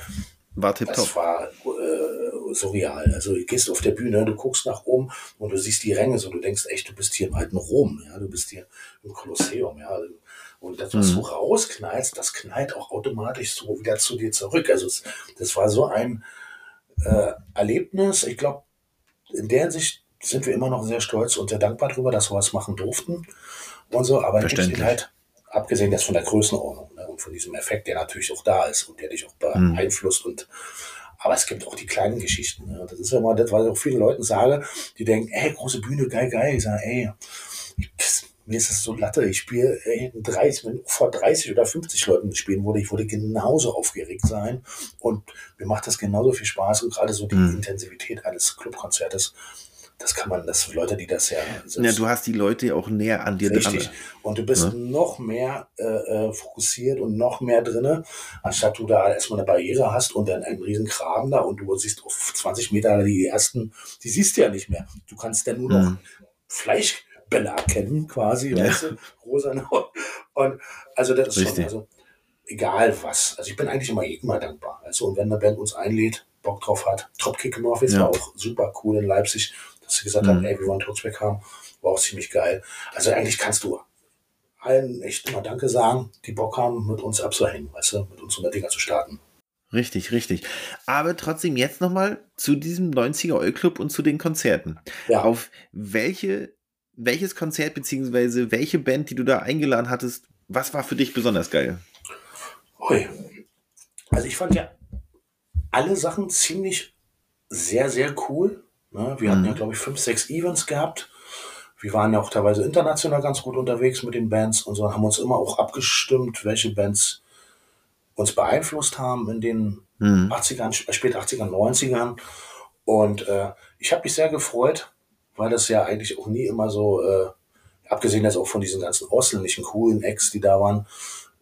War das tipptopp. war äh, surreal. Also du gehst auf der Bühne, du guckst nach oben und du siehst die Ränge so, du denkst echt, du bist hier im alten Rom, ja, du bist hier im Kolosseum, ja. Und das, was Mhm. du rausknallst, das knallt auch automatisch so wieder zu dir zurück. Also es, das war so ein äh, Erlebnis. Ich glaube, in der Hinsicht sind wir immer noch sehr stolz und sehr dankbar darüber, dass wir was machen durften und so. Aber Verständlich. halt, abgesehen jetzt von der Größenordnung von diesem Effekt, der natürlich auch da ist und der dich auch Mhm. beeinflusst und aber es gibt auch die kleinen Geschichten. Ne? Das ist ja immer das, was ich auch vielen Leuten sage, die denken, ey, große Bühne, geil, geil. Ich sage, ey, ich, mir ist es so Latte. Ich spiele ey, in 30, wenn ich vor 30 oder 50 Leuten spielen würde, ich würde genauso aufgeregt sein. Und mir macht das genauso viel Spaß. Und gerade so die Mhm. Intensivität eines Clubkonzertes, das kann man, das Leute, die das ja Ja, du hast die Leute ja auch näher an dir Richtig. dran. Und du bist Ja. noch mehr äh, äh, fokussiert und noch mehr drinne, anstatt du da erstmal eine Barriere hast und dann einen riesen Graben da und du siehst auf 20 Meter die ersten, die siehst du ja nicht mehr. Du kannst dann nur noch Mhm. Fleischbälle erkennen, quasi, Ja. weißt du, rosa. Und also das ist schon, Richtig. also egal was. Also ich bin eigentlich immer, immer dankbar. Also und wenn eine Band uns einlädt, Bock drauf hat, Dropkick Murphys Ja. war auch super cool in Leipzig, dass sie gesagt Mhm. haben, ey, wir wollen Toadsback haben, war auch ziemlich geil. Also eigentlich kannst du allen echt immer Danke sagen, die Bock haben, mit uns abzuhängen, weißt du, mit uns eine Dinger zu starten. Richtig, richtig. Aber trotzdem jetzt nochmal zu diesem 90er Eu Club und zu den Konzerten. Ja, Auf welche, welches Konzert beziehungsweise welche Band, die du da eingeladen hattest, was war für dich besonders geil? Ui. Also ich fand ja alle Sachen ziemlich sehr, sehr cool. Ne? Wir hatten Mhm. ja, glaube ich, fünf, sechs Events gehabt. Wir waren ja auch teilweise international ganz gut unterwegs mit den Bands und so haben uns immer auch abgestimmt, welche Bands uns beeinflusst haben in den Mhm. 80ern, sp- spät 80ern, 90ern. Und äh, ich habe mich sehr gefreut, weil das ja eigentlich auch nie immer so, äh, abgesehen jetzt auch von diesen ganzen ausländischen coolen Acts, die da waren,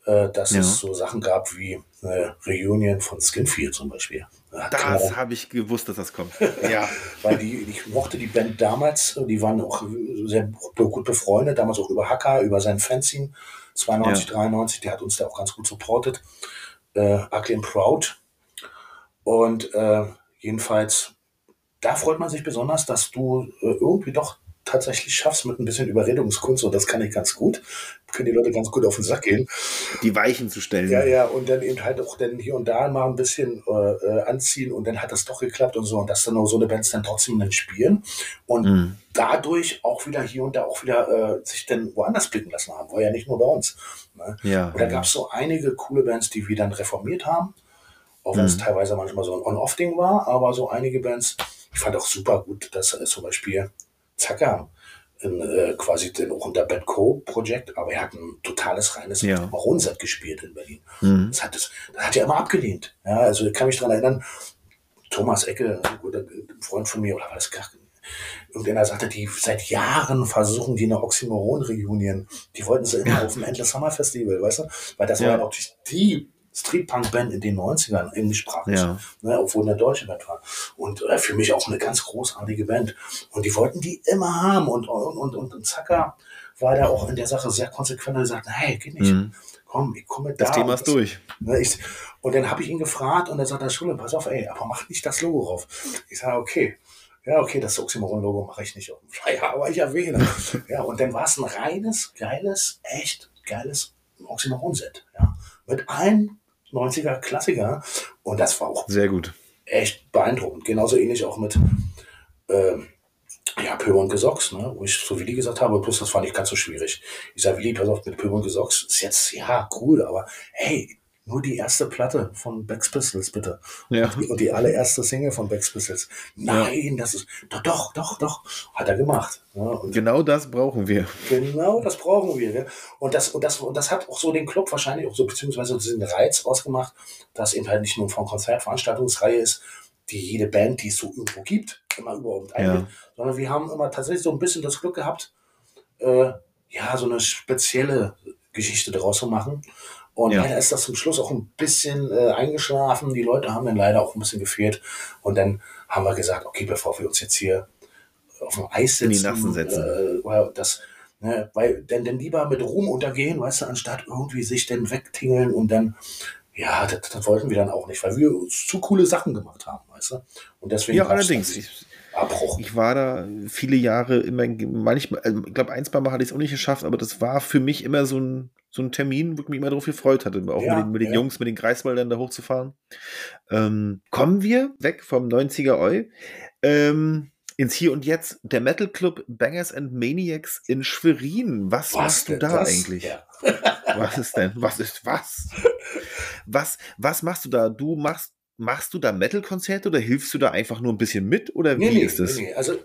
äh, dass Ja. es so Sachen gab wie eine Reunion von Skinfield zum Beispiel. Da Das habe ich gewusst, dass das kommt. Ja. weil die, ich mochte die Band damals, die waren auch sehr gut befreundet, damals auch über Hacker, über sein Fanzine, 92, 93, der hat uns da auch ganz gut supportet, äh, Ugly and Proud. Und äh, jedenfalls, da freut man sich besonders, dass du äh, irgendwie doch tatsächlich schaffst mit ein bisschen Überredungskunst und das kann ich ganz gut. Können die Leute ganz gut auf den Sack gehen. Die Weichen zu stellen. Ja, ja, und dann eben halt auch dann hier und da mal ein bisschen äh, äh, anziehen und dann hat das doch geklappt und so und dass dann auch so eine Bands dann trotzdem dann spielen und Mhm. dadurch auch wieder hier und da auch wieder äh, sich dann woanders blicken lassen haben. War ja nicht nur bei uns. Ne? Ja. Und da gab es so einige coole Bands, die wir dann reformiert haben, auch wenn es Mhm. teilweise manchmal so ein On-Off-Ding war, aber so einige Bands, ich fand auch super gut, dass äh, zum Beispiel Zacker in, äh, quasi den, auch unter Bad Co. Projekt, aber er hat ein totales reines Ja. Maronset gespielt in Berlin. Mhm. Das hat, das, das hat er immer abgelehnt. Ja, also ich kann mich daran erinnern, Thomas Ecke, ein guter Freund von mir, oder war das gar Irgendeiner sagte, die seit Jahren versuchen die eine Oxymoron-Reunion. Die wollten sie immer auf dem Endless Summer Festival, weißt du? Weil das Ja. war ja auch die, die Streetpunk-Band in den 90ern, englischsprachig, Ja. ne, obwohl eine deutsche Band war. Und äh, für mich auch eine ganz großartige Band. Und die wollten die immer haben. Und, und, und, und, und Zacker war da auch in der Sache sehr konsequent und gesagt, hey, geht nicht. Mhm. Komm, ich komme Das da. Thema und ist durch. Ne, ich, und dann habe ich ihn gefragt und er sagt, Schule, pass auf, ey, aber mach nicht das Logo drauf. Ich sage, okay. Ja, okay, das Oxymoron-Logo mache ich nicht auf dem Flyer, aber ich erwähne. ja, und dann war es ein reines, geiles, echt geiles Oxymoron-Set. Ja, mit allen 90er Klassiker. Und das war auch Sehr gut. echt beeindruckend. Genauso ähnlich auch mit ähm, ja, Pöber und Gesocks, ne? wo ich so Willi gesagt habe, plus das fand ich ganz so schwierig. Ich sage, Willi, pass auf, mit Pöber und Gesocks ist jetzt, ja, cool, aber hey, nur die erste Platte von Bex Pistols, bitte. Ja. Und die allererste Single von Bex Pistols. Nein, das ist, doch, doch, doch, doch, hat er gemacht. Ja, und Genau das brauchen wir. Genau, das brauchen wir. Gell? Und, das, und, das, und das hat auch so den Club wahrscheinlich auch so, beziehungsweise diesen Reiz ausgemacht, dass eben halt nicht nur von Konzertveranstaltungsreihe ist, die jede Band, die es so irgendwo gibt, immer überhaupt eingeht, sondern wir haben immer tatsächlich so ein bisschen das Glück gehabt, äh, ja, so eine spezielle Geschichte daraus zu machen. Und Ja. leider ist das zum Schluss auch ein bisschen äh, eingeschlafen. Die Leute haben dann leider auch ein bisschen gefehlt. Und dann haben wir gesagt, okay, bevor wir uns jetzt hier auf dem Eis In setzen, die Nassen setzen. Äh, das, ne, weil denn, denn lieber mit Ruhm untergehen, weißt du, anstatt irgendwie sich dann wegtingeln und dann, ja, das, das wollten wir dann auch nicht, weil wir uns zu coole Sachen gemacht haben, weißt du. Und deswegen Ja, allerdings. dann Ich, Abbruch. ich war da viele Jahre immer, manchmal, also ich glaube, ein, zwei Mal hatte ich es auch nicht geschafft, aber das war für mich immer so ein, so ein Termin, wo ich mich immer darauf gefreut hatte, auch Ja, mit den, mit den ja. Jungs, mit den Greifswaldern da hochzufahren. Ähm, kommen wir weg vom 90er Eu ähm, ins Hier und Jetzt. Der Metal Club Bangers and Maniacs in Schwerin. Was, machst du da das? eigentlich? Ja. Was ist denn? Was ist was? Was, was machst du da? Du machst, machst du da Metal-Konzerte oder hilfst du da einfach nur ein bisschen mit? Oder wie Nee, nee, ist das? nee. Also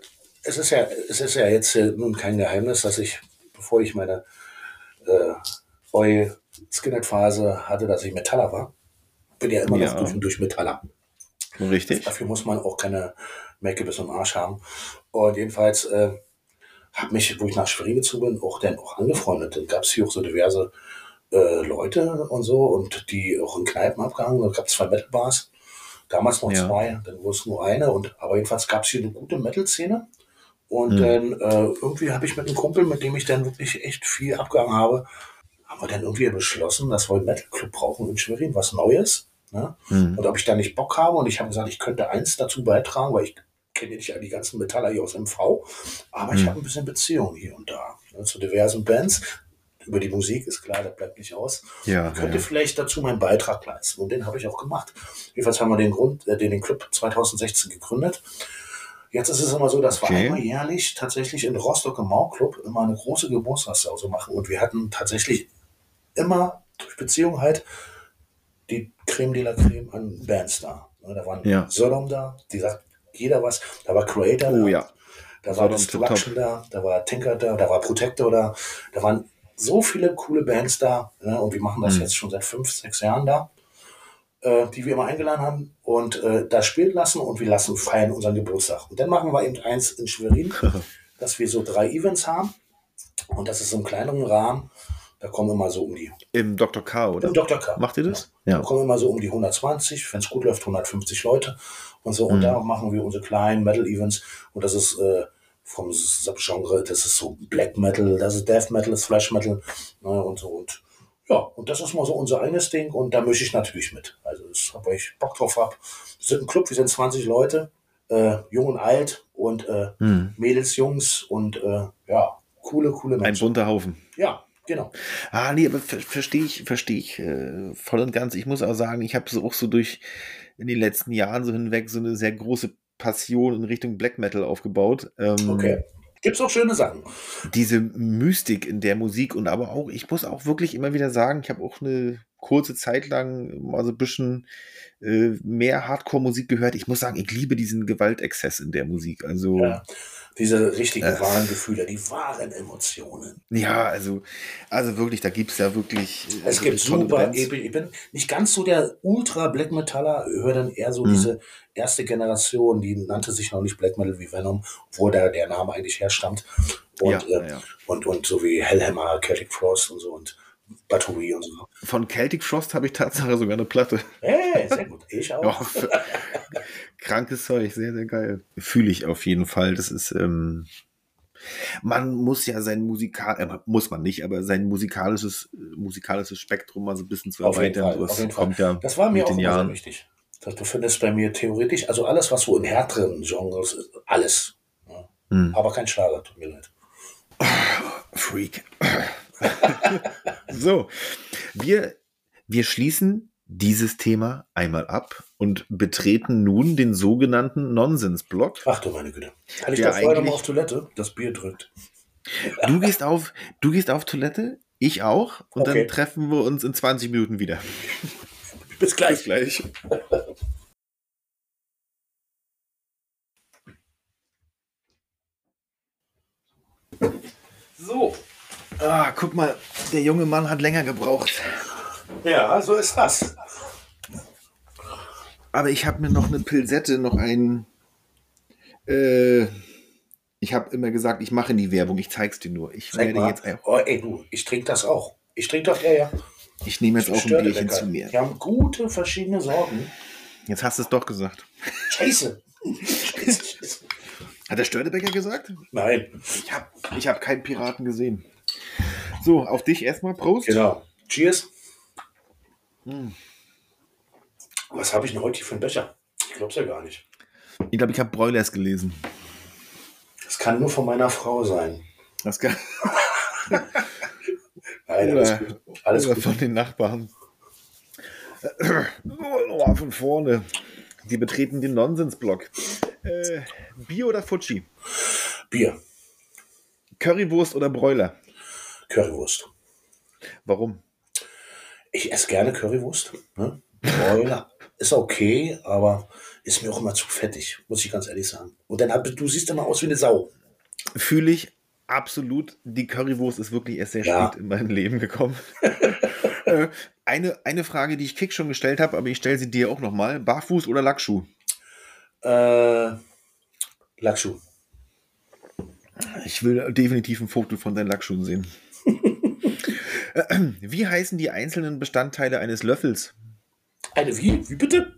es ist ja, es ist ja jetzt äh, nun kein Geheimnis, dass ich, bevor ich meine äh, neue Skinhead-Phase hatte, dass ich Metaller war. Bin ja immer Ja. noch durch und durch Metaller. Richtig? Dafür muss man auch keine Mecke bis zum Arsch haben. Und jedenfalls äh, habe mich, wo ich nach Schwerin gezogen bin, auch dann auch angefreundet. Dann gab es hier auch so diverse äh, Leute und so und die auch in Kneipen abgehangen. Es gab zwei Metal-Bars. Damals noch Ja. zwei, dann wurde es nur eine. Und, aber jedenfalls gab es hier eine gute Metal-Szene. Und Hm. dann äh, irgendwie habe ich mit einem Kumpel, mit dem ich dann wirklich echt viel abgehangen habe, haben wir dann irgendwie beschlossen, dass wir einen Metal-Club brauchen in Schwerin, was Neues. Ne? Hm. Und ob ich da nicht Bock habe und ich habe gesagt, ich könnte eins dazu beitragen, weil ich kenne nicht die ganzen Metaller hier aus MV, aber ich Hm. habe ein bisschen Beziehung hier und da ne, zu diversen Bands. Über die Musik ist klar, das bleibt nicht aus. Ja, Ich könnte ja. vielleicht dazu meinen Beitrag leisten und den habe ich auch gemacht. Jedenfalls haben wir den Grund, äh, den, den Club 2016 gegründet. Jetzt ist es immer so, dass wir Okay. einmal jährlich tatsächlich in Rostock im Mauclub immer eine große Geburtstagssause machen und wir hatten tatsächlich immer durch Beziehung halt die Creme de la Creme an Bands da. Ne, Da waren Ja. Sodom da, die sagt jeder was. Da war Creator Oh da, ja. da war Sodom Destruction da, da war Tinker da, da war Protector da. Da waren so viele coole Bands da. Ne, und wir machen das Mhm. jetzt schon seit fünf, sechs Jahren da, äh, die wir immer eingeladen haben und äh, da spielen lassen und wir lassen feiern unseren Geburtstag. Und dann machen wir eben eins in Schwerin, dass wir so drei Events haben. Und das ist so im kleineren Rahmen. Da kommen immer so um die, Im Dr. K, oder? im Dr. K. Macht ihr das? Da Ja. kommen immer so um die 120, wenn es gut läuft, 150 Leute und so. Und Mhm. da machen wir unsere kleinen Metal-Events. Und das ist äh, vom Subgenre, das ist so Black Metal, das ist Death Metal, das ist Thrash Metal ne, und so. Und ja, und das ist mal so unser eines Ding. Und da mische ich natürlich mit. Also, das, weil ich Bock drauf habe. Wir sind ein Club, wir sind 20 Leute, äh, jung und alt und äh, Hm. Mädels, Jungs und äh, ja, coole, coole Ein Menschen. bunter Haufen. Ja, genau. Ah, nee, aber ver verstehe ich, verstehe ich äh, voll und ganz. Ich muss auch sagen, ich habe so auch so durch in den letzten Jahren so hinweg so eine sehr große Passion in Richtung Black Metal aufgebaut. Ähm, Okay. Gibt's auch schöne Sachen. Diese Mystik in der Musik und aber auch, ich muss auch wirklich immer wieder sagen, ich habe auch eine kurze Zeit lang mal so ein bisschen äh, mehr Hardcore-Musik gehört. Ich muss sagen, ich liebe diesen Gewaltexzess in der Musik. Also, Ja. Diese richtigen Äh. wahren Gefühle, die wahren Emotionen. ja, also, also wirklich, da gibt es ja wirklich. äh, Es gibt tolle super, ich bin, ich bin nicht ganz so der Ultra Black Metaller, höre dann eher so Mhm. diese erste Generation, die nannte sich noch nicht Black Metal wie Venom, wo der, der Name eigentlich herstammt. Und, Ja, äh, ja. und, und so wie Hellhammer, Celtic Frost und so und Battery und so. Von Celtic Frost habe ich Tatsache sogar eine Platte. Hey, sehr gut. Ich auch. Ja, krankes Zeug, sehr, sehr geil. Fühle ich auf jeden Fall. Das ist, ähm, man muss ja sein Musikal, äh, muss man nicht, aber sein musikalisches, musikalisches Spektrum mal so ein bisschen zu Auf jeden erweitern. Fall, Das auf jeden Fall. kommt ja Das war mir mit auch den Jahren. wichtig. Das- Du findest bei mir theoretisch, also alles, was so in härteren Genres ist, alles. Ja. Hm. Aber kein Schlager, tut mir leid. Freak. so, wir, wir schließen dieses Thema einmal ab und betreten nun den sogenannten Nonsensblock. Ach du meine Güte. Kann ich da vorher noch eigentlich- mal auf Toilette? Das Bier drückt. Du gehst auf, du gehst auf Toilette, ich auch, und Okay. dann treffen wir uns in 20 Minuten wieder. Bis gleich. gleich. So. Ah, guck mal, der junge Mann hat länger gebraucht. Ja, so ist das. Aber ich habe mir noch eine Pilsette, noch ein. Äh, ich habe immer gesagt, ich mache nie Werbung, ich zeig's dir nur. Ich Zeig werde mal. jetzt, Oh, ey, du, ich trinke das auch. Ich trinke doch, ja, ja. ich nehme jetzt auch ein. Bierchen zu mir. Die haben gute verschiedene Sorten. Jetzt hast du es doch gesagt. Scheiße. Scheiße, Scheiße. Hat der Störtebecker gesagt? Nein, Ich habe ich hab keinen Piraten gesehen. So, auf dich erstmal, Prost. genau. Cheers. Hm. Was habe ich denn heute hier für einen Becher? Ich glaub's ja gar nicht. Ich glaube, ich habe Broilers gelesen. Das kann nur von meiner Frau sein. Das kann, Nein, Oder- alles gut. Alles gut. von den Nachbarn. Oh, von vorne. Die betreten den Nonsensblock. Äh, Bier oder Futschi? Bier, Currywurst oder Broiler? Currywurst. Warum? Ich esse gerne Currywurst. Ne? Broiler ist okay, aber ist mir auch immer zu fettig, muss ich ganz ehrlich sagen. Und dann du siehst immer aus wie eine Sau. Fühle ich absolut. Die Currywurst ist wirklich erst sehr Ja. spät in mein Leben gekommen. Äh, eine, eine Frage, die ich Kick schon gestellt habe, aber ich stelle sie dir auch nochmal. Barfuß oder Lackschuh? Äh, Lackschuh. Ich will definitiv ein Foto von deinen Lackschuhen sehen. Äh, Wie heißen die einzelnen Bestandteile eines Löffels? Eine wie? Wie bitte?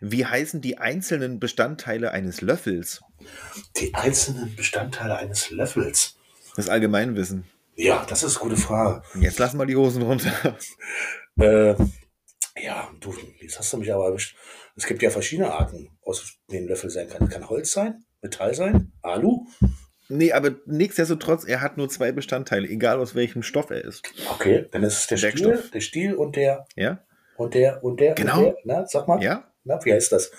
Wie heißen die einzelnen Bestandteile eines Löffels? Die einzelnen Bestandteile eines Löffels. Das Allgemeinwissen. Ja, das ist eine gute Frage. Jetzt lass mal die Hosen runter. Äh, ja, du, jetzt hast du mich aber erwischt. Es gibt ja verschiedene Arten, aus denen Löffel sein kann. Kann Holz sein, Metall sein, Alu. Nee, aber nichtsdestotrotz, er hat nur zwei Bestandteile, egal aus welchem Stoff er ist. Okay, dann ist es der Stiel, Werkstoff. der Stiel und der Ja? und der und der. Genau. Und der. Na, sag mal. Ja? Na, wie heißt das?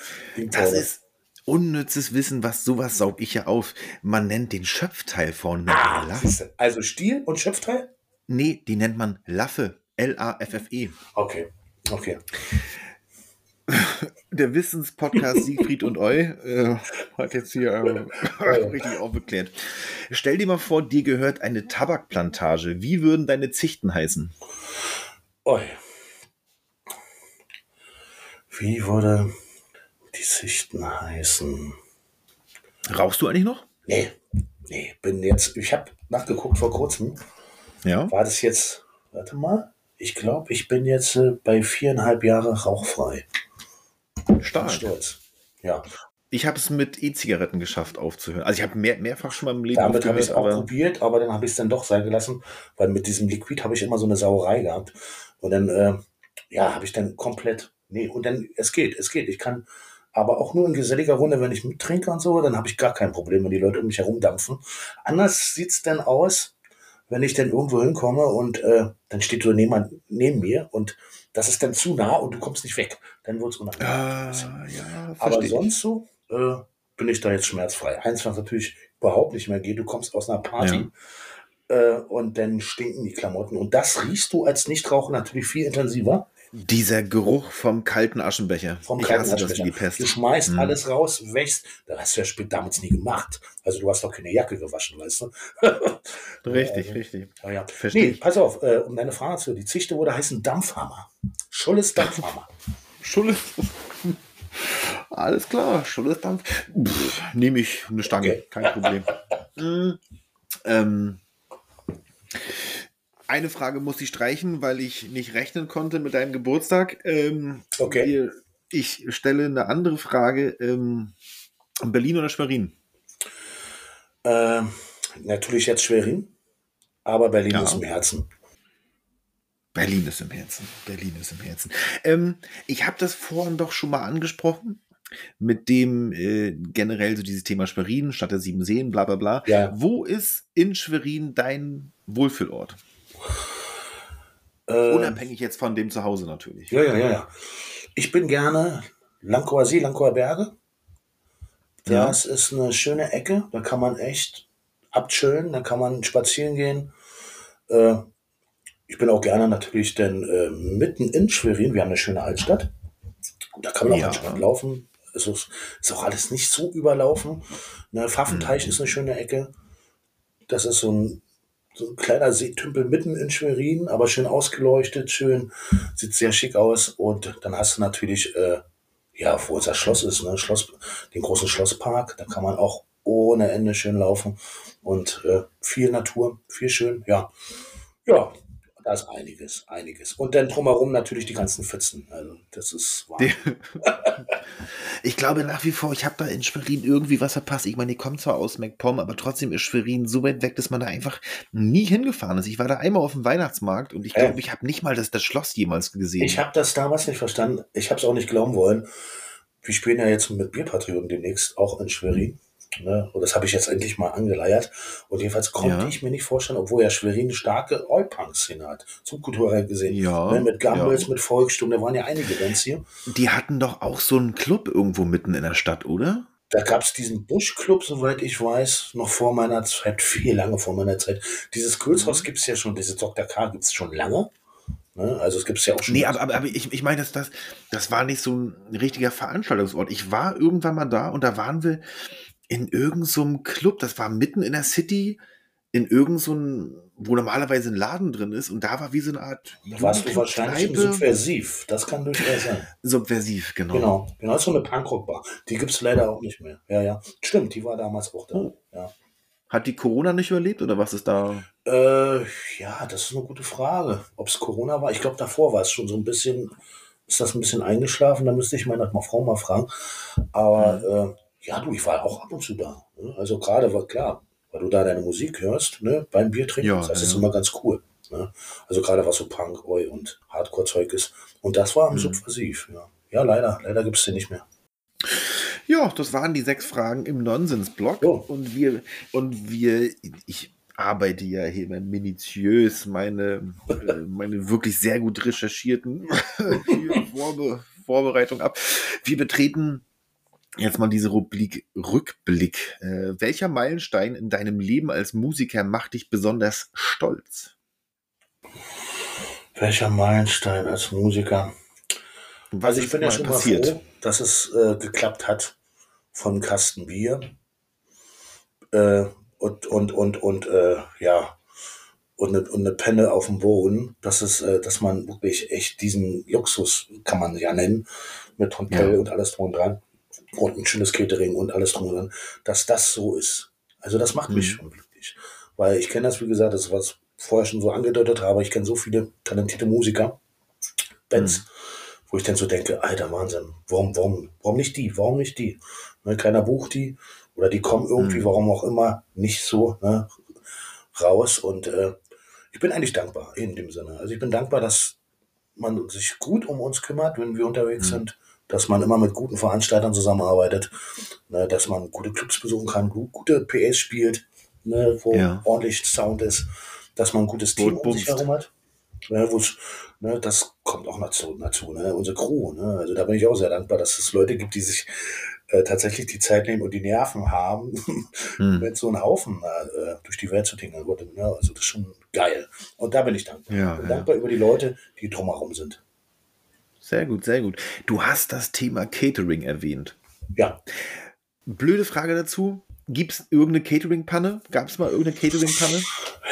Das ist unnützes Wissen, was sowas saug ich ja auf. Man nennt den Schöpfteil vorne Ah, Laffe. Also Stiel und Schöpfteil? Nee, die nennt man Laffe. L-A-F-F-E. Okay. Okay. Der Wissenspodcast Siegfried und Eu äh, hat jetzt hier äh, richtig aufgeklärt. Stell dir mal vor, dir gehört eine Tabakplantage. Wie würden deine Zichten heißen? Oi. Wie würde die Sichten heißen? Rauchst du eigentlich noch? Nee, nee, bin jetzt, ich habe nachgeguckt vor kurzem. Ja. War das jetzt, warte mal, ich glaube, ich bin jetzt äh, bei viereinhalb Jahre rauchfrei. Stark. Stolz. Ja, Ich habe es mit E-Zigaretten geschafft aufzuhören. Also ich habe mehr, mehrfach schon mal im Leben damit habe ich es auch aber probiert, aber dann habe ich es dann doch sein gelassen, weil mit diesem Liquid habe ich immer so eine Sauerei gehabt. Und dann, äh, ja, habe ich dann komplett, nee, und dann, es geht, es geht. Ich kann, aber auch nur in geselliger Runde, wenn ich mittrinke und so, dann habe ich gar kein Problem, wenn die Leute um mich herum dampfen. Anders sieht's dann aus, wenn ich dann irgendwo hinkomme und äh, dann steht so jemand neben mir und das ist dann zu nah und du kommst nicht weg. Dann wird's unangenehm. Ah, ja, Aber sonst so äh, bin ich da jetzt schmerzfrei. Eins, was natürlich überhaupt nicht mehr geht, du kommst aus einer Party äh, und dann stinken die Klamotten. Und das riechst du als Nichtraucher natürlich viel intensiver Dieser Geruch vom kalten Aschenbecher. vom ich kalten Aschenbecher. die Pest. Du schmeißt Mhm. alles raus, wächst. Das hast du ja spät damals nie gemacht. Also du hast doch keine Jacke gewaschen, weißt du? Richtig, Ja, richtig. Ja, Nee, pass auf, äh, um deine Frage zu, die Zichte wurde heißen Dampfhammer. Schulles Dampfhammer. Schulle. Alles klar, Schulle Dampf. Nehme ich eine Stange, Okay. kein Problem. Mm, ähm, eine Frage muss ich streichen, weil ich nicht rechnen konnte mit deinem Geburtstag. Ähm, Okay. Ich stelle eine andere Frage. Ähm, Berlin oder Schwerin? Ähm, natürlich jetzt Schwerin, aber Berlin Ja. ist im Herzen. Berlin ist im Herzen. Berlin ist im Herzen. Ähm, ich habe das vorhin doch schon mal angesprochen mit dem äh, generell so dieses Thema Schwerin, Stadt der sieben Seen, bla bla bla. Ja. Wo ist in Schwerin dein Wohlfühlort? Äh, Unabhängig jetzt von dem Zuhause natürlich. Ja, ja, ja, ja. Ich bin gerne Lankower See, Lankower Berge. Das ist eine schöne Ecke. Da kann man echt abchillen, da kann man spazieren gehen. Äh, ich bin auch gerne natürlich denn äh, mitten in Schwerin. Wir haben eine schöne Altstadt. Da kann man auch Ja. entspannt laufen. Es ist, ist auch alles nicht so überlaufen. Ne, Pfaffenteich ist eine schöne Ecke. Das ist so ein, so ein kleiner Seetümpel mitten in Schwerin, aber schön ausgeleuchtet, schön, sieht sehr schick aus. Und dann hast du natürlich, äh, ja, wo unser Schloss ist, ne, Schloss, den großen Schlosspark, da kann man auch ohne Ende schön laufen. Und äh, viel Natur, viel schön, ja. Ja, da ist einiges, einiges. Und dann drumherum natürlich die ganzen Pfützen. Also, das ist Wahnsinn. Ich glaube nach wie vor, ich habe da in Schwerin irgendwie was verpasst. Ich meine, ich komme zwar aus MacPom, aber trotzdem ist Schwerin so weit weg, dass man da einfach nie hingefahren ist. Ich war da einmal auf dem Weihnachtsmarkt und ich Äh. glaube, ich habe nicht mal das, das Schloss jemals gesehen. Ich habe das damals nicht verstanden. Ich habe es auch nicht glauben wollen. Wir spielen ja jetzt mit Bierpatrioten demnächst auch in Schwerin. Ne? Und das habe ich jetzt endlich mal angeleiert. Und jedenfalls konnte Ja. ich mir nicht vorstellen, obwohl ja Schwerin eine starke Oi-Punk-Szene hat. Subkulturell gesehen. Ja, Ne? Mit Gambles, ja. mit Volkssturm, da waren ja einige Bands hier. Die hatten doch auch so einen Club irgendwo mitten in der Stadt, oder? Da gab es diesen Buschclub, soweit ich weiß, noch vor meiner Zeit, viel lange vor meiner Zeit. Dieses Kultshaus Mhm. gibt es ja schon, diese Dr. K gibt es schon lange. Ne? Also es gibt es ja auch schon. Nee, aber, aber, aber ich, ich meine, das, das, das war nicht so ein richtiger Veranstaltungsort. Ich war irgendwann mal da und da waren wir in irgendeinem so einem Club, das war mitten in der City, in irgendeinem, so wo normalerweise ein Laden drin ist und da war wie so eine Art da warst du wahrscheinlich im subversiv. Das kann durchaus sein. Subversiv, genau. Genau, genau, ist so eine Punkrock-Bar. Die gibt es leider auch nicht mehr. Ja, ja. Stimmt, die war damals auch da. Oh. Ja. Hat die Corona nicht überlebt oder was ist da? Äh, ja, das ist eine gute Frage. Ob es Corona war? Ich glaube, davor war es schon so ein bisschen, ist das ein bisschen eingeschlafen? Da müsste ich meine Frau mal fragen. Aber äh, ja, du, ich war auch ab und zu da. Ne? Also gerade war klar, weil du da deine Musik hörst, ne, beim Bier trinken, Ja, das ist ja. immer ganz cool. Ne? Also gerade was so Punk, Oi und Hardcore-Zeug ist. Und das war am Mhm. Subversiv, ja. Ja, leider, leider gibt es den nicht mehr. Ja, das waren die sechs Fragen im Nonsens-Blog. Ja. Und wir, und wir, ich arbeite ja hier immer minutiös meine, äh, meine wirklich sehr gut recherchierten Vorbe Vorbereitung ab. Wir betreten jetzt mal diese Rubrik Rückblick. Äh, welcher Meilenstein in deinem Leben als Musiker macht dich besonders stolz? Welcher Meilenstein als Musiker? Was Also ich bin ja schon passiert? mal froh, dass es äh, geklappt hat von Kasten Bier äh, und und und und äh, ja und eine, und eine Penne auf dem Boden, dass es, äh, dass man wirklich echt diesen Luxus kann man ja nennen mit Hotel Ja. und alles drum und dran und ein schönes Catering und alles drum und dran, dass das so ist. Also das macht mich Mhm. schon glücklich, weil ich kenne das wie gesagt, das was ich vorher schon so angedeutet habe. Ich kenne so viele talentierte Musiker, Bands Mhm. wo ich dann so denke, alter Wahnsinn, warum, warum, warum nicht die, warum nicht die? Ne, keiner bucht die oder die kommen irgendwie, Mhm. warum auch immer, nicht so ne, raus und äh, ich bin eigentlich dankbar in dem Sinne. Also ich bin dankbar, dass man sich gut um uns kümmert, wenn wir unterwegs Mhm. sind, dass man immer mit guten Veranstaltern zusammenarbeitet, ne, dass man gute Clubs besuchen kann, gu- gute PS spielt, ne, wo Ja. ordentlich Sound ist, dass man ein gutes Team um sich herum hat. Ne, ne, das kommt auch dazu, dazu ne, unsere Crew. Ne, also da bin ich auch sehr dankbar, dass es Leute gibt, die sich äh, tatsächlich die Zeit nehmen und die Nerven haben, Hm. mit so einem Haufen äh, durch die Welt zu tingeln. Ne, also das ist schon geil. Und da bin ich dankbar. Ja, bin ja. dankbar über die Leute, die drumherum sind. Sehr gut, sehr gut. Du hast das Thema Catering erwähnt. Ja, Blöde Frage dazu. Gibt es irgendeine Catering-Panne? Gab es mal irgendeine Catering-Panne?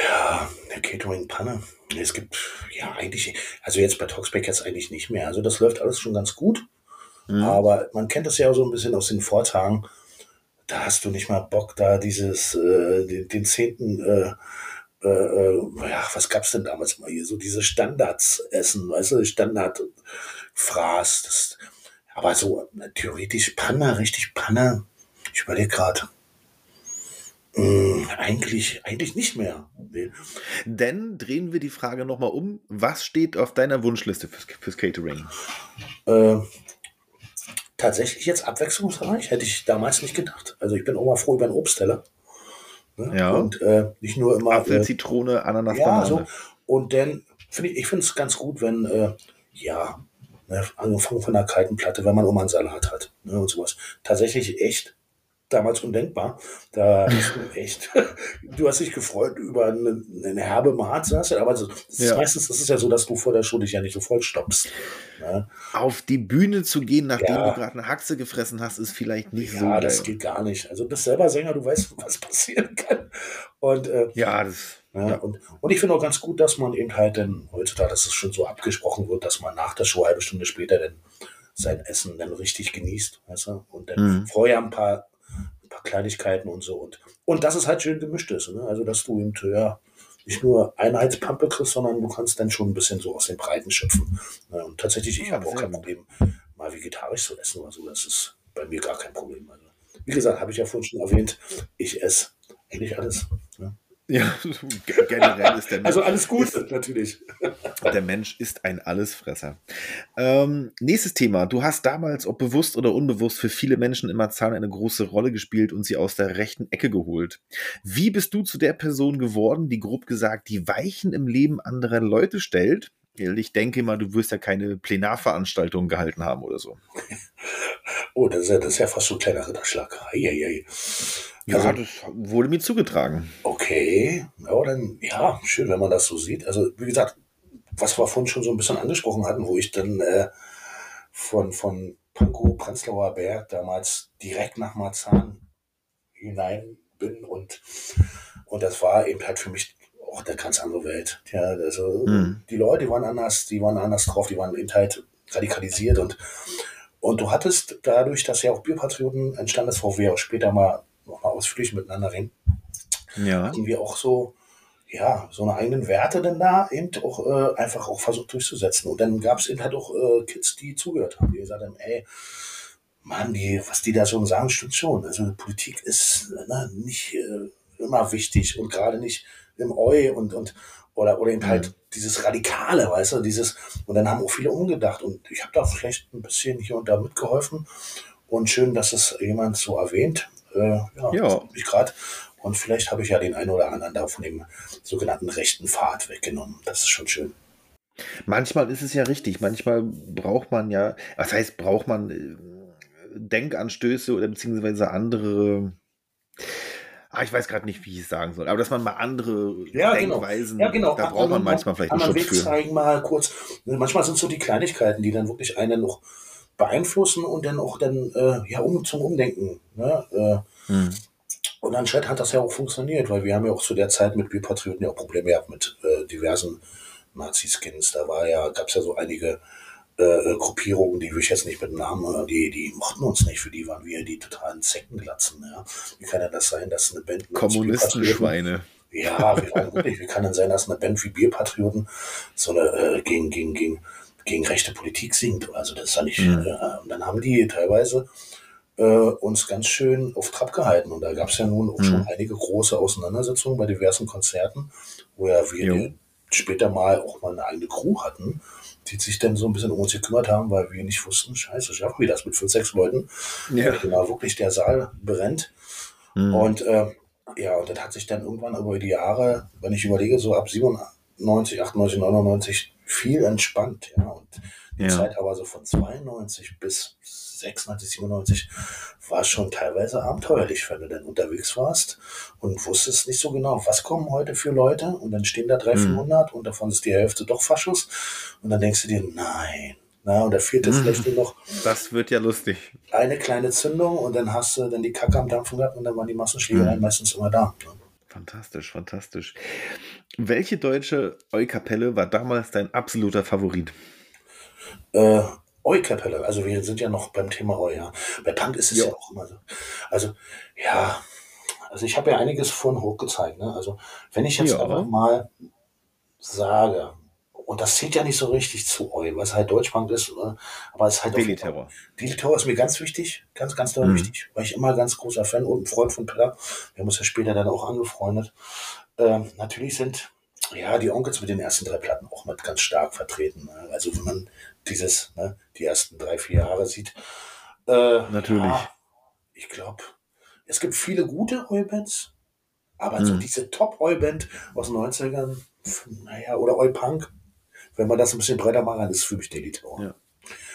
Ja, eine Catering-Panne. Es gibt, ja, eigentlich, also jetzt bei Talksback jetzt eigentlich nicht mehr. Also das läuft alles schon ganz gut. Mhm. Aber man kennt das ja so ein bisschen aus den Vortagen. Da hast du nicht mal Bock, da dieses, äh, den, den zehnten, äh, äh, äh, ja, was gab's denn damals mal hier? So diese Standards essen, weißt du, Standardfraß. Das, aber so äh, theoretisch Panne, richtig Panne. Ich überlege gerade. Hm, eigentlich, eigentlich nicht mehr. Nee. Denn drehen wir die Frage nochmal um. Was steht auf deiner Wunschliste fürs, fürs Catering? Äh, tatsächlich jetzt abwechslungsreich, hätte ich damals nicht gedacht. Also ich bin auch mal froh über einen Obstteller. Ne? Ja. Und äh, nicht nur immer. Apfel, äh, Zitrone, Ananas, ja, Banane. so. Und dann finde ich, ich finde es ganz gut, wenn, äh, ja, ne, angefangen von einer kalten Platte, wenn man immer einen Salat hat ne, und sowas. Tatsächlich echt damals undenkbar. Da hast du echt, du hast dich gefreut über eine, eine herbe Mahlzeit, aber so, das ist Ja. meistens ist es ja so, dass du vor der Show dich ja nicht so voll stoppst. Ne? Auf die Bühne zu gehen, nachdem Ja. du gerade eine Haxe gefressen hast, ist vielleicht nicht so Ja, geil. das geht gar nicht. Also du bist selber Sänger, du weißt, was passieren kann. Und äh, Ja, das. Ja, Ja. Und, und ich finde auch ganz gut, dass man eben halt dann heutzutage, dass es schon so abgesprochen wird, dass man nach der Show, halbe Stunde später, dann sein Essen dann richtig genießt, weißt du? Und dann Mhm. vorher ein paar Kleinigkeiten und so. Und, und dass es halt schön gemischt ist, ne? Also, dass du eben, ja, nicht nur Einheitspampe kriegst, sondern du kannst dann schon ein bisschen so aus den Breiten schöpfen. Ne? Und tatsächlich, ich habe auch kein. Problem, mal vegetarisch zu essen oder so. Das ist bei mir gar kein Problem. Also, wie gesagt, habe ich ja vorhin schon erwähnt, ich esse eigentlich alles. Ne? Ja, ge- generell ist der Mensch, Also alles Gute, natürlich. der Mensch ist ein Allesfresser. Ähm, nächstes Thema. Du hast damals, ob bewusst oder unbewusst, für viele Menschen in Marzahn eine große Rolle gespielt und sie aus der rechten Ecke geholt. Wie bist du zu der Person geworden, die grob gesagt die Weichen im Leben anderer Leute stellt? Ich denke mal, du wirst ja keine Plenarveranstaltungen gehalten haben oder so. Oh, das ist ja, das ist ja fast so ein kleiner Ritterschlag. Eieiei. Ja, Also, das wurde mir zugetragen. okay. Ja, dann, ja, schön, wenn man das so sieht. Also, wie gesagt, was wir vorhin schon so ein bisschen angesprochen hatten, wo ich dann äh, von, von Pankow, Prenzlauer Berg damals direkt nach Marzahn hinein bin und, und das war eben halt für mich auch eine ganz andere Welt. Ja, also Mhm. die Leute, die waren anders, die waren anders drauf, die waren eben halt radikalisiert und und du hattest dadurch, dass ja auch Bierpatrioten entstanden ist, wo wir auch später mal noch mal ausführlich miteinander reden, Ja. hatten wir auch so, ja, so eine eigenen Werte denn da eben auch äh, einfach auch versucht durchzusetzen. Und dann gab es eben halt auch äh, Kids, die zugehört haben, die gesagt haben, ey, Mann, die, was die da so sagen, stimmt schon. Also Politik ist ne, nicht äh, immer wichtig und gerade nicht im Eu und, und oder, oder eben halt dieses Radikale, weißt du, dieses, und dann haben auch viele umgedacht und ich habe da vielleicht ein bisschen hier und da mitgeholfen und schön, dass es jemand so erwähnt. Äh, ja, Ja. ich gerade. Und vielleicht habe ich ja den einen oder anderen da von dem sogenannten rechten Pfad weggenommen. Das ist schon schön. Manchmal ist es ja richtig. Manchmal braucht man ja, was heißt, braucht man äh, Denkanstöße oder beziehungsweise andere. Ah, ich weiß gerade nicht, wie ich es sagen soll, aber dass man mal andere Ja, genau. Denkweisen, Ja, genau. da braucht man manchmal vielleicht einen Weg für. zeigen, mal kurz. Manchmal sind es so die Kleinigkeiten, die dann wirklich einen noch beeinflussen und dann auch dann äh, ja um zum Umdenken. Ne? Äh, Hm. und anscheinend hat das ja auch funktioniert, weil wir haben ja auch zu der Zeit mit Bierpatrioten ja auch Probleme gehabt mit äh, diversen Nazi-Skins. Da war ja, gab es ja so einige äh, Gruppierungen, die will ich jetzt nicht mit Namen, äh, die, die mochten uns nicht, für die waren wir die totalen Zeckenglatzen. Ja? Wie kann denn das sein, dass eine Band Kommunistenschweine. ja, wirklich, wie kann denn sein, dass eine Band wie Bierpatrioten so eine äh, gegen, gegen, gegen, gegen rechte Politik singt? Also das ist ja nicht. Mhm. Äh, und dann haben die teilweise äh, uns ganz schön auf Trab gehalten. Und da gab es ja nun auch schon einige große Auseinandersetzungen bei diversen Konzerten, wo ja wir Jo. später mal auch mal eine eigene Crew hatten, die sich dann so ein bisschen um uns gekümmert haben, weil wir nicht wussten, scheiße, schaffen wir das mit fünf, sechs Leuten? Ja. Genau, wirklich der Saal brennt. Hm. Und äh, ja, und das hat sich dann irgendwann über die Jahre, wenn ich überlege, so ab 97, 98, 99 viel entspannt. Ja, und die Ja. Zeit aber so von 92 bis 96, 97 war schon teilweise abenteuerlich, wenn du dann unterwegs warst und wusstest nicht so genau, was kommen heute für Leute und dann stehen da 300, 400 und davon ist die Hälfte doch Faschos und dann denkst du dir, nein. Na, und da fehlt jetzt vielleicht nur noch Das wird ja lustig. eine kleine Zündung und dann hast du dann die Kacke am Dampfen gehabt und dann waren die Massenschlägereien meistens immer da. ne? Fantastisch, fantastisch. Welche deutsche Eukapelle war damals dein absoluter Favorit? Äh, Eu-Kapelle, also wir sind ja noch beim Thema Eu, ja. Bei Punk ist es Ja. ja, auch immer so. Also, ja, also ich habe ja einiges vorhin hochgezeigt, ne? Also, wenn ich jetzt Ja. einfach mal sage, und das zählt ja nicht so richtig zu Eu, weil es halt Deutschbank ist, äh, aber es ist halt Daily Terror. Daily Terror ist mir ganz wichtig, ganz, ganz doll Mhm. wichtig, weil ich immer ganz großer Fan und ein Freund von Peter. Wir haben uns ja später dann auch angefreundet. Ähm, natürlich sind ja die Onkels mit den ersten drei Platten auch mit ganz stark vertreten. Ne? Also wenn man dieses, ne, die ersten drei, vier Jahre sieht. Äh, Natürlich. Ja, ich glaube, es gibt viele gute Eu-Bands, aber so Mhm. diese Top-Eu-Band aus den 90ern, naja, oder Eu-Punk, wenn man das ein bisschen breiter machen kann, ist für mich Daily Tower. Ja.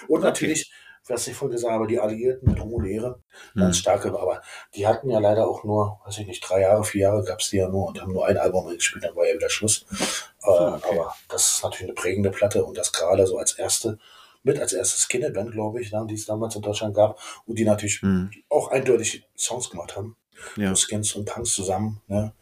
Und natürlich, was ich vorhin gesagt habe, die Alliierten mit Romulere, ganz Mhm. starke, aber die hatten ja leider auch nur, weiß ich nicht, drei Jahre, vier Jahre gab es die ja nur und haben nur ein Album gespielt, dann war ja wieder Schluss. Äh, okay. Aber das ist natürlich eine prägende Platte und das gerade so als erste, mit als erstes Skinhead-Band, glaube ich, ne, die es damals in Deutschland gab und die natürlich Mhm. auch eindeutig Songs gemacht haben Ja. Skins und Punks zusammen ne,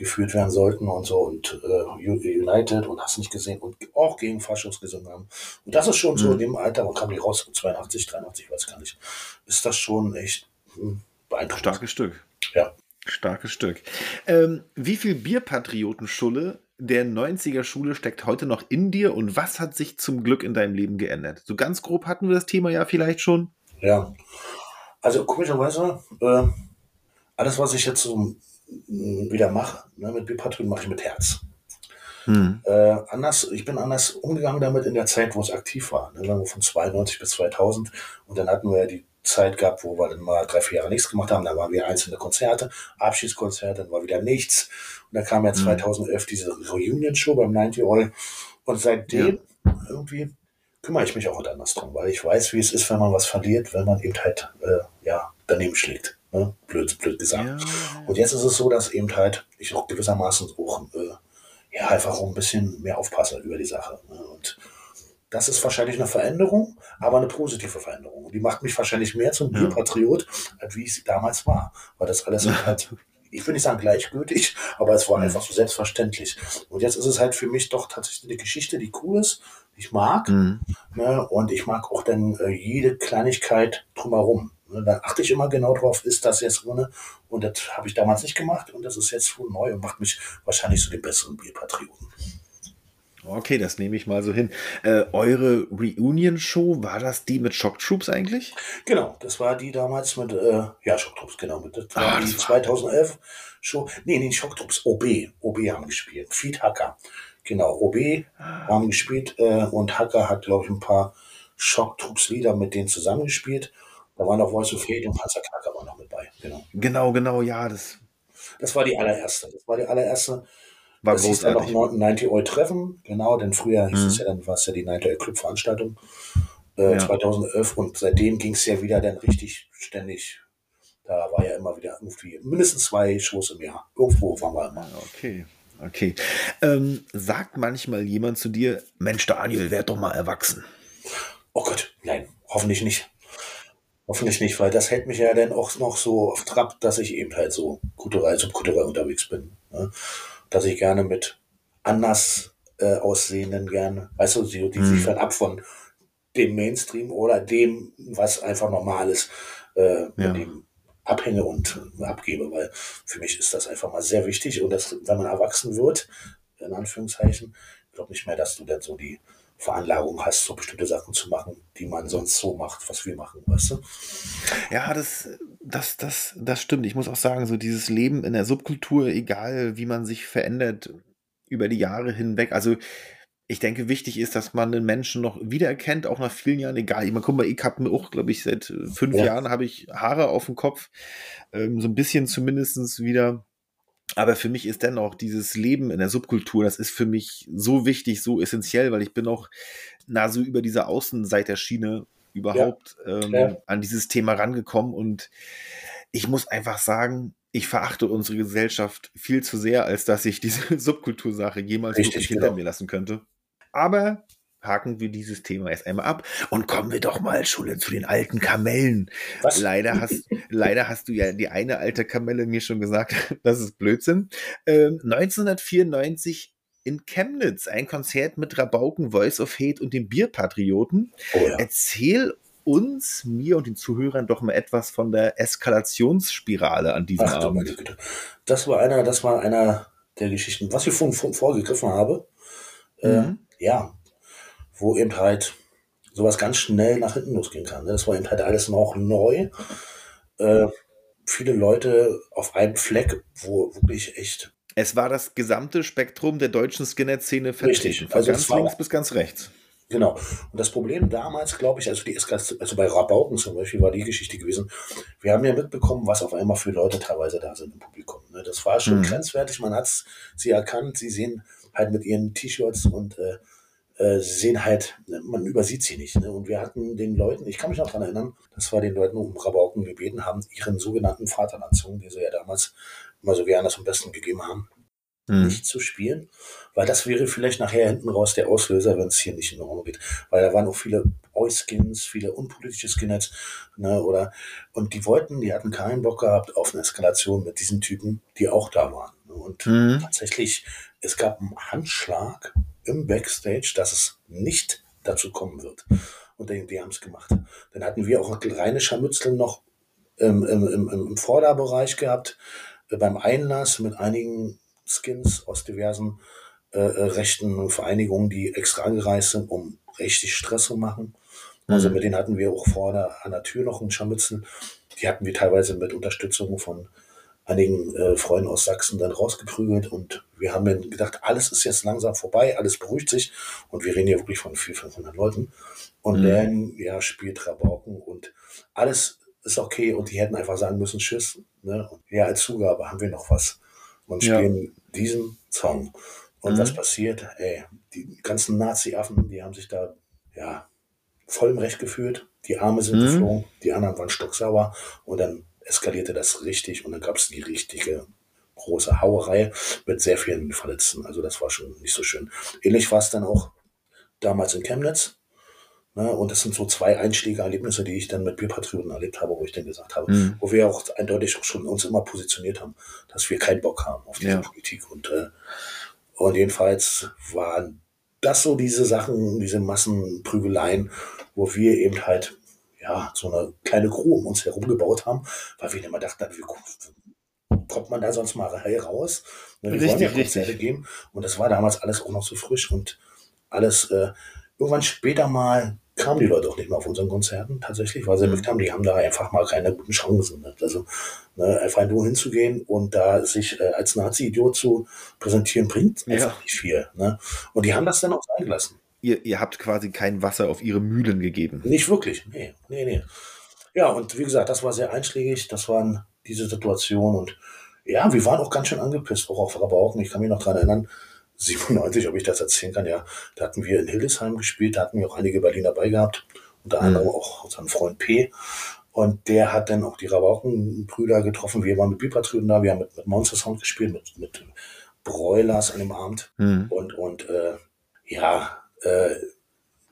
geführt werden sollten und so und äh, United und hast nicht gesehen und auch gegen Faschos gesungen haben. Und das ist schon so Mhm. in dem Alter, wann kam die raus? 82, 83, weiß gar nicht. Ist das schon echt hm, beeindruckend. Starkes Stück. Ja. Starkes Stück. Ähm, wie viel Bierpatrioten-Schulle der 90er Schule steckt heute noch in dir und was hat sich zum Glück in deinem Leben geändert? So ganz grob hatten wir das Thema ja vielleicht schon. Ja. Also komischerweise, äh, alles, was ich jetzt so wieder mache, ne, mit Bipatron mache ich mit Herz. Hm. Äh, anders, ich bin anders umgegangen damit in der Zeit, wo es aktiv war. Ne, sagen wir von 92 bis 2000. Und dann hatten wir ja die Zeit gehabt, wo wir dann mal drei, vier Jahre nichts gemacht haben. Dann waren wir einzelne Konzerte, Abschiedskonzerte, dann war wieder nichts. Und dann kam ja 2011 diese Reunion-Show beim 90 All. Und seitdem irgendwie kümmere ich mich auch anders drum, weil ich weiß, wie es ist, wenn man was verliert, wenn man eben halt äh, ja, daneben schlägt. Ne? Blöd, blöd gesagt. Ja. Und jetzt ist es so, dass eben halt ich auch gewissermaßen auch äh, ja, einfach auch ein bisschen mehr aufpasse über die Sache. Ne? Und das ist wahrscheinlich eine Veränderung, aber eine positive Veränderung. Und die macht mich wahrscheinlich mehr zum Ja. Bierpatriot, als wie ich damals war. Weil das alles halt, ich will nicht sagen gleichgültig, aber es war Mhm. einfach so selbstverständlich. Und jetzt ist es halt für mich doch tatsächlich eine Geschichte, die cool ist, die ich mag. Hm. Ne? Und ich mag auch dann äh, jede Kleinigkeit drumherum. Ne? Da achte ich immer genau drauf, ist das jetzt drin? Und das habe ich damals nicht gemacht und das ist jetzt wohl neu und macht mich wahrscheinlich zu dem besseren Bierpatrioten. Okay, das nehme ich mal so hin. Äh, eure Reunion-Show, war das die mit Shock Troops eigentlich? Genau, das war die damals mit, äh, ja, Schocktrupps, genau. Mit, das war Ah, die das war- 2011 Show. Nee, nee, Schocktrupps, OB. OB haben gespielt. Feed Hacker. Genau, OB haben gespielt äh, und Hacker hat, glaube ich, ein paar Schocktrupps-Lieder mit denen zusammengespielt. Da war noch Voice of Hate und Panzer Knacker war noch mit bei. Genau. Genau, genau, ja, das Das war die allererste. Das war die allererste. war das hieß dann noch großartig. 90 Euro Treffen. Genau, denn früher hieß Mhm. es ja, dann war es ja die 90 Euro Club-Veranstaltung. Äh, Ja. 2011 und seitdem ging es ja wieder dann richtig ständig. Da war ja immer wieder irgendwie mindestens zwei Shows im Jahr. Irgendwo waren wir immer. Okay, okay. Ähm, sagt manchmal jemand zu dir, Mensch, Daniel, werd doch mal erwachsen. Oh Gott, nein, hoffentlich nicht. Hoffentlich nicht, weil das hält mich ja dann auch noch so auf Trab, dass ich eben halt so kulturell, subkulturell unterwegs bin. Ne? Dass ich gerne mit anders äh, aussehenden gerne, weißt du, die, die Mhm. sich fernab von dem Mainstream oder dem, was einfach normal ist, äh, Ja. dem abhänge und abgebe, weil für mich ist das einfach mal sehr wichtig und das, wenn man erwachsen wird, in Anführungszeichen, ich glaube nicht mehr, dass du dann so die Veranlagung hast, so bestimmte Sachen zu machen, die man sonst so macht, was wir machen, weißt du? Ja, das, das, das, das stimmt. Ich muss auch sagen, so dieses Leben in der Subkultur, egal wie man sich verändert über die Jahre hinweg, also ich denke, wichtig ist, dass man den Menschen noch wiedererkennt, auch nach vielen Jahren, egal. Ich meine, guck mal, ich habe mir auch, glaube ich, seit fünf Ja. Jahren habe ich Haare auf dem Kopf, ähm, so ein bisschen zumindestens wieder. Aber für mich ist dennoch dieses Leben in der Subkultur, das ist für mich so wichtig, so essentiell, weil ich bin auch na so über diese Außenseiterschiene überhaupt ähm, Ja. an dieses Thema rangekommen und ich muss einfach sagen, ich verachte unsere Gesellschaft viel zu sehr, als dass ich diese Subkultursache jemals Richtig, wirklich hinter genau. mir lassen könnte. Aber haken wir dieses Thema erst einmal ab und kommen wir doch mal, Schule, zu den alten Kamellen. Was? Leider hast, leider hast du ja die eine alte Kamelle mir schon gesagt, das ist Blödsinn. Ähm, 1994 in Chemnitz, ein Konzert mit Rabauken, Voice of Hate und dem Bierpatrioten. Oh ja. Erzähl uns, mir und den Zuhörern doch mal etwas von der Eskalationsspirale an diesem Ach Abend. Das war einer, das war einer der Geschichten, was ich vorhin vor, vorgegriffen habe. Äh, Mhm. ja, wo eben halt sowas ganz schnell nach hinten losgehen kann. ne? Das war eben halt alles noch neu. Äh, viele Leute auf einem Fleck, wo wirklich echt Es war das gesamte Spektrum der deutschen Skinhead-Szene Richtig. vertreten. Von Also ganz links bis ganz rechts. Genau. Und das Problem damals, glaube ich, also die Eskalation, also bei Rabauken zum Beispiel war die Geschichte gewesen, wir haben ja mitbekommen, was auf einmal für Leute teilweise da sind im Publikum. Ne? Das war schon Mhm. grenzwertig, man hat sie erkannt, sie sehen halt mit ihren T-Shirts und äh, äh, sie sehen halt, ne, man übersieht sie nicht. Ne? Und wir hatten den Leuten, ich kann mich noch daran erinnern, dass wir den Leuten um Rabauken gebeten haben, ihren sogenannten Vaterlandsong, die sie ja damals immer so gerne zum Besten gegeben haben, Mhm. nicht zu spielen, weil das wäre vielleicht nachher hinten raus der Auslöser, wenn es hier nicht in Ordnung geht. Weil da waren auch viele Oi-Skins, viele unpolitische Skinheads, ne, oder, und die wollten, die hatten keinen Bock gehabt auf eine Eskalation mit diesen Typen, die auch da waren. ne. Und Mhm. tatsächlich, es gab einen Handschlag im Backstage, dass es nicht dazu kommen wird. Und die, die haben es gemacht. Dann hatten wir auch reine Scharmützel noch im, im, im, im Vorderbereich gehabt, äh, beim Einlass mit einigen Skins aus diversen äh, äh, rechten Vereinigungen, die extra angereist sind, um richtig Stress zu machen. Also Mhm. mit denen hatten wir auch vorne an der Tür noch einen Scharmützel. Die hatten wir teilweise mit Unterstützung von einigen äh, Freunden aus Sachsen dann rausgeprügelt und wir haben dann gedacht, alles ist jetzt langsam vorbei, alles beruhigt sich und wir reden hier wirklich von 400, 500 Leuten und Mhm. dann ja, spielt Rabauken und alles ist okay und die hätten einfach sagen müssen, tschüss. Ne? Und ja, als Zugabe haben wir noch was und Ja. spielen diesen Song. Und Mhm. was passiert? Ey, die ganzen Nazi-Affen, die haben sich da ja voll im Recht gefühlt. Die Arme sind Mhm. geflogen, die anderen waren stocksauer und dann eskalierte das richtig und dann gab es die richtige große Hauerei mit sehr vielen Verletzten. Also das war schon nicht so schön. Ähnlich war es dann auch damals in Chemnitz. Ne? Und das sind so zwei Einschläge-Erlebnisse, die ich dann mit Bierpatrioten erlebt habe, wo ich dann gesagt habe, Mhm. wo wir auch eindeutig auch schon uns immer positioniert haben, dass wir keinen Bock haben auf diese Ja. Politik. Und, äh, und jedenfalls waren das so diese Sachen, diese Massenprügeleien, wo wir eben halt ja so eine kleine Crew um uns herum gebaut haben, weil wir immer dachten, wie kommt man da sonst mal heil raus? Ne, wir wollen Richtig, ja Konzerte geben. Und das war damals alles auch noch so frisch und alles äh, irgendwann später mal kamen die Leute auch nicht mehr auf unseren Konzerten tatsächlich, weil sie Mhm. haben, die haben da einfach mal keine guten Chancen. Ne? Also ne, einfach nur hinzugehen und da sich äh, als Nazi-Idiot zu präsentieren, bringt Ja. einfach nicht viel. Ne? Und die haben das dann auch sein gelassen. Ihr, ihr habt quasi kein Wasser auf ihre Mühlen gegeben. Nicht wirklich, nee, nee, nee. Ja, und wie gesagt, das war sehr einschlägig, das waren diese Situationen und ja, wir waren auch ganz schön angepisst, auch auf Rabauken. Ich kann mich noch dran erinnern, 97, ob ich das erzählen kann, ja, da hatten wir in Hildesheim gespielt, da hatten wir auch einige Berliner bei gehabt, unter Mhm. anderem auch unseren Freund P. Und der hat dann auch die Rabauken-Brüder getroffen. Wir waren mit Bipatrioten da, wir haben mit, mit Monster Sound gespielt, mit, mit Broilers an dem Abend. Mhm. Und, und äh, ja, äh,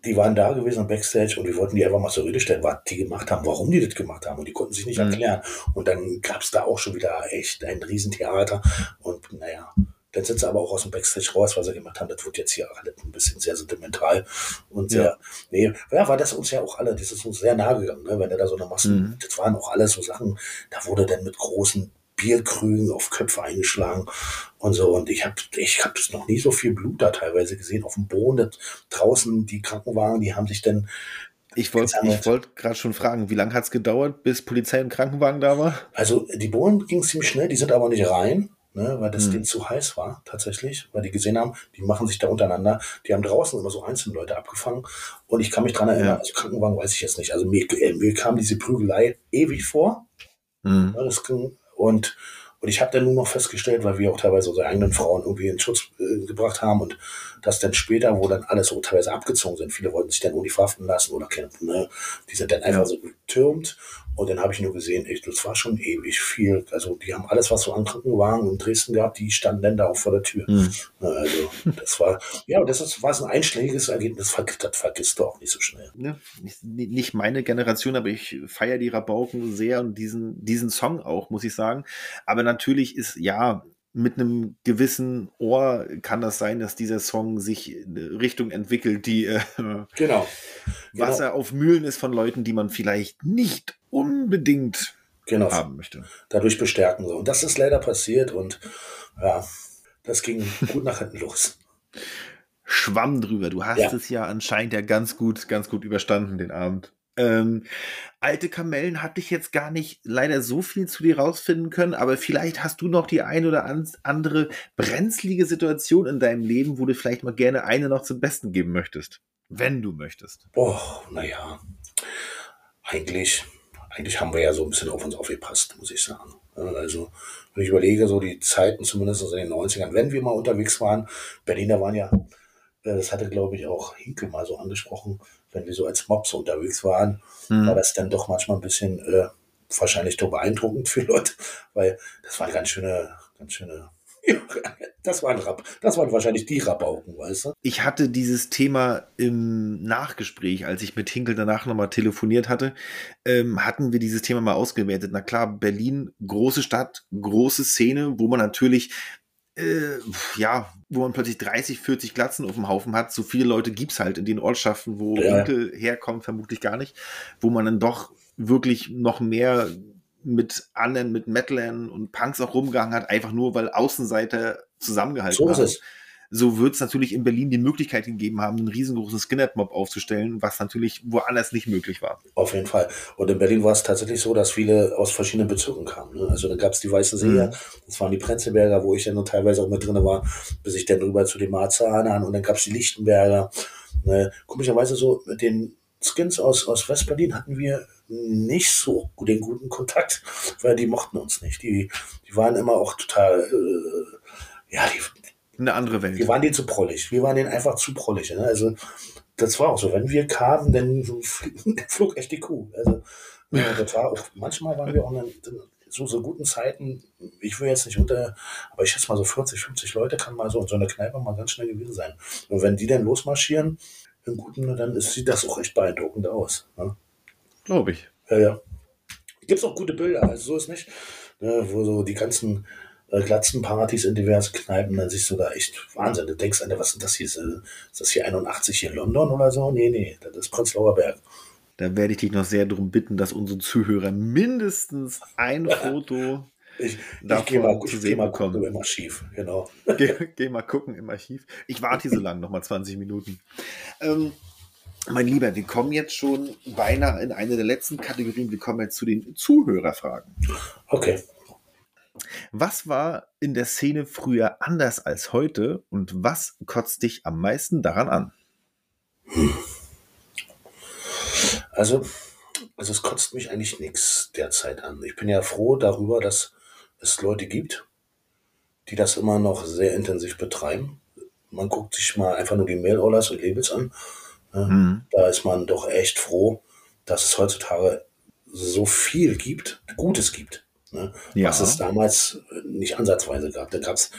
die waren da gewesen am Backstage und wir wollten die einfach mal zur Rede stellen, was die gemacht haben, warum die das gemacht haben. Und die konnten sich nicht Mhm. erklären. Und dann gab es da auch schon wieder echt ein Riesentheater. Und naja, dann sind sie aber auch aus dem Backstage raus, weil sie gemacht haben, das wird jetzt hier alles ein bisschen sehr sentimental und sehr, Ja. nee, ja, war das uns ja auch alle, das ist uns sehr nahe gegangen, ne? wenn du da so eine Massen, Mhm. das waren auch alles so Sachen, da wurde dann mit großen Bierkrügen auf Köpfe eingeschlagen und so. Und ich habe ich hab das noch nie so viel Blut da teilweise gesehen auf dem Boden. Draußen die Krankenwagen, die haben sich dann, Ich wollte wollt gerade schon fragen, wie lange hat es gedauert, bis Polizei und Krankenwagen da war? also die Bohlen ging ziemlich schnell, die sind aber nicht rein, ne, weil das Mhm. denen zu heiß war tatsächlich, weil die gesehen haben, die machen sich da untereinander. Die haben draußen immer so einzelne Leute abgefangen. Und ich kann mich dran erinnern, Ja. also Krankenwagen weiß ich jetzt nicht. Also mir, äh, mir kam diese Prügelei ewig vor. Mhm. Ja, das ging, und, und ich habe dann nur noch festgestellt, weil wir auch teilweise unsere eigenen Frauen irgendwie in Schutz äh, gebracht haben und das dann später, wo dann alle so teilweise abgezogen sind, viele wollten sich dann verhaften lassen oder kämpfen, ne? die sind dann einfach Ja. so getürmt und dann habe ich nur gesehen, echt, das war schon ewig viel. Also die haben alles, was so an Krankenwagen in Dresden gab, die standen dann da auch vor der Tür. Mhm. Also das war, ja, das ist, war so ein einschlägiges Ergebnis, das, ver- das vergisst du auch nicht so schnell. Ne? Nicht, nicht meine Generation, aber ich feiere die Rabauken sehr und diesen, diesen Song auch, muss ich sagen. Aber natürlich ist, ja, mit einem gewissen Ohr kann das sein, dass dieser Song sich in eine Richtung entwickelt, die äh, Genau. Wasser auf Mühlen ist von Leuten, die man vielleicht nicht unbedingt Genau. haben möchte. dadurch bestärken. So. Und das ist leider passiert und ja, das ging gut nach hinten los. Schwamm drüber. Du hast Ja. es ja anscheinend ja ganz gut, ganz gut überstanden, den Abend. Ähm, alte Kamellen hatte ich jetzt gar nicht leider so viel zu dir rausfinden können, aber vielleicht hast du noch die ein oder an- andere brenzlige Situation in deinem Leben, wo du vielleicht mal gerne eine noch zum Besten geben möchtest. Wenn du möchtest. Oh, naja, eigentlich, eigentlich haben wir ja so ein bisschen auf uns aufgepasst, muss ich sagen. Also, wenn ich überlege, so die Zeiten zumindest in den 90ern, wenn wir mal unterwegs waren, Berliner waren ja, das hatte glaube ich auch Hinkel mal so angesprochen, wenn wir so als Mobs unterwegs waren, war das dann doch manchmal ein bisschen äh, wahrscheinlich doch beeindruckend für Leute, weil das waren ganz schöne, ganz schöne, das waren Rab, das waren wahrscheinlich die Rabauken, weißt du? Ich hatte dieses Thema im Nachgespräch, als ich mit Hinkel danach nochmal telefoniert hatte, ähm, hatten wir dieses Thema mal ausgewertet. Na klar, Berlin, große Stadt, große Szene, wo man natürlich, äh, ja, wo man plötzlich 30, 40 Glatzen auf dem Haufen hat. So viele Leute gibt's halt in den Ortschaften, wo Ja. Hinkel herkommt, vermutlich gar nicht, wo man dann doch wirklich noch mehr mit anderen, mit Metalern und Punks auch rumgehangen hat, einfach nur, weil Außenseiter zusammengehalten So ist haben es. So wird es natürlich in Berlin die Möglichkeit gegeben haben, einen riesengroßen Skinhead-Mob aufzustellen, was natürlich woanders nicht möglich war. Auf jeden Fall. Und in Berlin war es tatsächlich so, dass viele aus verschiedenen Bezirken kamen. Ne? Also da gab es die Weißen Seher, Mhm. das waren die Prenzlberger, wo ich dann noch teilweise auch mit drin war, bis ich dann rüber zu den Marzahner und dann gab es die Lichtenberger. Ne? Komischerweise so mit den Skins aus, aus Westberlin hatten wir nicht so den guten Kontakt, weil die mochten uns nicht. Die, die waren immer auch total, äh, ja, die, Eine andere Welt. wir waren denen zu prollig. Wir waren denen einfach zu prollig. Ne? Also, das war auch so. Wenn wir kamen, dann flog echt die Kuh. Also, ja, das war auch, manchmal waren wir auch in so, so guten Zeiten, ich will jetzt nicht unter, aber ich schätze mal so 40, 50 Leute kann mal so in so einer Kneipe mal ganz schnell gewesen sein. Und wenn die dann losmarschieren, im Guten, dann ist, sieht das auch echt beeindruckend aus. Ne? Glaube ich. Ja, ja. Gibt es auch gute Bilder, also so ist nicht. Ne, wo so die ganzen äh, Glatzenpartys in diversen Kneipen, dann siehst du da echt Wahnsinn. Du denkst, Alter, was ist das hier? Ist, das hier 81 hier in London oder so? Nee, nee, das ist Prenzlauer Berg. Da werde ich dich noch sehr darum bitten, dass unsere Zuhörer mindestens ein Foto. Ich, ich gehe mal, zu ich geh mal gucken im Archiv. Genau. geh, geh mal gucken im Archiv. Ich warte hier so lange, nochmal 20 Minuten. Ähm, mein Lieber, wir kommen jetzt schon beinahe in eine der letzten Kategorien. Wir kommen jetzt zu den Zuhörerfragen. Okay. Was war in der Szene früher anders als heute und was kotzt dich am meisten daran an? Also, also es kotzt mich eigentlich nichts derzeit an. Ich bin ja froh darüber, dass es Leute gibt, die das immer noch sehr intensiv betreiben. Man guckt sich mal einfach nur die Mail-Orders und Labels an. Mhm. Da ist man doch echt froh, dass es heutzutage so viel gibt, Gutes gibt. Ne? Ja. Was es damals nicht ansatzweise gab. Da gab es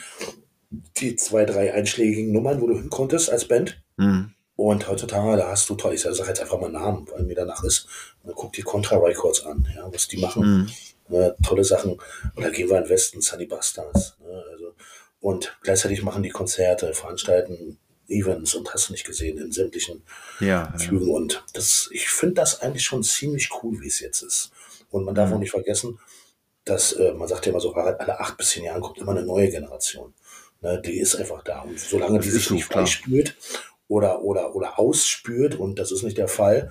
die zwei, drei einschlägigen Nummern, wo du hin konntest als Band. Mhm. Und heutzutage, da hast du toll, ich sage jetzt einfach mal Namen, weil mir danach ist. Dann guck die Contra Records an, ja, was die machen. Mhm. Ne, tolle Sachen. Und da gehen wir in den Westen, Sunny Bastards. Ne, also, und gleichzeitig machen die Konzerte, veranstalten Events und hast du nicht gesehen in sämtlichen Ja, ja. Flügen. Und das, ich finde das eigentlich schon ziemlich cool, wie es jetzt ist. Und man darf Mhm. auch nicht vergessen, dass äh, man sagt ja immer so, alle acht bis zehn Jahren kommt immer eine neue Generation. Ne, die ist einfach da. Und solange Das die sich so, nicht klar. spürt oder, oder, oder ausspürt, und das ist nicht der Fall,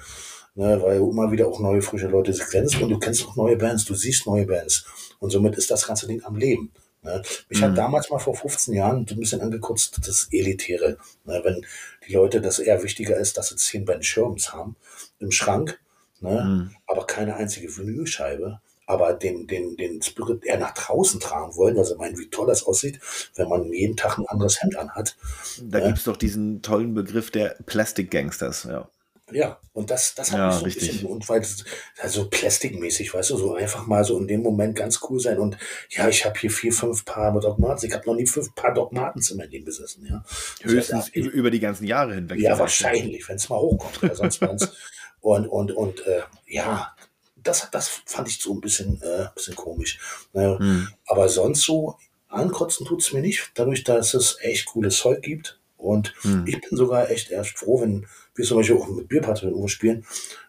ne, weil immer wieder auch neue, frische Leute sich kennst und du kennst auch neue Bands, du siehst neue Bands. Und somit ist das ganze Ding am Leben. Ne? Mich Mhm. hat damals mal vor 15 Jahren so ein bisschen angekotzt, das Elitäre. Ne? Wenn die Leute, das eher wichtiger ist, dass sie 10 Band Schirms haben im Schrank, ne? Mhm. aber keine einzige Vinylscheibe, aber den, den, den Spirit eher nach draußen tragen wollen, sie meinen, wie toll das aussieht, wenn man jeden Tag ein anderes Hemd anhat. Da Ja. gibt es doch diesen tollen Begriff der Plastic Gangsters. Ja. Ja, und das, das hat Ja, mich so ein richtig. bisschen, und weil das also plastikmäßig, weißt du, so einfach mal so in dem Moment ganz cool sein und ja, ich habe hier vier, fünf Paar Dogmaten, ich habe noch nie fünf Paar Dogmaten in meinem Leben besessen, ja. Höchstens ü- über die ganzen Jahre hinweg. ja, wahrscheinlich, wenn es mal hochkommt oder sonst was. Und, und, und äh, ja, das, das fand ich so ein bisschen, äh, bisschen komisch. Ne? Mhm. Aber sonst so ankotzen tut es mir nicht, dadurch, dass es echt cooles Zeug gibt. Und Mhm. ich bin sogar echt erst froh, wenn wir zum Beispiel auch mit Bierpartner spielen,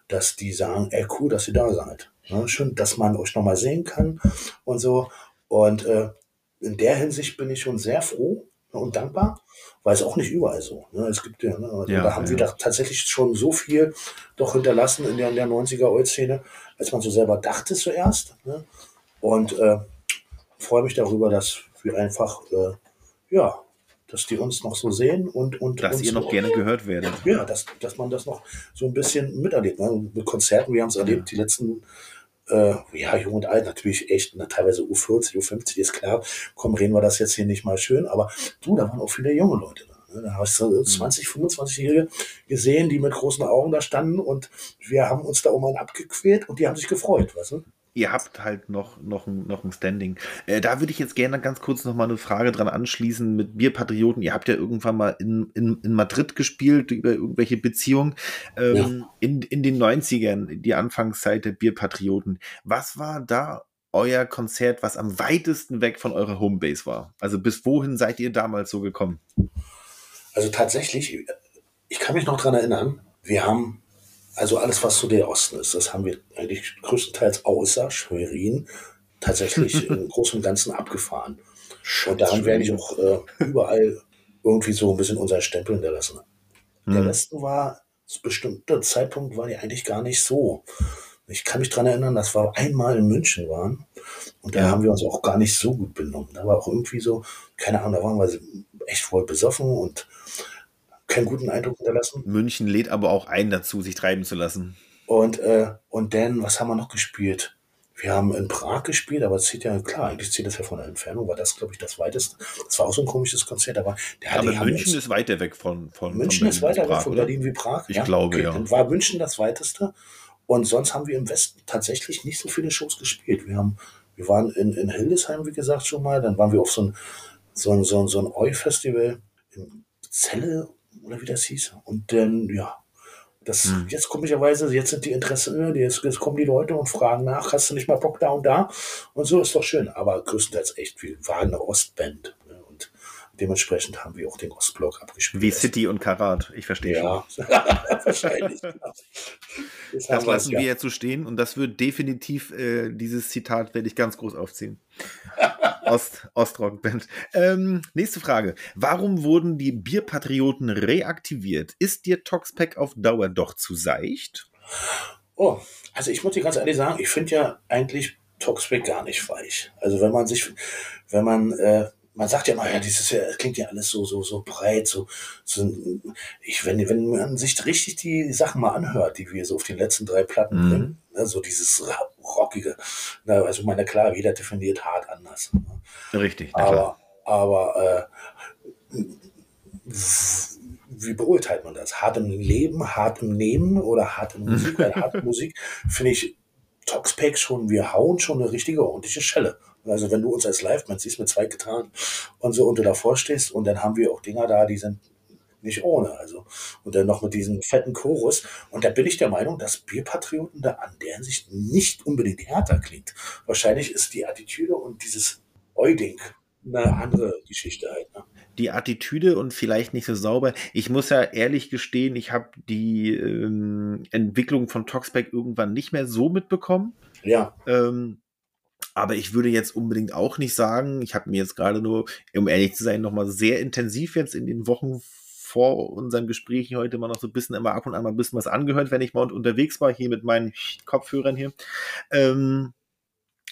dass die sagen, ey, cool, dass ihr da seid. Ne? Schön, dass man euch nochmal sehen kann und so. Und äh, in der Hinsicht bin ich schon sehr froh, und dankbar, weil es auch nicht überall so. Ne? Es gibt ja, ne? Ja, da haben ja. wir da tatsächlich schon so viel doch hinterlassen in der, in der 90er Old-Szene, als man so selber dachte zuerst. Ne? Und äh, freue mich darüber, dass wir einfach, äh, ja, dass die uns noch so sehen und, und Dass ihr noch gerne gehört werdet. ja, dass, dass man das noch so ein bisschen miterlebt. Ne? Mit Konzerten, wir haben es erlebt, die letzten, äh, ja, jung und alt, natürlich echt, ne, teilweise U40, U50, ist klar. Komm, reden wir das jetzt hier nicht mal schön, aber du, da waren auch viele junge Leute da. Ne? Da hast du 20, 25-Jährige gesehen, die mit großen Augen da standen und wir haben uns da um einen abgequält und die haben sich gefreut, weißt du? Ihr habt halt noch, noch, ein, noch ein Standing. Äh, da würde ich jetzt gerne ganz kurz noch mal eine Frage dran anschließen mit Bierpatrioten. Ihr habt ja irgendwann mal in, in, in Madrid gespielt über irgendwelche Beziehungen. Ähm, in, in den 90ern, die Anfangszeit der Bierpatrioten. Was war da euer Konzert, was am weitesten weg von eurer Homebase war? Also bis wohin seid ihr damals so gekommen? Also tatsächlich, ich kann mich noch dran erinnern, wir haben, also alles, was so der Osten ist, das haben wir eigentlich größtenteils außer Schwerin tatsächlich im Großen und Ganzen abgefahren. Und da haben wir eigentlich auch äh, überall irgendwie so ein bisschen unseren Stempel hinterlassen. Der Hm. Westen war, zu bestimmter Zeitpunkt war die eigentlich gar nicht so. Ich kann mich dran erinnern, dass wir einmal in München waren und da Ja. haben wir uns auch gar nicht so gut benommen. Da war auch irgendwie so, keine Ahnung, da waren wir echt voll besoffen und keinen guten Eindruck hinterlassen. München lädt aber auch ein dazu, sich treiben zu lassen. Und, äh, und dann, was haben wir noch gespielt? Wir haben in Prag gespielt, aber es zählt ja, klar, eigentlich zählt das ja von der Entfernung, war das, glaube ich, das weiteste. Das war auch so ein komisches Konzert, aber der Aber die haben München ist weiter weg von, von München ist weiter als weg von oder? Berlin wie Prag. Ich glaube, ja. Dann war München das weiteste. Und sonst haben wir im Westen tatsächlich nicht so viele Shows gespielt. Wir, haben, wir waren in, in Hildesheim, wie gesagt, schon mal. Dann waren wir auf so ein, so ein, so ein, so ein Eu-Festival in Celle oder wie das hieß. Und dann, ja, das Hm. jetzt komischerweise, jetzt sind die Interessen, jetzt, jetzt kommen die Leute und fragen nach, hast du nicht mal Bock da und da? Und so ist doch schön. Aber größtenteils echt, wir waren eine Ostband. Dementsprechend haben wir auch den Ostblock abgespielt. Wie City und Karat, ich verstehe schon. Ja, wahrscheinlich. genau. Jetzt Das wir's, lassen wir jetzt so stehen und das wird definitiv, äh, dieses Zitat werde ich ganz groß aufziehen. Ost, Ostrock-Band. Ähm, nächste Frage. Warum wurden die Bierpatrioten reaktiviert? Ist dir Toxpack auf Dauer doch zu seicht? Oh, also ich muss dir ganz ehrlich sagen, ich finde ja eigentlich Toxpack gar nicht weich. Also wenn man sich, wenn man, äh, man sagt ja immer, ja, dieses ja, klingt ja alles so, so, so breit, so, so ich, wenn, wenn man sich richtig die Sachen mal anhört, die wir so auf den letzten drei Platten Mhm. bringen, ne, so dieses rockige, na, also meine klar, jeder definiert hart anders. Ne? Richtig, na klar. Aber, aber äh, wie beurteilt man das? Hart im Leben, hart im Nehmen oder hart in Musik? Weil harte Musik finde ich Toxpack schon, wir hauen schon eine richtige ordentliche Schelle. Also wenn du uns als Live-Band siehst mit zwei Gitarren und so und du davor stehst und dann haben wir auch Dinger da, die sind nicht ohne. Also und dann noch mit diesem fetten Chorus. Und da bin ich der Meinung, dass Bierpatrioten da an der Hinsicht nicht unbedingt härter klingt. Wahrscheinlich ist die Attitüde und dieses Euding eine andere Geschichte halt. Ne? die Attitüde und vielleicht nicht so sauber. Ich muss ja ehrlich gestehen, ich habe die ähm, Entwicklung von Toxpack irgendwann nicht mehr so mitbekommen. Ja, Ähm, aber ich würde jetzt unbedingt auch nicht sagen, ich habe mir jetzt gerade nur, um ehrlich zu sein, nochmal sehr intensiv jetzt in den Wochen vor unserem Gespräch hier heute mal noch so ein bisschen immer ab und an mal ein bisschen was angehört, wenn ich mal unterwegs war, hier mit meinen Kopfhörern hier. Ähm,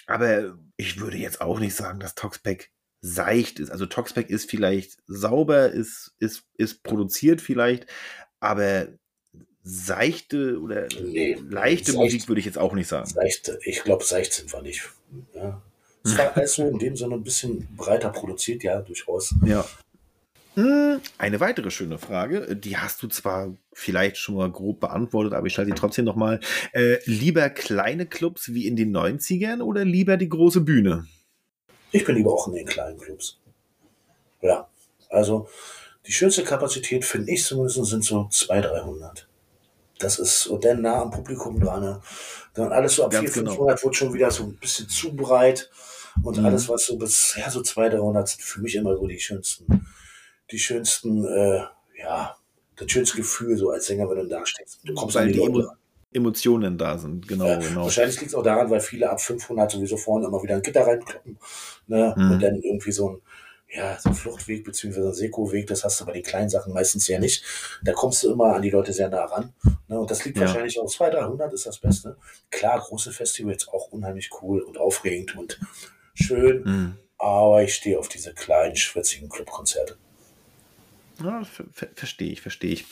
aber ich würde jetzt auch nicht sagen, dass Toxpack seicht ist. Also Toxpack ist vielleicht sauber, ist, ist, ist produziert vielleicht, aber seichte oder Nee, leichte seicht. Musik würde ich jetzt auch nicht sagen. seicht, ich glaube, seicht sind wir nicht. Ja. Es war alles so in dem Sinne ein bisschen breiter produziert, ja, durchaus. Ja. Hm, Eine weitere schöne Frage, die hast du zwar vielleicht schon mal grob beantwortet, aber ich stelle sie trotzdem nochmal. Äh, lieber kleine Clubs wie in den 90ern oder lieber die große Bühne? Ich bin lieber auch in den kleinen Clubs. Ja, also die schönste Kapazität, finde ich zumindest, sind so 200, 300. Das ist und dann nah am Publikum dran. Ne? Dann alles so ab Ganz 400, genau. 500 wird schon wieder so ein bisschen zu breit. Und Mhm. alles, was so bis ja, so 200, 300 sind für mich immer so die schönsten, die schönsten, äh, ja, das schönste Gefühl, so als Sänger, wenn du da stehst. Du kommst Weil an die die Emo. Emotionen da sind, genau, Ja, genau. Wahrscheinlich liegt es auch daran, weil viele ab 500 sowieso vorne immer wieder ein Gitter reinkloppen. Ne? Mhm. Und dann irgendwie so ein, ja, so ein Fluchtweg ein Sekoweg, das hast du bei den kleinen Sachen meistens ja nicht. Da kommst du immer an die Leute sehr nah ran. Ne? Und das liegt Ja. wahrscheinlich auch 200, 300 ist das Beste. Klar, große Festivals auch unheimlich cool und aufregend und schön, Mhm. aber ich stehe auf diese kleinen, schwitzigen Clubkonzerte. Ja, ver ver verstehe ich, verstehe ich.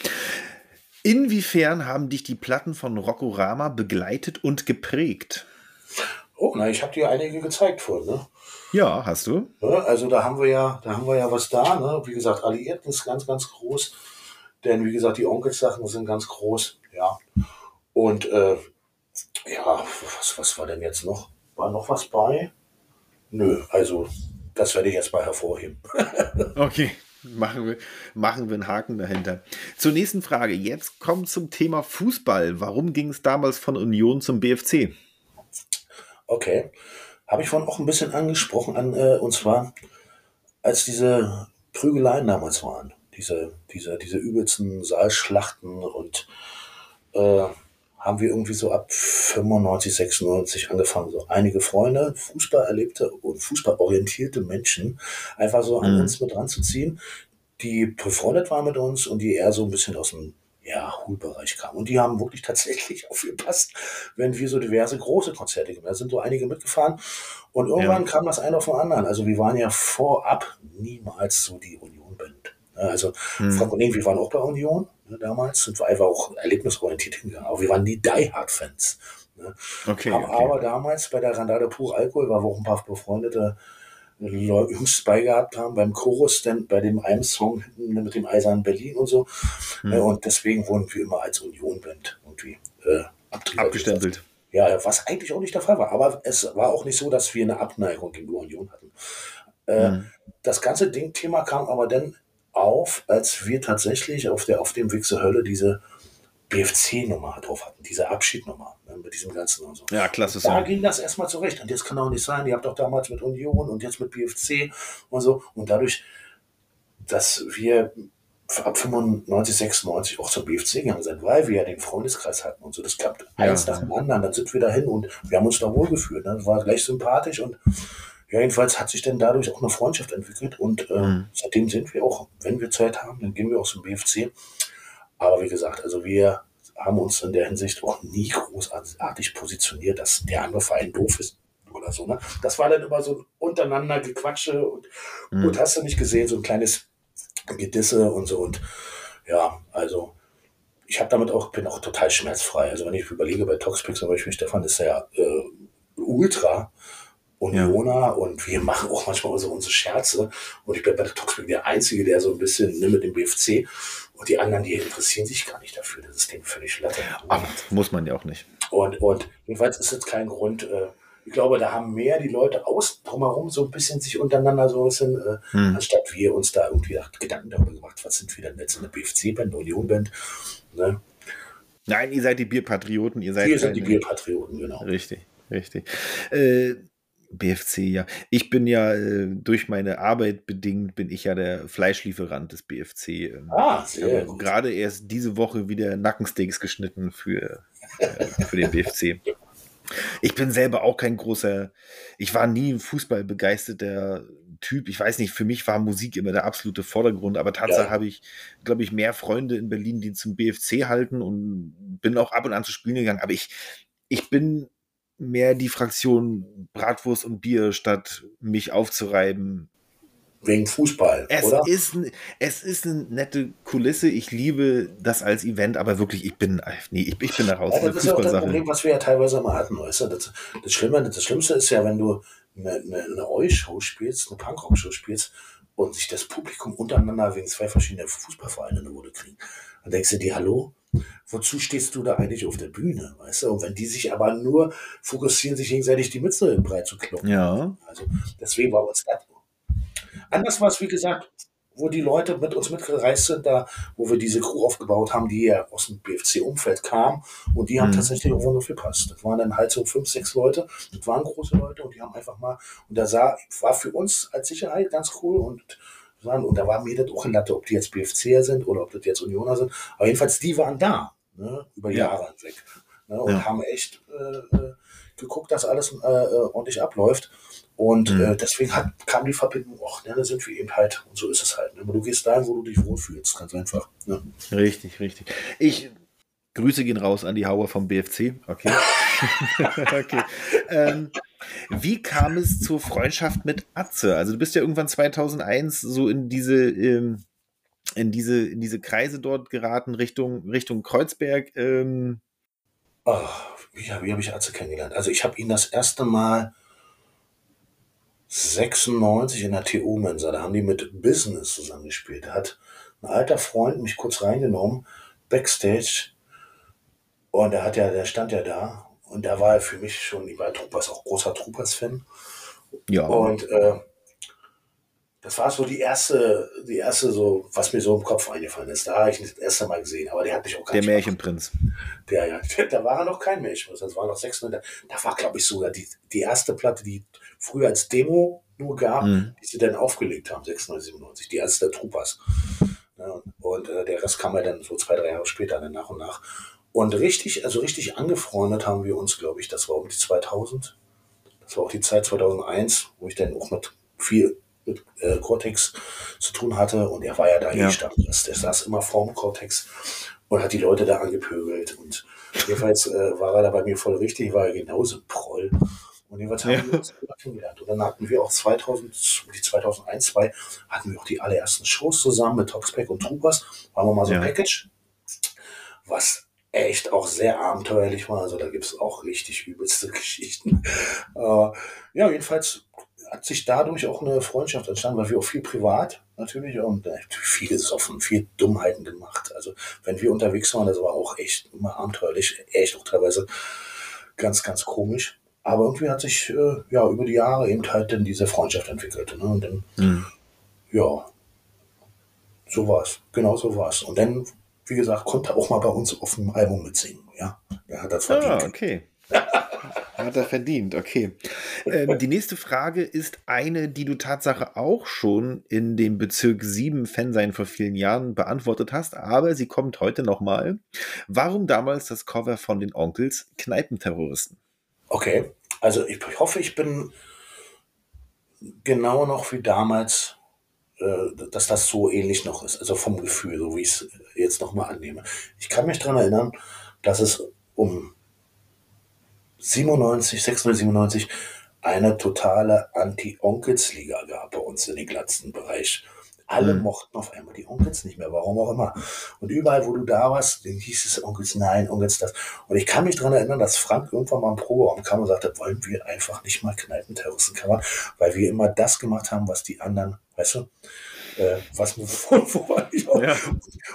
Inwiefern haben dich die Platten von Rockorama begleitet und geprägt? Oh, na, ich habe dir einige gezeigt vorhin, ne? Ja, hast du? Ja, also da haben wir ja, da haben wir ja was da, ne? Wie gesagt, Alliierten ist ganz, ganz groß. Denn wie gesagt, die Onkels-Sachen sind ganz groß, ja. Und äh, ja, was, was war denn jetzt noch? War noch was bei? Nö, also das werde ich jetzt mal hervorheben. Okay, machen wir, machen wir einen Haken dahinter. Zur nächsten Frage. Jetzt kommt zum Thema Fußball. Warum ging es damals von Union zum BFC? Okay. Habe ich vorhin auch ein bisschen angesprochen, an, äh, und zwar, als diese Prügeleien damals waren, diese, diese, diese übelsten Saalschlachten und äh, haben wir irgendwie so ab 95, 96 angefangen, so einige Freunde, Fußball erlebte und fußballorientierte Menschen einfach so an Mhm. uns mit ranzuziehen, die befreundet waren mit uns und die eher so ein bisschen aus dem ja, Hool-Bereich kamen. Und die haben wirklich tatsächlich aufgepasst, wenn wir so diverse große Konzerte gemacht. Da sind so einige mitgefahren und irgendwann Ja. kam das eine auf den anderen. Also wir waren ja vorab niemals so die Union-Band. Also Hm. Frank und ich, wir waren auch bei Union ne, damals, sind wir einfach auch erlebnisorientiert hingegangen. Aber wir waren nie Die Hard-Fans. Ne? Okay, haben okay. aber damals bei der Randale Pur Alkohol, weil wir auch ein paar befreundete Leute Jungs bei gehabt haben, beim Chorus, dann bei dem einen Song mit dem Eisernen Berlin und so. Hm. Äh, Und deswegen wurden wir immer als Union-Band irgendwie äh. Abgestempelt. Ja, was eigentlich auch nicht der Fall war. Aber es war auch nicht so, dass wir eine Abneigung gegenüber Union hatten. Äh, Mhm. Das ganze Ding, Thema kam aber dann auf, als wir tatsächlich auf, der, auf dem Weg zur Hölle diese BFC-Nummer drauf hatten, diese Abschiednummer ne, mit diesem ganzen und so. Ja, klasse Da Song. ging das erstmal zurecht. Und jetzt kann auch nicht sein, ihr habt doch damals mit Union und jetzt mit BFC und so. Und dadurch, dass wir ab 95, 96 auch zum BFC gegangen sind, weil wir ja den Freundeskreis hatten und so. Das klappt Ja, eins nach dem anderen. Dann sind wir dahin und wir haben uns da wohlgefühlt. Ne? Das war gleich sympathisch und ja, jedenfalls hat sich dann dadurch auch eine Freundschaft entwickelt und äh, Mhm. seitdem sind wir auch, wenn wir Zeit haben, dann gehen wir auch zum BFC. Aber wie gesagt, also wir haben uns in der Hinsicht auch nie großartig positioniert, dass der andere Verein doof ist oder so. Ne? Das war dann immer so ein untereinander Gequatsche und, Mhm. und hast du nicht gesehen, so ein kleines Gedisse und so. Und ja, also ich habe damit auch, bin auch total schmerzfrei. Also wenn ich überlege, bei Toxpic zum Beispiel, Stefan ist ja äh, Ultra Unioner und wir machen auch manchmal so unsere Scherze. Und ich bin bei der Toxpic der Einzige, der so ein bisschen ne, mit dem BFC und die anderen, die interessieren sich gar nicht dafür. Das ist denen völlig latte. Aber muss man ja auch nicht. Und, und jedenfalls ist jetzt kein Grund. Äh, ich glaube, da haben mehr die Leute aus drumherum so ein bisschen sich untereinander so ein bisschen, äh, Hm. anstatt wir uns da irgendwie Gedanken darüber gemacht, was sind wir denn jetzt eine BFC-Band, Union-Band. Ne? Nein, ihr seid die Bierpatrioten. Ihr seid Wir sind die Bierpatrioten, genau. Richtig, richtig. Äh, BFC, ja. Ich bin ja äh, durch meine Arbeit bedingt, bin ich ja der Fleischlieferant des BFC. Ähm, Ah, ich sehr habe gut. gerade erst diese Woche wieder Nackensteaks geschnitten für, äh, für den BFC. Ich bin selber auch kein großer, ich war nie ein fußballbegeisterter Typ. Ich weiß nicht, für mich war Musik immer der absolute Vordergrund, aber Tatsache Ja. habe ich, glaube ich, mehr Freunde in Berlin, die zum BFC halten und bin auch ab und an zu Spielen gegangen. Aber ich, ich bin mehr die Fraktion Bratwurst und Bier, statt mich aufzureiben. Wegen Fußball, Es oder? ist, es ist eine nette Kulisse. Ich liebe das als Event, aber wirklich, ich bin, äh, nee, ich, ich bin da raus. Eine das ist ja auch das. Problem, was wir ja teilweise mal hatten. Weißt du? das, das, Schlimme, das Schlimmste ist ja, wenn du eine, eine, eine Eu-Show spielst, eine Punkrock-Show spielst und sich das Publikum untereinander wegen zwei verschiedenen Fußballvereinen eine Wurde kriegen. Dann denkst du dir, hallo, wozu stehst du da eigentlich auf der Bühne? Weißt du? Und wenn die sich aber nur fokussieren, sich gegenseitig die Mütze breit zu kloppen. Ja, Also deswegen war uns das. Anders war es, wie gesagt, wo die Leute mit uns mitgereist sind, da, wo wir diese Crew aufgebaut haben, die ja aus dem BFC-Umfeld kam und die haben Mhm. tatsächlich auch wunderbar gepasst. Das waren dann halt so fünf, sechs Leute, das waren große Leute und die haben einfach mal, und da sah, war für uns als Sicherheit ganz cool und waren, und da war mir das auch in Latte, ob die jetzt BFCer sind oder ob das jetzt Unioner sind. Aber jedenfalls, die waren da, ne, über Ja. Jahre hinweg. Ne, und Ja. haben echt äh, äh, geguckt, dass alles äh, äh ordentlich abläuft. Und Mhm. äh, deswegen hat, kam die Verbindung, ach, ne, da sind wir eben halt. Und so ist es halt. Ne? Aber du gehst dahin, wo du dich wohlfühlst, ganz einfach. Ne? Richtig, richtig. Ich Grüße gehen raus an die Hauer vom BFC. Okay. okay. Ähm, wie kam es zur Freundschaft mit Atze? Also du bist ja irgendwann 2001 so in diese ähm, in diese in diese Kreise dort geraten Richtung Richtung Kreuzberg. Ähm, Ach, wie, habe ich Atze kennengelernt? Also ich habe ihn das erste Mal 96 in der TU-Mensa, da haben die mit Business zusammengespielt. Da hat ein alter Freund mich kurz reingenommen, Backstage. Und der hat ja, der stand ja da. Und da war er für mich schon, ich war Troopers, auch großer Troopers-Fan. ja. Und äh, das war so die erste, die erste so, was mir so im Kopf eingefallen ist. Da habe ich ihn das erste Mal gesehen, aber der hat mich auch gar der Märchenprinz. der, ja, da war er noch kein Märchen. Das war noch 600. Da war, glaube ich, sogar die, die erste Platte, die früher als Demo nur gab, Mhm. die sie dann aufgelegt haben, 96, 97. Die erste der Troopers. Ja, und äh, der Rest kam ja dann so zwei, drei Jahre später, dann nach und nach. Und richtig, also richtig angefreundet haben wir uns, glaube ich, das war um die 2000. Das war auch die Zeit 2001, wo ich dann auch mit viel mit äh, Cortex zu tun hatte. Und er war ja da Ja. eh Stammgast. Der saß immer vorm Cortex und hat die Leute da angepöbelt. Und jedenfalls äh, war er da bei mir voll richtig, war er genauso ein Proll. Und jedenfalls haben Ja. wir uns kennengelernt. Und dann hatten wir auch 2000, die 2001, 2 hatten wir auch die allerersten Shows zusammen mit Toxpack und Troopers. Waren wir mal so ein Ja. Package, was echt auch sehr abenteuerlich war. Also da gibt es auch richtig übelste Geschichten. Äh, ja, jedenfalls hat sich dadurch auch eine Freundschaft entstanden, weil wir auch viel privat natürlich und äh, viel gesoffen, viel Dummheiten gemacht. Also wenn wir unterwegs waren, das war auch echt immer abenteuerlich, echt auch teilweise ganz, ganz komisch. Aber irgendwie hat sich äh, ja über die Jahre eben halt dann diese Freundschaft entwickelt. Ne? Und dann, Mhm. ja, so war's. Genau so war's. Und dann, wie gesagt, konnte auch mal bei uns auf dem Album mitsingen. Ja, er hat das Ah, verdient. okay. Hat er verdient, okay. Ähm, die nächste Frage ist eine, die du Tatsache auch schon in dem Bezirk 7 Fansein vor vielen Jahren beantwortet hast, aber sie kommt heute nochmal. Warum damals das Cover von den Onkels Kneipenterroristen? Okay, also ich hoffe, ich bin genau noch wie damals, dass das so ähnlich noch ist. Also vom Gefühl, so wie ich es jetzt nochmal annehme. Ich kann mich daran erinnern, dass es um 97, 697 eine totale Anti-Onkels-Liga gab bei uns in den glatzen Bereich. Alle Mhm. mochten auf einmal die Onkels nicht mehr, warum auch immer. Und überall, wo du da warst, hieß es Onkels nein, Onkels das. Und ich kann mich daran erinnern, dass Frank irgendwann mal im Proberaum kam und sagte, wollen wir einfach nicht mal Kneipenterroristen covern, weil wir immer das gemacht haben, was die anderen, weißt du, äh, was wo, wo war ich auch. Ja.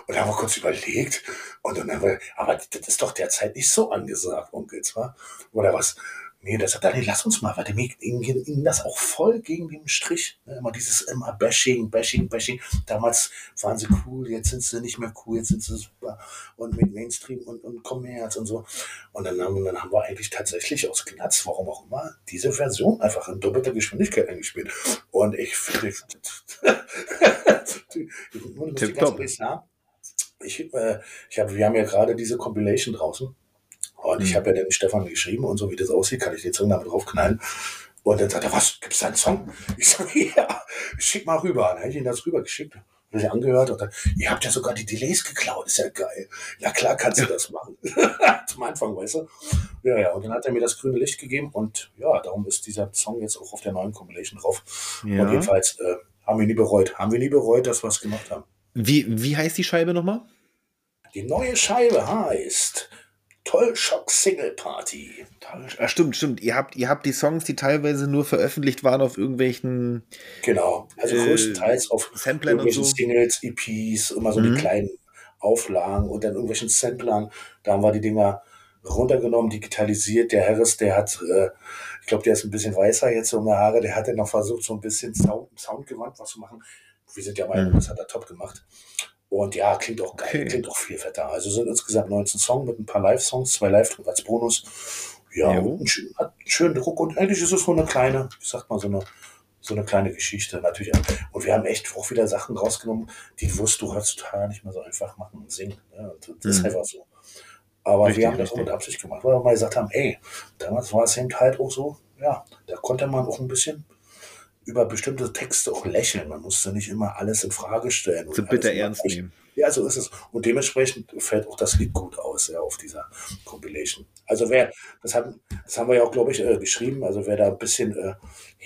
Und da haben wir kurz überlegt. Und dann haben wir, aber das ist doch derzeit nicht so angesagt, Onkels, wa? Oder was? Nee, das hat dann, nee, lass uns mal, warte, mir ging das auch voll gegen den Strich. Ne? Immer dieses immer Bashing, Bashing, Bashing. Damals waren sie cool, jetzt sind sie nicht mehr cool, jetzt sind sie super. Und mit Mainstream und, und Kommerz und so. Und dann haben, dann haben wir eigentlich tatsächlich aus Gnatz, warum auch immer, diese Version einfach in doppelter Geschwindigkeit eingespielt. Und ich finde, ich muss ich Tipptopp. ganz ehrlich sagen, ich, äh, ich hab, wir haben ja gerade diese Compilation draußen. Und ich Mhm. habe ja den Stefan geschrieben und so wie das aussieht, kann ich den Song damit draufknallen. Und dann sagt er, was, gibt's da einen Song? Ich sage, ja, schick mal rüber. Dann habe ich ihm das rübergeschickt. Hat sich angehört und dann, ihr habt ja sogar die Delays geklaut, ist ja geil. Ja klar kannst du das machen. Zum Anfang, weißt du? Ja, ja, und dann hat er mir das grüne Licht gegeben und ja, darum ist dieser Song jetzt auch auf der neuen Compilation drauf. Und Ja. jedenfalls äh, haben wir nie bereut. Haben wir nie bereut, dass wir es gemacht haben. Wie, wie heißt die Scheibe nochmal? Die neue Scheibe heißt Tollschock Single Party. Ah, stimmt, stimmt. Ihr habt, ihr habt die Songs, die teilweise nur veröffentlicht waren auf irgendwelchen Genau. Also Äh, größtenteils auf Samplern und irgendwelchen so. Singles, EPs, immer so Mhm. die kleinen Auflagen und dann irgendwelchen Samplern. Da haben wir die Dinger runtergenommen, digitalisiert. Der Harris, der hat, äh, ich glaube, der ist ein bisschen weißer jetzt so um die Haare, der hat dann noch versucht, so ein bisschen Sound, Soundgewand was zu machen. Wir sind ja Meinung, Mhm. das hat er top gemacht. Und ja, klingt auch geil, Okay. klingt auch viel fetter. Also sind insgesamt 19 Songs mit ein paar Live-Songs, zwei live als Bonus. Ja, Jo. einen schönen, hat einen schönen Druck und eigentlich ist es so eine kleine, wie sagt man, so eine, so eine kleine Geschichte natürlich. Und wir haben echt auch wieder Sachen rausgenommen, die wirst du heutzutage nicht mehr so einfach machen und singen. Ja, das ist Mhm. einfach so. Aber Richtig, wir haben das auch mit Absicht gemacht, weil wir mal gesagt haben, ey, damals war es eben halt auch so, ja, da konnte man auch ein bisschen über bestimmte Texte auch lächeln. Man musste nicht immer alles in Frage stellen. und So bitter ernst nehmen. Ja, so ist es. Und dementsprechend fällt auch das Lied gut aus, ja, auf dieser Compilation. Also wer, das haben, das haben wir ja auch, glaube ich, äh, geschrieben, also wer da ein bisschen, äh,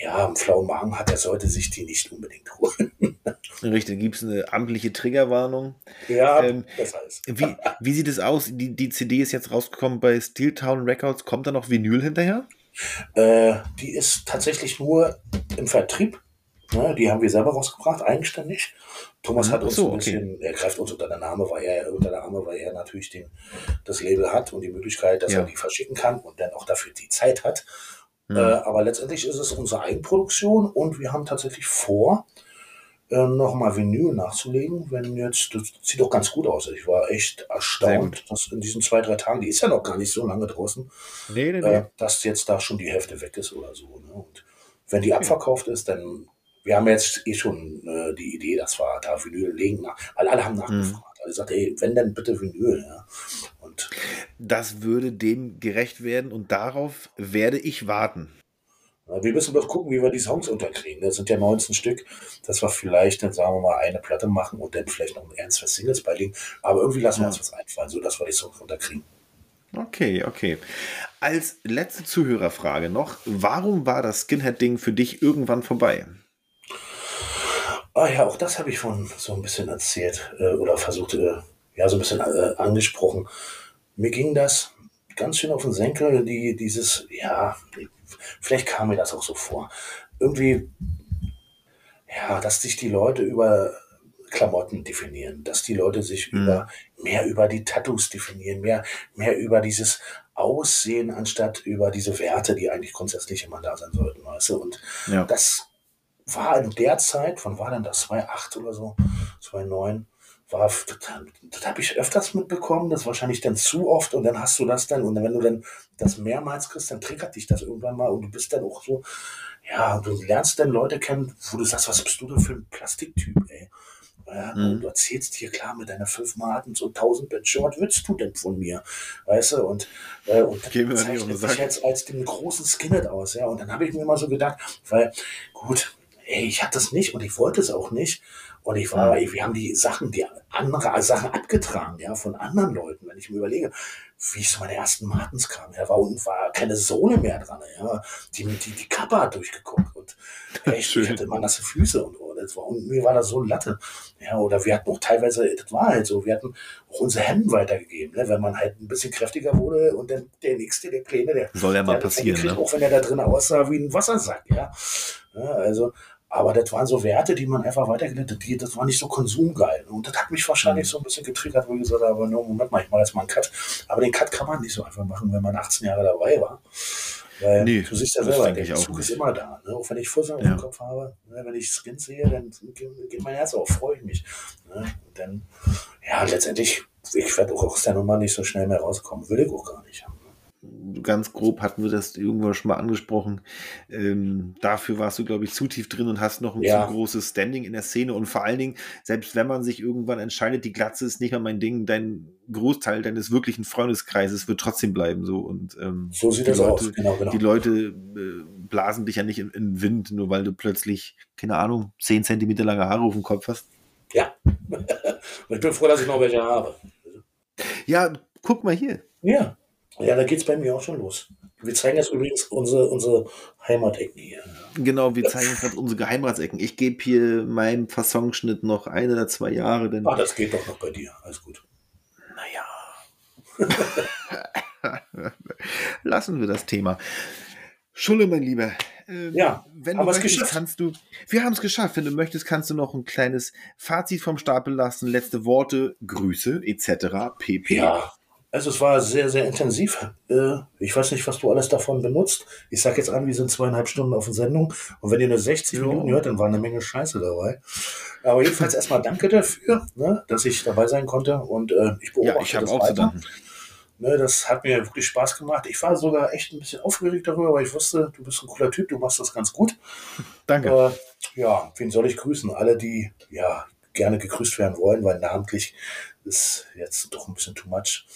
ja, einen flauen Magen hat, der sollte sich die nicht unbedingt holen. Richtig, gibt es eine amtliche Triggerwarnung. ja, Ähm, besser ist. Wie, wie sieht es aus? Die, die CD ist jetzt rausgekommen bei Steel Town Records. Kommt da noch Vinyl hinterher? Äh, die ist tatsächlich nur im Vertrieb. Ne, die haben wir selber rausgebracht, eigenständig. Thomas Mhm, hat uns so, ein okay. bisschen, er greift uns unter der Name, weil er unter der Arme, weil er natürlich den, das Label hat und die Möglichkeit, dass Ja. er die verschicken kann und dann auch dafür die Zeit hat. Mhm. Äh, aber letztendlich ist es unsere Eigenproduktion und wir haben tatsächlich vor, äh, nochmal Vinyl nachzulegen, wenn jetzt, das sieht doch ganz gut aus. Ich war echt erstaunt, dass in diesen zwei, drei Tagen, die ist ja noch gar nicht so lange draußen, Nee, nee, äh, dass jetzt da schon die Hälfte weg ist oder so. Ne? Und wenn die abverkauft ist, dann, wir haben jetzt eh schon äh, die Idee, dass wir da Vinyl legen, nach, weil alle haben nachgefragt. Alle gesagt, ey, wenn denn bitte Vinyl. Ja? Und Das würde dem gerecht werden und darauf werde ich warten. Wir müssen doch gucken, wie wir die Songs unterkriegen. Das sind ja 19 Stück, dass wir vielleicht, dann sagen wir mal, eine Platte machen und dann vielleicht noch ein, zwei Singles beilegen. Aber irgendwie lassen wir uns was einfallen, sodass wir die Songs unterkriegen. Okay, okay. Als letzte Zuhörerfrage noch, warum war das Skinhead-Ding für dich irgendwann vorbei? Ah ja, auch das habe ich von so ein bisschen erzählt äh, oder versucht, äh, ja, so ein bisschen äh, angesprochen. Mir ging das ganz schön auf den Senkel, die, dieses, ja, vielleicht kam mir das auch so vor. Irgendwie, ja, dass sich die Leute über Klamotten definieren, dass die Leute sich Mhm. über mehr über die Tattoos definieren, mehr, mehr über dieses Aussehen, anstatt über diese Werte, die eigentlich grundsätzlich immer da sein sollten, weißt du? Und Ja. das war in der Zeit, wann war denn das? 2008 oder so, 2009, war, das, das habe ich öfters mitbekommen, das wahrscheinlich dann zu oft und dann hast du das dann und wenn du dann das mehrmals kriegst, dann triggert dich das irgendwann mal und du bist dann auch so, ja, du lernst dann Leute kennen, wo du sagst, was bist du denn für ein Plastiktyp, ey? Ja, Mhm. Du erzählst hier klar mit deiner fünf Martens und tausend Bändchen, was willst du denn von mir? Weißt du, und, äh, und das Geh mir doch nicht auf den zeichnet Sack. sich jetzt als den großen Skinhead aus, ja. Und dann habe ich mir immer so gedacht, weil, gut, ey, ich hatte das nicht und ich wollte es auch nicht. Und ich war, wir haben die Sachen, die andere Sachen abgetragen, ja, von anderen Leuten. Wenn ich mir überlege, wie ich so meine ersten Martens kam, ja, war unten war keine Sohle mehr dran, ja. Die, die, die Kappe hat durchgeguckt und echt, Schön. ich hatte immer nasse Füße und, und, das war, und mir war das so Latte. Ja, oder wir hatten auch teilweise, das war halt so, wir hatten auch unsere Hemden weitergegeben, ne, wenn man halt ein bisschen kräftiger wurde und dann der nächste, der Kleine, der, Soll ja mal der passieren, hingekriegt, ne? Auch wenn er da drin aussah wie ein Wassersack, ja. ja also, aber das waren so Werte, die man einfach weitergeleitet hat. Das war nicht so konsumgeil. Und das hat mich wahrscheinlich Mhm. so ein bisschen getriggert, wo ich gesagt habe, no, Moment mal, ich mache jetzt mal einen Cut. Aber den Cut kann man nicht so einfach machen, wenn man 18 Jahre dabei war. Weil Nee, du siehst ja selber, der Zug ist immer da. Ne? Auch wenn ich Fussel Ja. im Kopf habe, ne? wenn ich Skins sehe, dann geht mein Herz auf, freue ich mich. Ne? Dann, ja, letztendlich, ich werde auch aus der Nummer nicht so schnell mehr rauskommen. Will ich auch gar nicht. Ganz grob hatten wir das irgendwann schon mal angesprochen. Ähm, dafür warst du, glaube ich, zu tief drin und hast noch ein Ja. zu großes Standing in der Szene. Und vor allen Dingen, selbst wenn man sich irgendwann entscheidet, die Glatze ist nicht mehr mein Ding, dein Großteil deines wirklichen Freundeskreises wird trotzdem bleiben. So. Und ähm, So sieht die das Leute, aus. Genau, genau. Die Leute äh, blasen dich ja nicht in, in den Wind, nur weil du plötzlich, keine Ahnung, 10 Zentimeter lange Haare auf dem Kopf hast. Ja. Und ich bin froh, dass ich noch welche habe. Ja, guck mal hier. Ja. Ja, da geht es bei mir auch schon los. Wir zeigen jetzt übrigens unsere, unsere Heimatecken hier. Genau, wir zeigen gerade unsere Geheimratsecken. Ich gebe hier meinem Fassonschnitt noch ein oder zwei Jahre, denn Ah, das geht doch noch bei dir. Alles gut. naja. Lassen wir das Thema. Schulle, mein Lieber. ähm, Ja, wenn haben du möchtest, geschafft. kannst du. Wir haben es geschafft. Wenn du möchtest, kannst du noch ein kleines Fazit vom Stapel lassen. Letzte Worte, Grüße etc. pp. Ja. Also es war sehr, sehr intensiv. Äh, Ich weiß nicht, was du alles davon benutzt. Ich sag jetzt an, wir sind zweieinhalb Stunden auf der Sendung. Und wenn ihr nur 60 Ja. Minuten hört, dann war eine Menge Scheiße dabei. Aber jedenfalls erstmal danke dafür, ne, dass ich dabei sein konnte. Und äh, ich beobachte Ja, ich habe das auch weiter. Ne, das hat mir wirklich Spaß gemacht. Ich war sogar echt ein bisschen aufgeregt darüber, weil ich wusste, du bist ein cooler Typ, du machst das ganz gut. Danke. Äh, ja, wen soll ich grüßen? Alle, die ja gerne gegrüßt werden wollen, weil namentlich ist jetzt doch ein bisschen too much.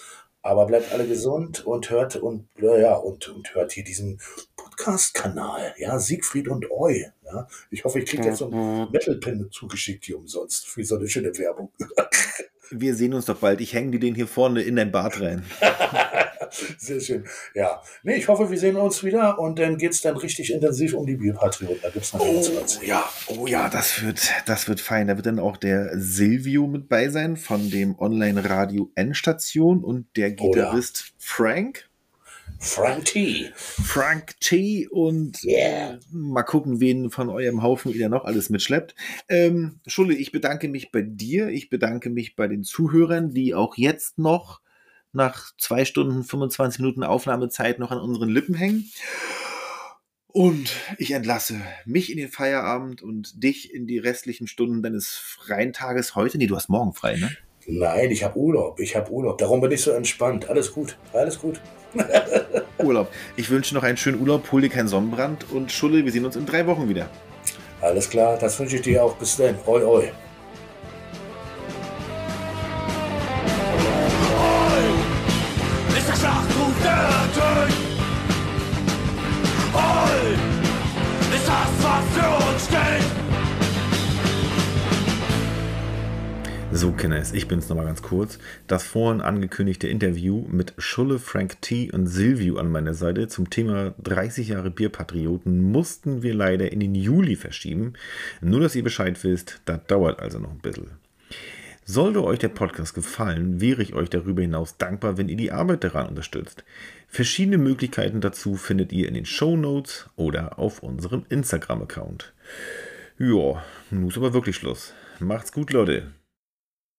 Aber bleibt alle gesund und hört und ja und, und hört hier diesen Podcast-Kanal, ja, Siegfried und Eu. Ja. Ich hoffe, ich kriege jetzt so einen Metal-Pin zugeschickt hier umsonst für so eine schöne Werbung. Wir sehen uns doch bald. Ich hänge dir den hier vorne in dein Bad rein. Sehr schön. Ja. Nee, ich hoffe, wir sehen uns wieder und dann geht es dann richtig intensiv um die Bierpatrioten. Da gibt es noch oh, was Ja, oh ja, das wird, das wird fein. Da wird dann auch der Silvio mit bei sein von dem Online-Radio Endstation und der Gitarrist oh, ja. Frank. Frank T. Frank T. Und yeah. mal gucken, wen von eurem Haufen ihr noch alles mitschleppt. Ähm, Schulle, ich bedanke mich bei dir. Ich bedanke mich bei den Zuhörern, die auch jetzt noch nach zwei Stunden 25 Minuten Aufnahmezeit noch an unseren Lippen hängen. Und ich entlasse mich in den Feierabend und dich in die restlichen Stunden deines freien Tages heute. Nee, du hast morgen frei, ne? Nein, ich habe Urlaub. Ich habe Urlaub. Darum bin ich so entspannt. Alles gut. Alles gut. Urlaub. Ich wünsche noch einen schönen Urlaub. Hol dir keinen Sonnenbrand. Und Schulle, wir sehen uns in drei Wochen wieder. Alles klar. Das wünsche ich dir auch. Bis dann. Oi, oi. So, Kenneth, ich bin's nochmal ganz kurz. Das vorhin angekündigte Interview mit Schulle, Frank T. und Silvio an meiner Seite zum Thema 30 Jahre Bierpatrioten mussten wir leider in den Juli verschieben. Nur, dass ihr Bescheid wisst, das dauert also noch ein bisschen. Sollte euch der Podcast gefallen, wäre ich euch darüber hinaus dankbar, wenn ihr die Arbeit daran unterstützt. Verschiedene Möglichkeiten dazu findet ihr in den Show Notes oder auf unserem Instagram-Account. Ja, nun ist aber wirklich Schluss. Macht's gut, Leute.